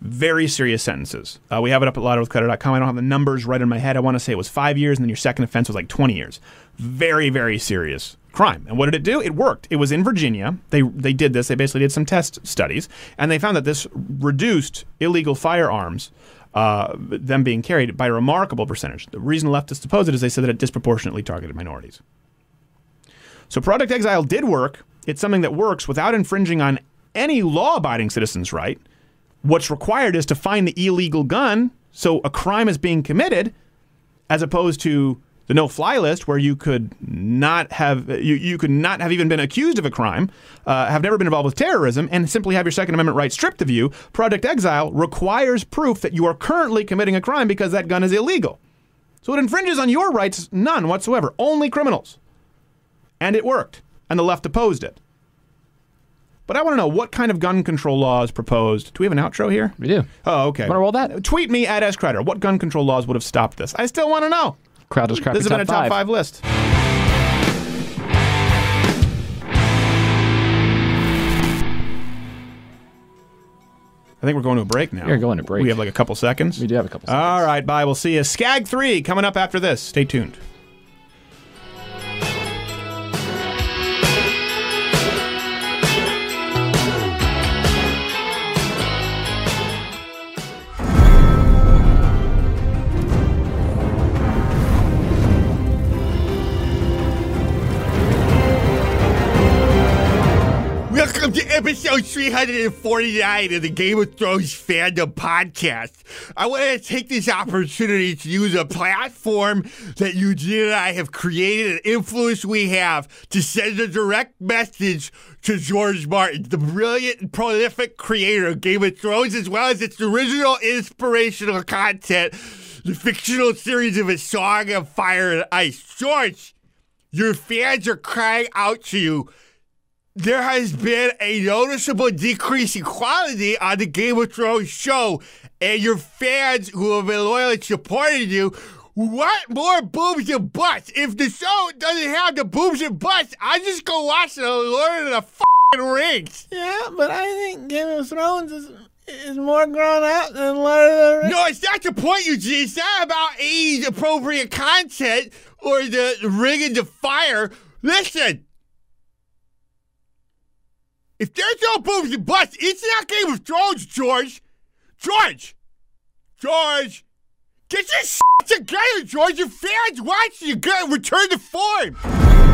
very serious sentences. Uh, we have it up at louderwithcrowder.com. I don't have the numbers right in my head. I want to say it was five years, and then your second offense was like 20 years. Very, very serious crime. And what did it do? It worked. It was in Virginia. They they did this. They basically did some test studies, and they found that this reduced illegal firearms. Uh, them being carried by a remarkable percentage. The reason leftists oppose it is they said that it disproportionately targeted minorities. So Project Exile did work. It's something that works without infringing on any law-abiding citizen's right. What's required is to find the illegal gun, so a crime is being committed, as opposed to the no-fly list, where you could not have you, you could not have even been accused of a crime, uh, have never been involved with terrorism, and simply have your Second Amendment rights stripped of you. Project Exile requires proof that you are currently committing a crime because that gun is illegal. So it infringes on your rights, none whatsoever, only criminals. And it worked, and the left opposed it. But I want to know what kind of gun control laws proposed. Do we have an outro here? We do. Oh, okay. Want to roll that? Tweet me at S. Crowder. What gun control laws would have stopped this? I still want to know. Crowder's crappy This has been a top five. five list. I think we're going to a break now. We're going to break. We have like a couple seconds. We do have a couple All right, bye. We'll see you. Skagg 3 coming up after this. Stay tuned. To episode 349 of the Game of Thrones Fandom Podcast. I want to take this opportunity to use a platform that Eugene and I have created, an influence we have, to send a direct message to George Martin, the brilliant and prolific creator of Game of Thrones, as well as its original inspirational content, the fictional series of A Song of Fire and Ice. George, your fans are crying out to you there has been a noticeable decrease in quality on the Game of Thrones show, and your fans who have been loyal loyally supporting you want more boobs and butts. If the show doesn't have the boobs and butts, I just go watch the Lord of the fucking Rings. Yeah, but I think Game of Thrones is is more grown up than Lord of the Rings. No, it's not the point, Eugene. It's not about age appropriate content or the ring and the fire. Listen. If there's no boobs and butts, it's not Game of Thrones, George. George. George. Get your shit together, George. Your fans watch you. Get return to form.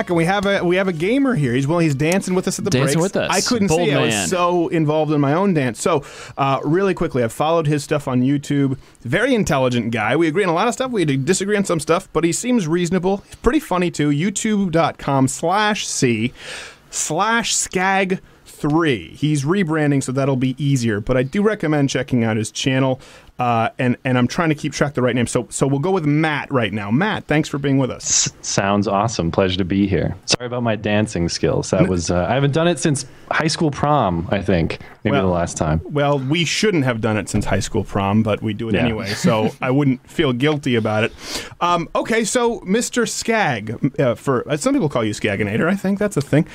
Back, and we have a we have a gamer here. He's well, he's dancing with us at the break. Dancing breaks. with us. I couldn't Bold see. I was so involved in my own dance. So, uh, really quickly, I've followed his stuff on YouTube. Very intelligent guy. We agree on a lot of stuff. We disagree on some stuff, but he seems reasonable. He's pretty funny too. YouTube.com/slash c slash skagg. Three. He's rebranding, so that'll be easier. But I do recommend checking out his channel, uh, and and I'm trying to keep track of the right name. So so we'll go with Matt right now. Matt, thanks for being with us. Sounds awesome. Pleasure to be here. Sorry about my dancing skills. That was uh, I haven't done it since high school prom. I think maybe Well- the last time. Well, we shouldn't have done it since high school prom, but we do it Yeah. anyway, so I wouldn't feel guilty about it. Um, okay, so Mr. Skagg, uh, for uh, some people call you Skaginator. I think that's a thing.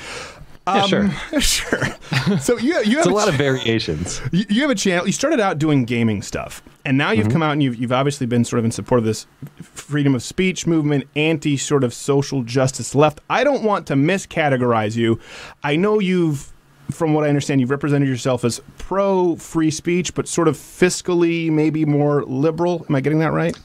Yeah, sure. sure. So you you have It's a lot of variations. you, you have a channel. You started out doing gaming stuff, and now you've Mhm. come out and you've, you've obviously been sort of in support of this freedom of speech movement, anti sort of social justice left. I don't want to miscategorize you. I know you've, from what I understand, you've represented yourself as pro free speech, but sort of fiscally maybe more liberal. Am I getting that right?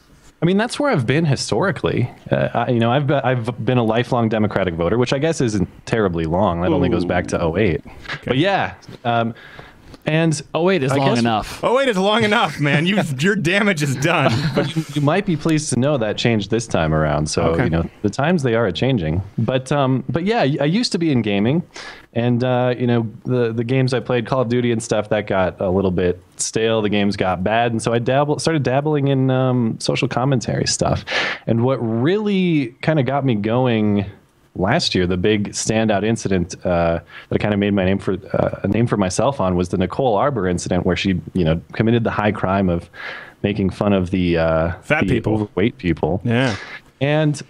I mean, that's where I've been historically. Uh, I, you know, I've been, I've been a lifelong Democratic voter, which I guess isn't terribly long. That only goes back to 08. But yeah, um, And oh wait, is I long guess- enough. Oh wait, it's long enough, man. You your damage is done. But you, you might be pleased to know that changed this time around. So Okay. you know the times they are a changing. But um, but yeah, I used to be in gaming, and uh, you know the the games I played, Call of Duty and stuff, that got a little bit stale. The games got bad, and so I dabble started dabbling in um, social commentary stuff. And what really kind of got me going last year, the big standout incident uh, that I kind of made my name for uh, a name for myself on was the Nicole Arbour incident, where she, you know, committed the high crime of making fun of the uh, Fat the people. overweight people. Yeah. And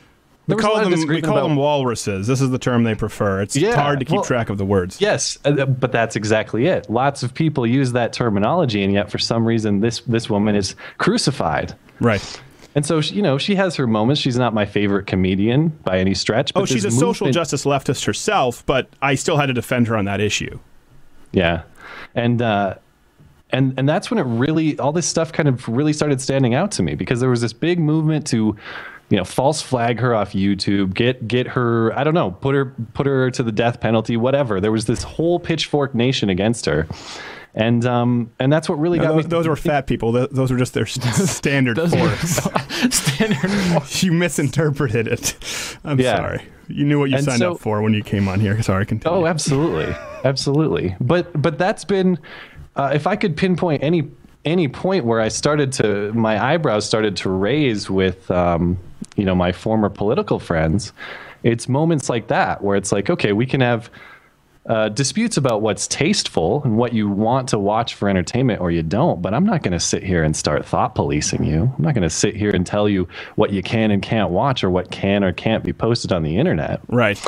We there was a call them we call about- them walruses. This is the term they prefer. It's Yeah, hard to keep well- track of the words. Yes, uh, but that's exactly it. Lots of people use that terminology, and yet for some reason, this this woman is crucified. Right. And so, she, you know, she has her moments. She's not my favorite comedian by any stretch. But Oh, she's a this social justice leftist herself, but I still had to defend her on that issue. Yeah, and uh, and and that's when it really all this stuff kind of really started standing out to me because there was this big movement to you know false flag her off YouTube, get get her I don't know put her put her to the death penalty, whatever. There was this whole pitchfork nation against her. And um and that's what really No, got those, me. those were fat people. Those were just their standard forms. standard You misinterpreted it. I'm Yeah. sorry. You knew what you And signed so- up for when you came on here. Sorry, continue. Oh, absolutely, absolutely. But but that's been, uh, if I could pinpoint any any point where I started to my eyebrows started to raise with, um, you know, my former political friends, it's moments like that where it's like, okay, we can have. Uh, disputes about what's tasteful and what you want to watch for entertainment or you don't, but I'm not going to sit here and start thought policing you. I'm not going to sit here and tell you what you can and can't watch or what can or can't be posted on the internet. Right.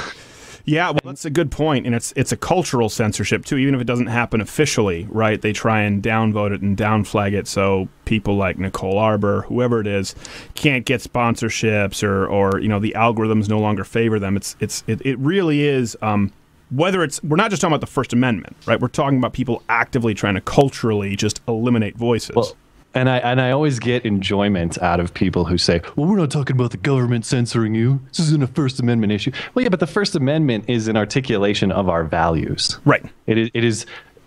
Yeah, well, that's a good point, and it's it's a cultural censorship too. Even if it doesn't happen officially, right? They try and downvote it and downflag it, so people like Nicole Arbour, whoever it is, can't get sponsorships, or or you know the algorithms no longer favor them. It's it's it, it really is. Um, whether it's we're not just talking about the First Amendment, right? We're talking about people actively trying to culturally just eliminate voices. And I and I always get enjoyment out of people who say, "Well, we're not talking about the government censoring you. This isn't a First Amendment issue." Well, yeah, but the First Amendment is an articulation of our values. Right. It is. It is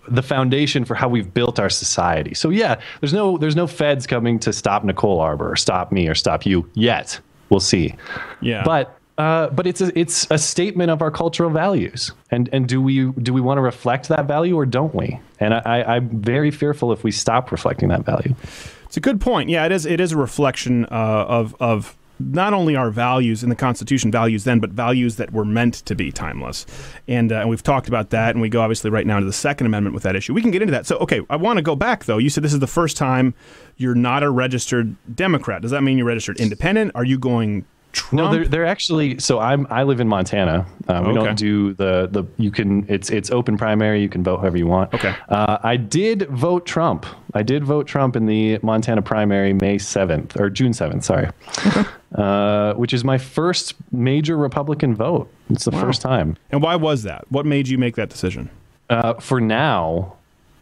the foundation for how we've built our society. So yeah, there's no there's no feds coming to stop Nicole Arbour or stop me or stop you yet. We'll see. Yeah. But uh, but it's a, it's a statement of our cultural values, and and do we do we want to reflect that value or don't we? And I, I'm very fearful if we stop reflecting that value. It's a good point. Yeah, it is. It is a reflection uh, of of not only our values in the Constitution, values then, but values that were meant to be timeless. And, uh, and we've talked about that, and we go obviously right now to the Second Amendment with that issue. We can get into that. So, okay, I want to go back though. You said this is the first time you're not a registered Democrat. Does that mean you're registered independent? Are you going Trump? No, they're they're actually. So I'm I live in Montana. Um, we Okay. don't do the the you can it's it's open primary. You can vote however you want. Okay. Uh, I did vote Trump. I did vote Trump in the Montana primary May seventh or June seventh. Sorry. Uh, which is my first major Republican vote. It's the Wow. first time. And why was that? What made you make that decision? Uh, for now,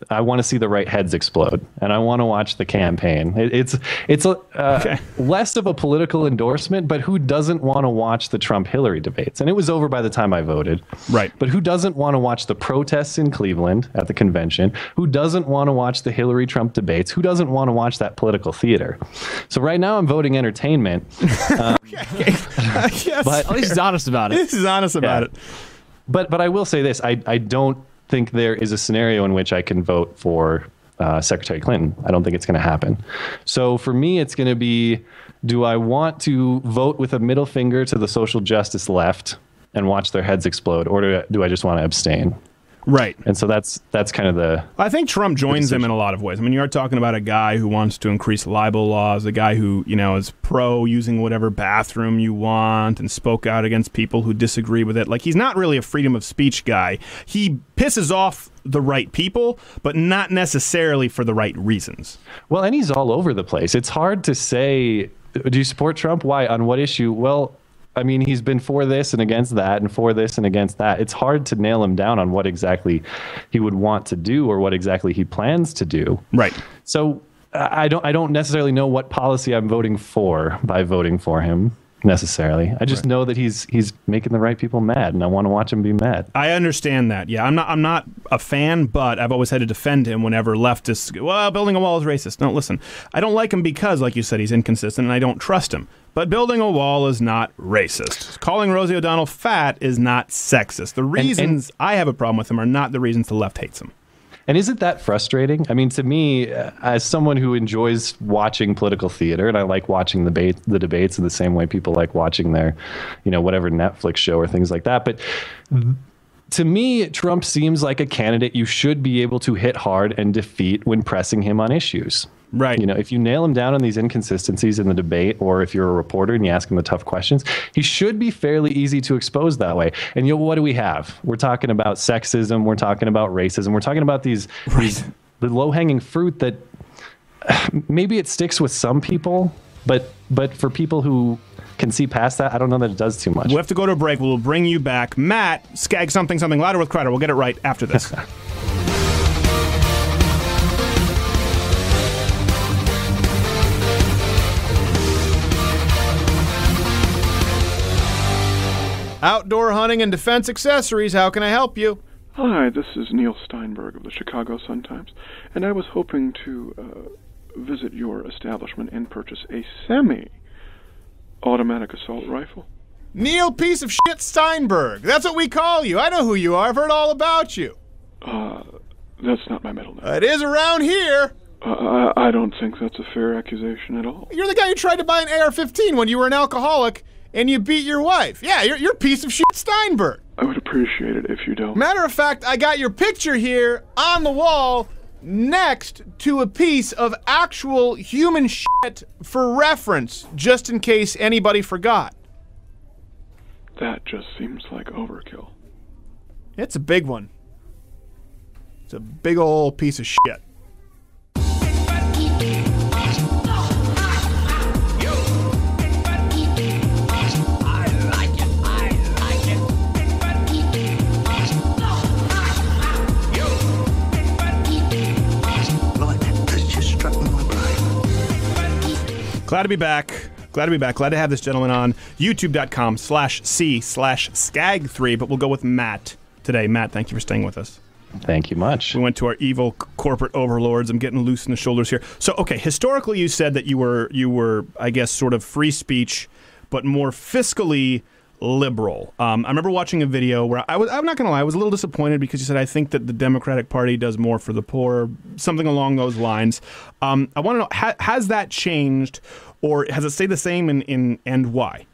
I want to see the right heads explode, and I want to watch the campaign. It, it's it's a, uh, less of a political endorsement, but who doesn't want to watch the Trump Hillary debates? And it was over by the time I voted. Right. But who doesn't want to watch the protests in Cleveland at the convention? Who doesn't want to watch the Hillary Trump debates? Who doesn't want to watch that political theater? So right now, I'm voting entertainment. Um, yes, but At least he's honest about it. This is honest about Yeah. it. But but I will say this: I I don't think there is a scenario in which I can vote for uh, Secretary Clinton. I don't think it's going to happen. So for me, it's going to be: Do I want to vote with a middle finger to the social justice left and watch their heads explode, or do I, do I just want to abstain? Right. And so that's that's kind of the I think Trump joins them in a lot of ways. I mean, you're talking about a guy who wants to increase libel laws, a guy who, you know, is pro using whatever bathroom you want and spoke out against people who disagree with it. Like, he's not really a freedom of speech guy. He pisses off the right people, but not necessarily for the right reasons. Well, and he's all over the place. It's hard to say, do you support Trump? Why? On what issue? Well, I mean, he's been for this and against that, and for this and against that. It's hard to nail him down on what exactly he would want to do or what exactly he plans to do. Right. So I don't. I don't necessarily know what policy I'm voting for by voting for him. necessarily. I just know that he's he's making the right people mad, and I want to watch him be mad. I understand that. Yeah, I'm not. I'm not a fan, but I've always had to defend him whenever leftists. go, Well, building a wall is racist. No, listen. I don't like him because, like you said, he's inconsistent, and I don't trust him. But building a wall is not racist. Calling Rosie O'Donnell fat is not sexist. The reasons I have a problem with him are not the reasons the left hates him. And isn't that frustrating? I mean, to me, uh, as someone who enjoys watching political theater, and I like watching the debate, the debates in the same way people like watching their, you know, whatever Netflix show or things like that. But to me, Trump seems like a candidate you should be able to hit hard and defeat when pressing him on issues. Right. You know, if you nail him down on these inconsistencies in the debate, or if you're a reporter and you ask him the tough questions, he should be fairly easy to expose that way. And you know, what do we have? We're talking about sexism. We're talking about racism. We're talking about these, these the low hanging fruit that maybe it sticks with some people, but but for people who can see past that, I don't know that it does too much. We have to go to a break. We'll bring you back. Matt, skagg something, something louder with Crowder. We'll get it right after this. Outdoor hunting and defense accessories. How can I help you? Hi, this is Neil Steinberg of the Chicago Sun-Times, and I was hoping to uh, visit your establishment and purchase a semi-automatic assault rifle. Neil, piece of shit Steinberg. That's what we call you. I know who you are. I've heard all about you. Uh, that's not my middle name. It is around here. Uh, I I don't think that's a fair accusation at all. You're the guy who tried to buy an AR-15 when you were an alcoholic and you beat your wife. Yeah, you're, you're piece of shit Steinberg. I would appreciate it if you don't. Matter of fact, I got your picture here on the wall next to a piece of actual human shit for reference, just in case anybody forgot. That just seems like overkill. It's a big one. It's a big old piece of shit. Glad to be back. Glad to be back. Glad to have this gentleman on. YouTube.com slash C slash Skagg3. But we'll go with Matt today. Matt, thank you for staying with us. Thank you much. We went to our evil corporate overlords. I'm getting loose in the shoulders here. So, okay, historically, you said that you were you were, I guess, sort of free speech, but more fiscally liberal. Um, I remember watching a video where I was I'm not going to lie, I was a little disappointed because you said I think that the Democratic Party does more for the poor, something along those lines. Um, I want to know ha- has that changed, or has it stayed the same, in, in and why?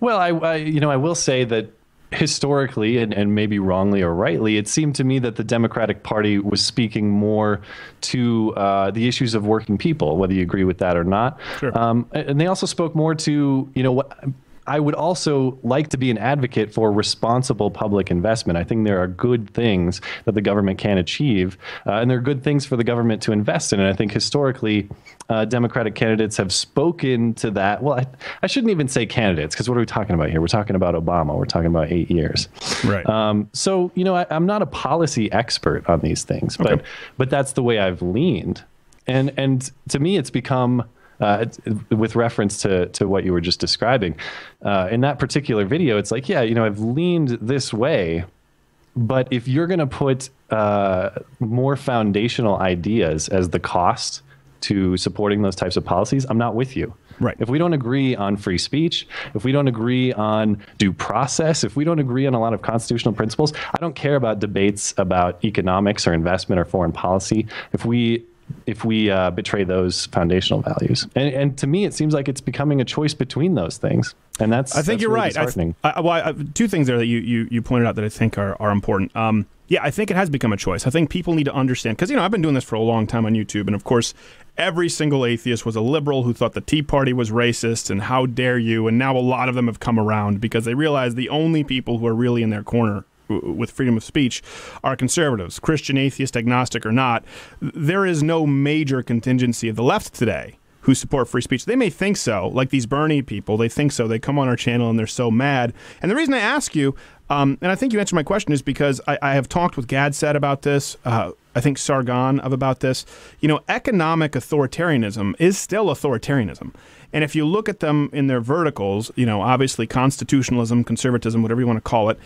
Well, I, I you know I will say that historically and, and maybe wrongly or rightly, it seemed to me that the Democratic Party was speaking more to uh, the issues of working people, whether you agree with that or not. Sure. Um, and they also spoke more to you know what. I would also like to be an advocate for responsible public investment. I think there are good things that the government can achieve, uh, and there are good things for the government to invest in. And I think historically, uh, Democratic candidates have spoken to that. Well, I, I shouldn't even say candidates because what are we talking about here? We're talking about Obama. We're talking about eight years. Right. Um, so you know, I, I'm not a policy expert on these things, but but that's the way I've leaned, and and to me, it's become. Uh, with reference to, to what you were just describing, uh, in that particular video, it's like, yeah, you know, I've leaned this way, but if you're going to put uh, more foundational ideas as the cost to supporting those types of policies, I'm not with you. Right. If we don't agree on free speech, if we don't agree on due process, if we don't agree on a lot of constitutional principles, I don't care about debates about economics or investment or foreign policy. If we if we uh, betray those foundational values, and, and to me, it seems like it's becoming a choice between those things, and that's I think that's you're really right. I th-. I, well, I, two things there that you, you, you pointed out that I think are, are important. Um, yeah, I think it has become a choice. I think people need to understand because you know I've been doing this for a long time on YouTube, and of course, every single atheist was a liberal who thought the Tea Party was racist, and how dare you? And now a lot of them have come around because they realize the only people who are really in their corner with freedom of speech are conservatives, Christian, atheist, agnostic, or not. There is no major contingency of the left today who support free speech. They may think so, like these Bernie people. They think so. They come on our channel and they're so mad. And the reason I ask you, um, and I think you answered my question, is because I, I have talked with Gad Saad about this. Uh, I think Sargon of about this. You know, economic authoritarianism is still authoritarianism. And if you look at them in their verticals, you know, obviously constitutionalism, conservatism, whatever you want to call it,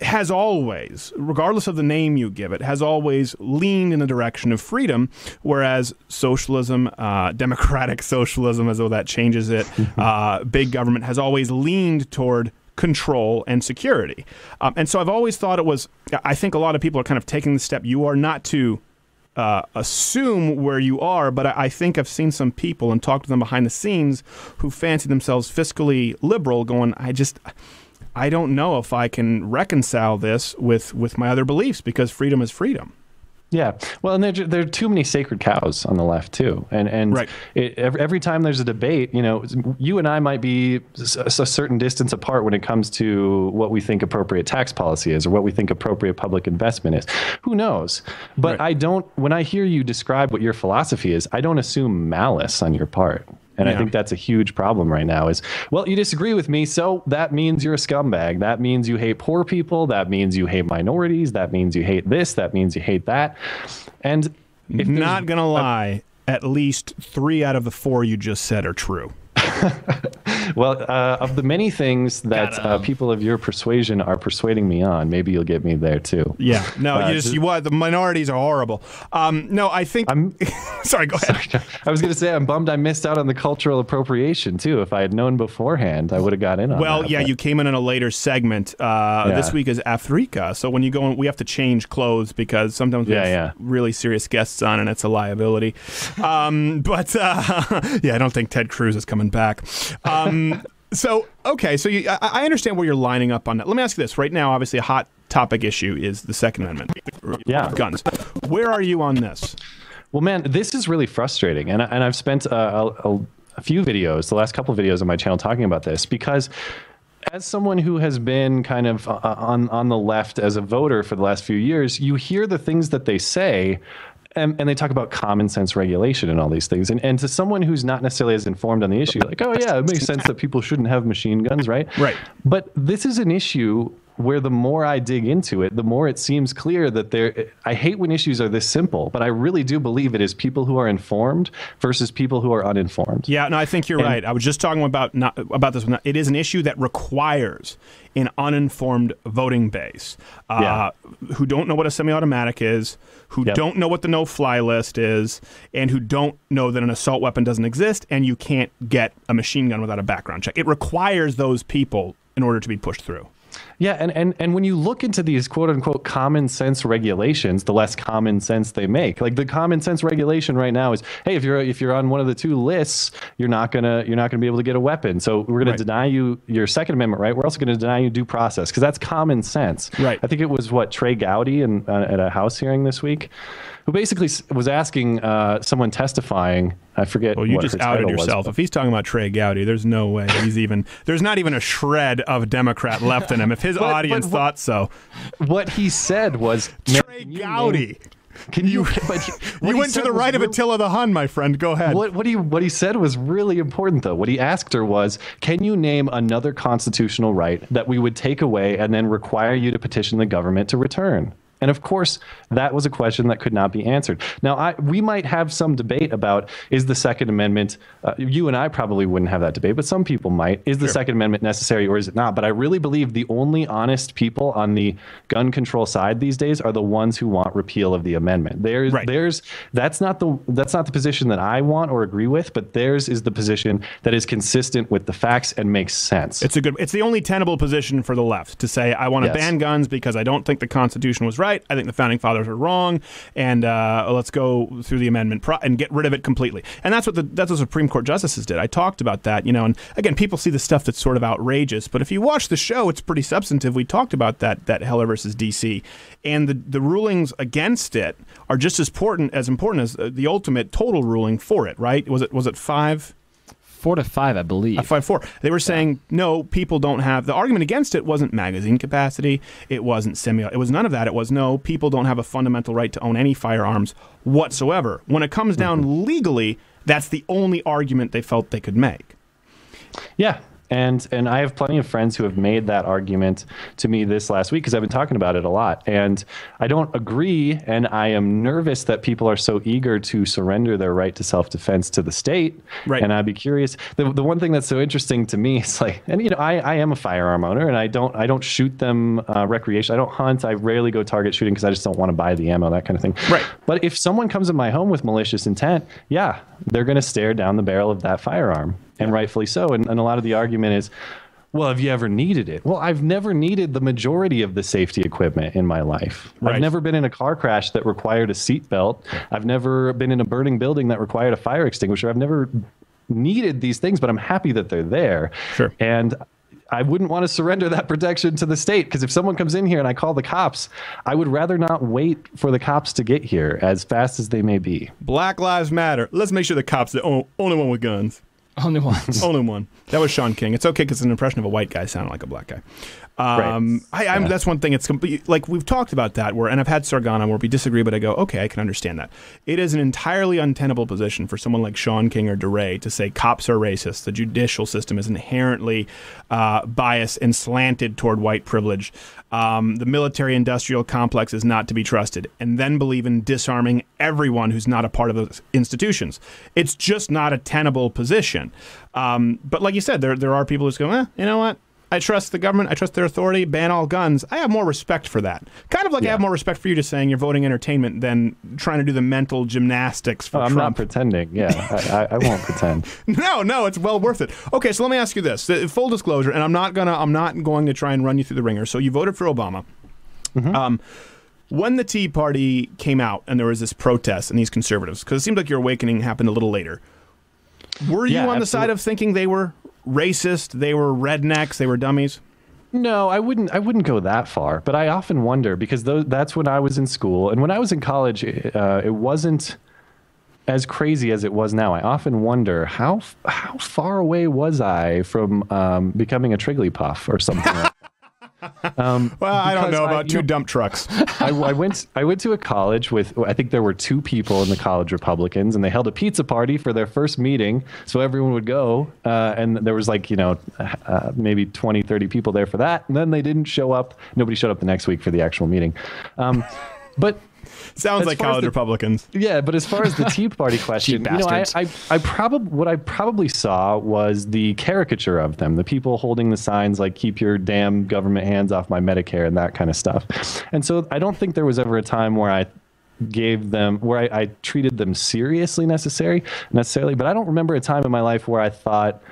has always, regardless of the name you give it, has always leaned in the direction of freedom, whereas socialism, uh, democratic socialism, as though that changes it, uh, big government has always leaned toward control and security. Um, and so I've always thought it was, I think a lot of people are kind of taking the step you are not to uh, assume where you are, but I, I think I've seen some people and talked to them behind the scenes who fancy themselves fiscally liberal going, I just. I don't know if I can reconcile this with, with my other beliefs because freedom is freedom. Yeah, well, and there, there are too many sacred cows on the left too, and and Right. it, every, every time there's a debate, you know, you and I might be a certain distance apart when it comes to what we think appropriate tax policy is or what we think appropriate public investment is. Who knows? But I don't. When I hear you describe what your philosophy is, I don't assume malice on your part. And I think that's a huge problem right now is, well, you disagree with me, so that means you're a scumbag. That means you hate poor people. That means you hate minorities. That means you hate this. That means you hate that. And if Not going to lie, at least three out of the four you just said are true. well, uh, of the many things that uh, people of your persuasion are persuading me on, maybe you'll get me there too. Yeah, no, Uh, you just you what the minorities are horrible. Um, no, I think. I'm sorry. Go ahead. I was going to say I'm bummed I missed out on the cultural appropriation too. If I had known beforehand, I would have got in on Well, that, yeah, but- you came in in a later segment. Uh, Yeah. This week is Africa, so when you go, in, we have to change clothes because sometimes we Yeah, have yeah. really serious guests on, and it's a liability. Um, but uh, yeah, I don't think Ted Cruz is coming back. Um, so okay, so you, I, I understand where you're lining up on that. Let me ask you this: right now, obviously, a hot topic issue is the Second Amendment. Yeah. guns. Where are you on this? Well, man, this is really frustrating, and I- and I've spent uh, a, a, a few videos, the last couple of videos on my channel, talking about this because. As someone who has been kind of uh, on on the left as a voter for the last few years, you hear the things that they say, and, and they talk about common sense regulation and all these things. And and to someone who's not necessarily as informed on the issue, like, oh yeah, it makes sense that people shouldn't have machine guns, right? Right. But this is an issue where the more I dig into it, the more it seems clear that there. I hate when issues are this simple, but I really do believe it is people who are informed versus people who are uninformed. Yeah, no, I think you're And- right. I was just talking about not, about this one. It is an issue that requires an uninformed voting base uh, who don't know what a semi-automatic is, who don't know what the no-fly list is, and who don't know that an assault weapon doesn't exist, and you can't get a machine gun without a background check. It requires those people in order to be pushed through. Yeah, and, and and when you look into these quote unquote common sense regulations, the less common sense they make. Like the common sense regulation right now is, hey, if you're if you're on one of the two lists, you're not gonna you're not gonna be able to get a weapon. So we're gonna Right. deny you your Second Amendment right. We're also gonna deny you due process because that's common sense. Right. I think it was what Trey Gowdy in, uh, at a House hearing this week, who basically was asking uh, someone testifying. I forget. Well, you just outed title was, yourself. if he's talking about Trey Gowdy, there's no way he's even. There's not even a shred of Democrat left in him. If his But- but audience what- thought so, what he said was Trey Gowdy. Can you? But You went to the right of Attila the Hun, my friend. Go ahead. What, what he what he said was really important though. What he asked her was, "Can you name another constitutional right that we would take away and then require you to petition the government to return?" And of course, that was a question that could not be answered. Now, I, we might have some debate about is the Second Amendment. Uh, you and I probably wouldn't have that debate, but some people might. Is the Second Amendment necessary or is it not? But I really believe the only honest people on the gun control side these days are the ones who want repeal of the amendment. There's, there's that's not the that's not the position that I want or agree with, but theirs is the position that is consistent with the facts and makes sense. It's a good. It's the only tenable position for the left to say I want to Yes. ban guns because I don't think the Constitution was right. I think the founding fathers are wrong, and uh, let's go through the amendment pro- and get rid of it completely. And that's what the that's what Supreme Court justices did. I talked about that, you know. And again, people see the stuff that's sort of outrageous, but if you watch the show, it's pretty substantive. We talked about that that Heller versus D.C. and the the rulings against it are just as important as important as uh, the ultimate total ruling for it. Right? Was it was it five? Four to five, I believe. A five four. They were saying no, people don't have the argument against it wasn't magazine capacity. It wasn't semi. It was none of that. It was no, people don't have a fundamental right to own any firearms whatsoever. When it comes down mm-hmm. legally, that's the only argument they felt they could make. Yeah, And and I have plenty of friends who have made that argument to me this last week because I've been talking about it a lot. And I don't agree, and I am nervous that people are so eager to surrender their right to self-defense to the state. Right. And I'd be curious. The, the one thing that's so interesting to me is like, and you know, I, I am a firearm owner, and I don't I don't shoot them uh, recreation. I don't hunt. I rarely go target shooting because I just don't want to buy the ammo, that kind of thing. Right. But if someone comes in my home with malicious intent, yeah, they're going to stare down the barrel of that firearm, and rightfully so. And, and a lot of the argument is, well, have you ever needed it? Well, I've never needed the majority of the safety equipment in my life. Right. I've never been in a car crash that required a seatbelt. I've never been in a burning building that required a fire extinguisher. I've never needed these things, but I'm happy that they're there. Sure. And I wouldn't want to surrender that protection to the state because if someone comes in here and I call the cops, I would rather not wait for the cops to get here as fast as they may be. Black Lives Matter. Let's make sure the cops are the only, only one with guns. Only ones. only one. That was Shaun King. It's okay because it's an impression of a white guy sounding like a black guy. Um, I, I'm, That's one thing. It's complete, like we've talked about that. Where and I've had Sargon on where we disagree, but I go, okay, I can understand that. It is an entirely untenable position for someone like Shaun King or DeRay to say cops are racist. The judicial system is inherently uh, biased and slanted toward white privilege. Um, the military-industrial complex is not to be trusted, and then believe in disarming everyone who's not a part of those institutions. It's just not a tenable position. Um, but like you said, there there are people who go, eh, you know what? I trust the government. I trust their authority. Ban all guns. I have more respect for that. Kind of like I have more respect for you just saying you're voting entertainment than trying to do the mental gymnastics for Oh, I'm Trump. not pretending. Yeah, I, I, won't pretend. No, no, it's well worth it. Okay, so let me ask you this: full disclosure, and I'm not gonna, I'm not going to try and run you through the ringer. So you voted for Obama. Mm-hmm. Um, when the Tea Party came out and there was this protest and these conservatives, because it seemed like your awakening happened a little later. Were you Yeah, on the side of thinking they were racist, they were rednecks, they were dummies? No, I wouldn't. I wouldn't go that far. But I often wonder because that's when I was in school, and when I was in college, uh, it wasn't as crazy as it was now. I often wonder how how far away was I from um, becoming a Trigglypuff or something. like Um, Well, I don't know about two dump trucks. I, I went. I went to a college with. I think there were two people in the college Republicans, and they held a pizza party for their first meeting, so everyone would go. Uh, and there was like you know, uh, maybe 20, 30 people there for that, and then they didn't show up. Nobody showed up the next week for the actual meeting. Um, but sounds as like college the- Republicans. yeah, but as far as the Tea Party question, you know, I. I, I probably what I probably saw was the caricature of them, the people holding the signs like "Keep your damn government hands off my Medicare" and that kind of stuff. And so I don't think there was ever a time where I gave them where I, I treated them seriously necessary necessarily, but I don't remember a time in my life where I thought,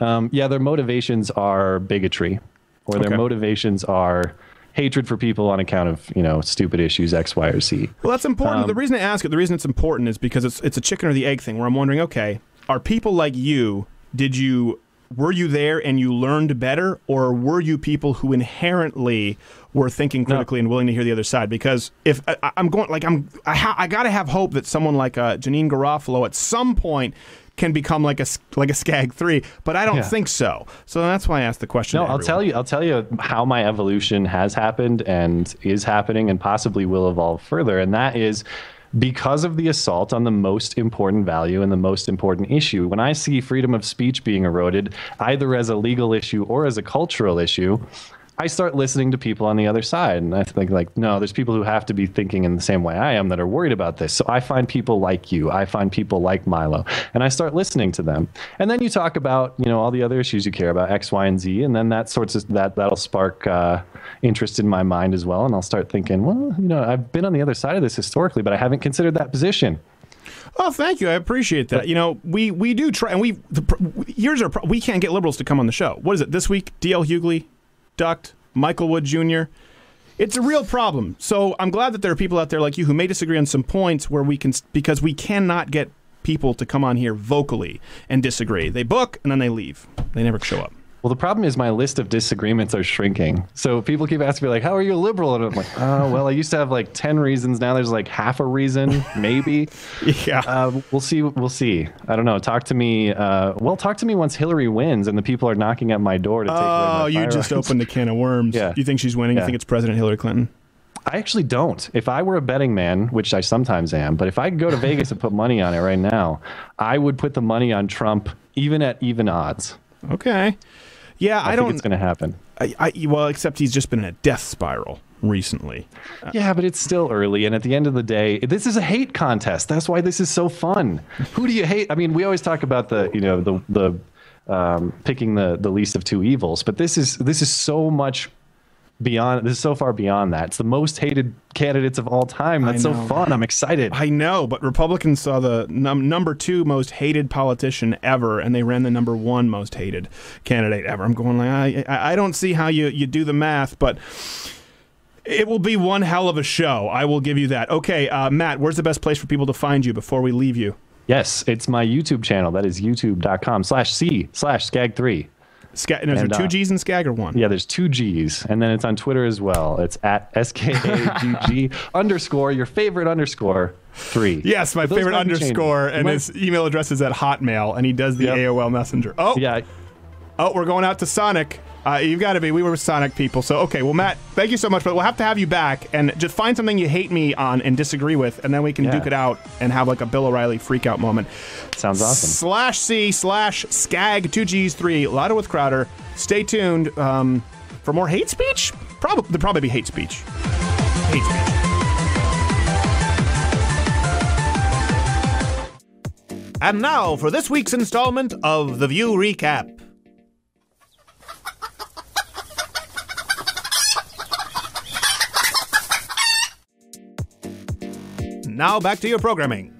um, yeah, their motivations are bigotry, or Okay. their motivations are hatred for people on account of you know stupid issues X, Y, or Z. Well, that's important. Um, the reason I ask it, the reason it's important is because it's it's a chicken or the egg thing where I'm wondering, okay, are people like you, did you were you there and you learned better or were you people who inherently were thinking critically and willing to hear the other side because if I, I'm going like I'm I, ha, I got to have hope that someone like uh, Janeane Garofalo at some point can become like a like a Skagg 3 but I don't Yeah. think so so that's why I asked the question No, I'll tell you. I'll tell you how my evolution has happened and is happening, and possibly will evolve further. And that is because of the assault on the most important value and the most important issue. When I see freedom of speech being eroded, either as a legal issue or as a cultural issue. I start listening to people on the other side, and I think like, no, there's people who have to be thinking in the same way I am that are worried about this. So I find people like you, I find people like Milo, and I start listening to them. And then you talk about, you know, all the other issues you care about, X, Y, and Z, and then that sorts of that that'll spark uh, interest in my mind as well, and I'll start thinking, well, you know, I've been on the other side of this historically, but I haven't considered that position. Oh, thank you. I appreciate that. You know, we we do try, and we the, here's our we can't get liberals to come on the show. What is it this week? D.L. Hughley, ducked. Michael Wood Jr. It's a real problem. So I'm glad that there are people out there like you who may disagree on some points where we can because we cannot get people to come on here vocally and disagree. They book and then they leave. They never show up. Well, the problem is my list of disagreements are shrinking. So people keep asking me like, "How are you a liberal?" And I'm like, "Oh, well, I used to have like ten reasons. Now there's like half a reason, maybe." yeah. Uh, we'll see. We'll see. I don't know. Talk to me. Uh, well, talk to me once Hillary wins and the people are knocking at my door to take Oh, you just opened a can of worms. Yeah. You think she's winning? You think it's President Hillary Clinton? I actually don't. If I were a betting man, which I sometimes am, but if I could go to Vegas and put money on it right now, I would put the money on Trump, even at even odds. Okay. Yeah, I, I, don't. think it's going to happen. I, I, well, except he's just been in a death spiral recently. Yeah, but it's still early, and at the end of the day, this is a hate contest. That's why this is so fun. Who do you hate? I mean, we always talk about the you know the the um, picking the the least of two evils, but this is this is so much beyond. This is so far beyond that. It's the most hated candidates of all time. That's so fun. I'm excited. I know, but Republicans saw the num- number two most hated politician ever, and they ran the number one most hated candidate ever. I'm going like, I, I I don't see how you, you do the math, but it will be one hell of a show. I will give you that. Okay, uh, Matt, where's the best place for people to find you before we leave you? Yes, it's my YouTube channel. That is youtube.com slash C slash skagg3. Ska- and is And, there two uh, G's in Skag or one? Yeah, there's two G's. And then it's on Twitter as well. It's at S-K-A-G-G underscore, your favorite underscore, three. Yes, my Those favorite changing. underscore, and Might- his email address is at Hotmail, and he does the AOL Messenger. Oh, yeah. Oh, we're going out to Sonic. Uh, you've got to be. We were Sonic people. So, okay. Well, Matt, thank you so much. But we'll have to have you back and just find something you hate me on and disagree with, and then we can Yeah. duke it out and have like a Bill O'Reilly freak out moment. Sounds awesome. Slash C slash Skagg, two G's, three, Louder with Crowder. Stay tuned um, for more hate speech. Probably, there'll probably be hate speech. Hate speech. And now for this week's installment of The View Recap. Now back to your programming.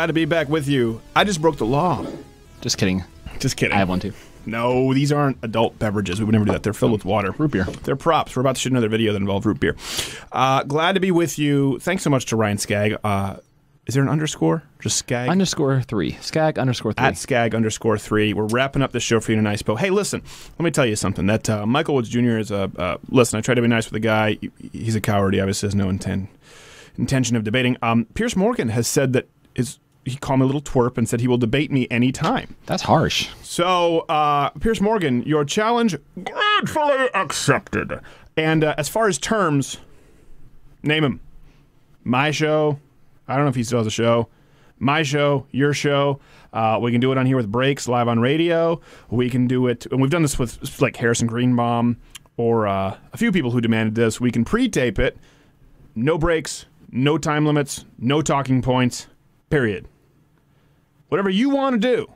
Glad to be back with you. I just broke the law. Just kidding. Just kidding. I have one too. No, these aren't adult beverages. We would never do that. They're filled with water. Root beer. They're props. We're about to shoot another video that involves root beer. Uh, glad to be with you. Thanks so much to Ryan Skagg. Uh, is there an underscore? Just Skagg? Underscore three. Skagg underscore three. At Skagg underscore three. We're wrapping up the show for you tonight, Spo. Hey, listen, let me tell you something. That uh, Michael Woods Jr. is a. Uh, listen, I try to be nice with the guy. He's a coward. He obviously has no intent, intention of debating. Um, Piers Morgan has said that his. He called me a little twerp and said he will debate me anytime. That's harsh. So, uh, Piers Morgan, your challenge gratefully accepted. And uh, as far as terms, name them. My show. I don't know if he still has a show. My show, your show. Uh, we can do it on here with breaks live on radio. We can do it, and we've done this with like Harrison Greenbaum or uh, a few people who demanded this. We can pre-tape it. No breaks, no time limits, no talking points. Period. Whatever you want to do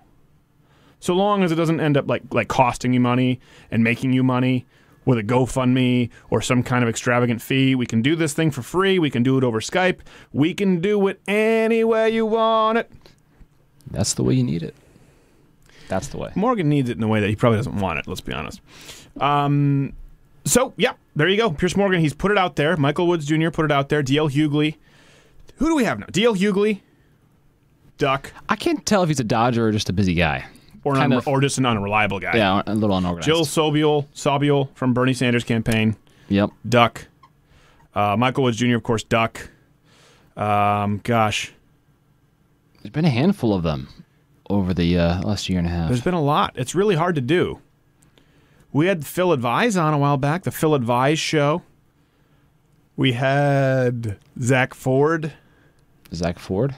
so long as it doesn't end up like like costing you money and making you money with a GoFundMe or some kind of extravagant fee. We can do this thing for free. We can do it over Skype. We can do it any way you want it. That's the way you need it. That's the way. Morgan needs it in a way that he probably doesn't want it. Let's be honest. Um, so yeah, there you go. Piers Morgan. He's put it out there. Michael Woods Jr. put it out there. DL Hughley. Who do we have now? DL Hughley. Duck. I can't tell if he's a Dodger or just a busy guy. Or, unre- of- or just an unreliable guy. Yeah, a little unorganized. Jill Sobule, Sobiel from Bernie Sanders campaign. Yep. Duck. Uh, Michael Woods Jr., of course, Duck. Um, gosh, There's been a handful of them over the uh, last year and a half. there's been a lot. It's really hard to do. We had Phil Advise on a while back, the Phil Advise show. We had Zach Ford. Zach Ford.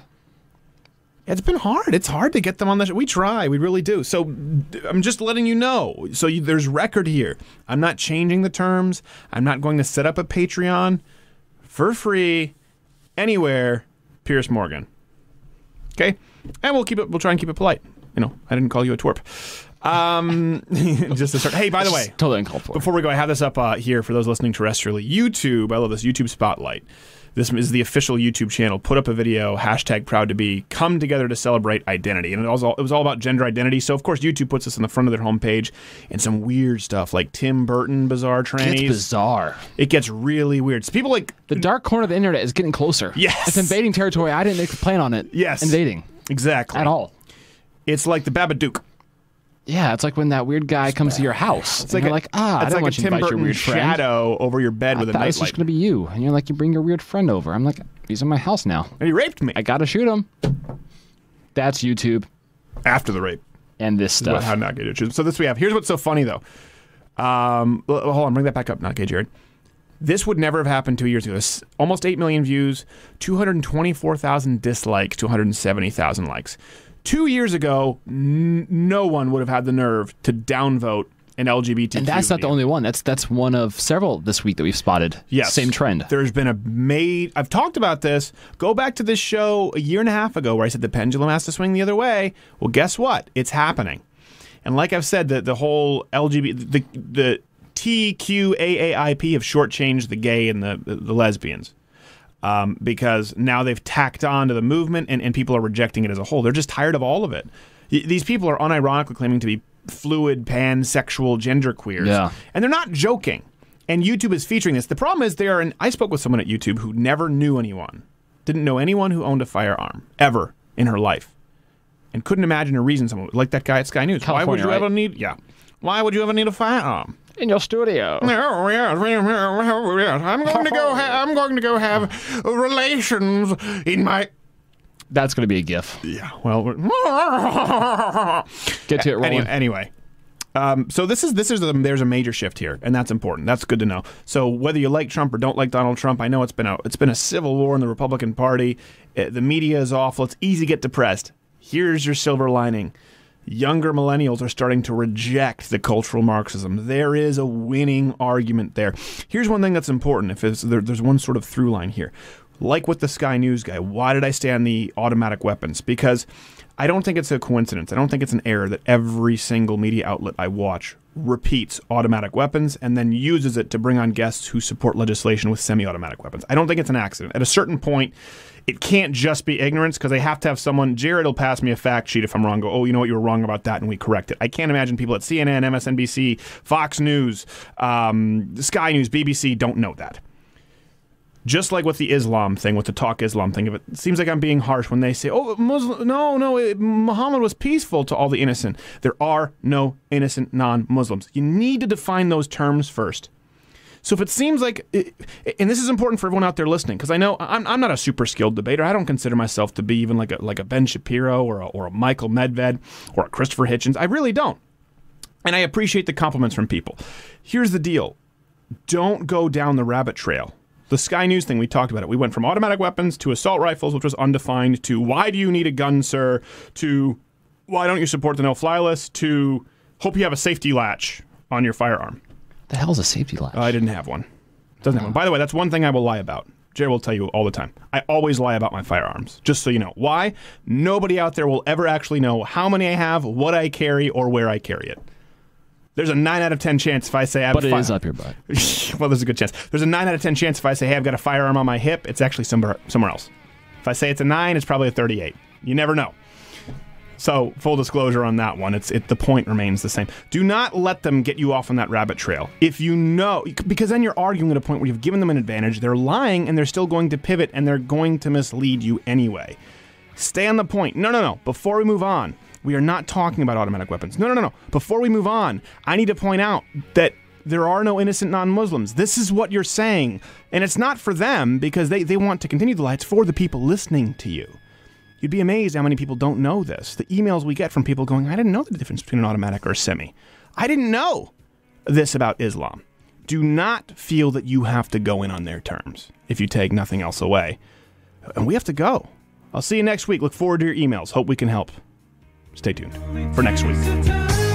It's been hard. It's hard to get them on the show. We try. We really do. So I'm just letting you know. So you, there's record here. I'm not changing the terms. I'm not going to set up a Patreon for free anywhere. Piers Morgan. Okay, and we'll keep it. We'll try and keep it polite. You know, I didn't call you a twerp. Um, just to start. Hey, by the way, totally uncalled for. Before we go, I have this up uh, here for those listening terrestrially. YouTube. I love this YouTube Spotlight. This is the official YouTube channel. Put up a video, hashtag proud to be, come together to celebrate identity. And it was, all, it was all about gender identity. So, of course, YouTube puts this on the front of their homepage and some weird stuff like Tim Burton bizarre trannies. It's bizarre. It gets really weird. So people like. The dark corner of the internet is getting closer. Yes. It's invading territory I didn't plan on it Yes. invading. Exactly. At all. It's like the Babadook. Yeah, it's like when that weird guy comes to your house. It's like you're a- like, ah, I don't like want a you to Tim invite your Burton weird friend. shadow over your bed I with a thought this was nightlight. going to be you. And you're like, you bring your weird friend over. I'm like, he's in my house now. And he raped me. I got to shoot him. That's YouTube. After the rape. And this Well, stuff. how not gay Jared. So this we have. Here's what's so funny though. Um, l- hold on, bring that back up. Not gay Jared. This would never have happened two years ago. This, almost eight million views, two hundred twenty-four thousand dislikes, two hundred seventy thousand likes. Two years ago, n- no one would have had the nerve to downvote an LGBT. and that's not the only one. That's that's one of several this week that we've spotted. Yes. Same trend. There's been a made. I've talked about this. Go back to this show a year and a half ago where I said the pendulum has to swing the other way. Well, guess what? It's happening. And like I've said, the the whole LGBT, the the TQAAIP have shortchanged the gay and the, the lesbians. Um, because now they've tacked on to the movement and, and people are rejecting it as a whole. They're just tired of all of it. Y- These people are unironically claiming to be fluid, pansexual, genderqueers. Yeah. And they're not joking. And YouTube is featuring this. The problem is they are, and I spoke with someone at YouTube who never knew anyone, didn't know anyone who owned a firearm ever in her life, and couldn't imagine a reason someone like that guy at Sky News. Why would you right? ever need? Yeah. Why would you ever need a firearm? In your studio. No, yes, yes. I'm going to go. Ha- I'm going to go have relations in my. That's going to be a GIF. Yeah. Well, Get to it, Any- Roland. Anyway, um, so this is this is a, there's a major shift here, and that's important. That's good to know. So whether you like Trump or don't like Donald Trump, I know it's been a it's been a civil war in the Republican Party. Uh, the media is awful. It's easy to get depressed. Here's your silver lining. Younger millennials are starting to reject the cultural Marxism. There is a winning argument there. Here's one thing that's important. If there, there's one sort of through line here, like with the Sky News guy, why did I stay on the automatic weapons? Because I don't think it's a coincidence. I don't think it's an error that every single media outlet I watch repeats automatic weapons and then uses it to bring on guests who support legislation with semi automatic weapons. I don't think it's an accident. At a certain point, it can't just be ignorance because they have to have someone. Jared will pass me a fact sheet if I'm wrong. Go, oh, you know what, you were wrong about that, and we correct it. I can't imagine people at CNN, MSNBC, Fox News, um, Sky News, BBC don't know that. Just like with the Islam thing, with the talk Islam thing, if it seems like I'm being harsh when they say, "Oh, Muslim, no, no, it, Muhammad was peaceful to all the innocent." There are no innocent non-Muslims. You need to define those terms first. So if it seems like, and this is important for everyone out there listening, because I know I'm, I'm not a super skilled debater. I don't consider myself to be even like a like a Ben Shapiro or a, or a Michael Medved or a Christopher Hitchens. I really don't. And I appreciate the compliments from people. Here's the deal: don't go down the rabbit trail. The Sky News thing, we talked about it. We went from automatic weapons to assault rifles, which was undefined, to why do you need a gun, sir, to why don't you support the no fly list, to hope you have a safety latch on your firearm. The hell's a safety latch? I didn't have one. Doesn't have one. By the way, that's one thing I will lie about. Jerry will tell you all the time. I always lie about my firearms, just so you know. Why? Nobody out there will ever actually know how many I have, what I carry, or where I carry it. There's a 9 out of 10 chance if I say I have But a it fi- is up your butt. well, there's a good chance. There's a 9 out of 10 chance if I say, hey, I've got a firearm on my hip, it's actually somewhere, somewhere else. If I say it's a 9, it's probably a 38. You never know. So, full disclosure on that one, it's it the point remains the same. Do not let them get you off on that rabbit trail. If you know because then you're arguing at a point where you've given them an advantage, they're lying and they're still going to pivot and they're going to mislead you anyway. Stay on the point. No, no, no. Before we move on, we are not talking about automatic weapons. No, no, no, no. Before we move on, I need to point out that there are no innocent non Muslims. This is what you're saying. And it's not for them because they, they want to continue the lie. It's for the people listening to you. You'd be amazed how many people don't know this. The emails we get from people going, I didn't know the difference between an automatic or a semi. I didn't know this about Islam. Do not feel that you have to go in on their terms if you take nothing else away. And we have to go. I'll see you next week. Look forward to your emails. Hope we can help. Stay tuned for next week.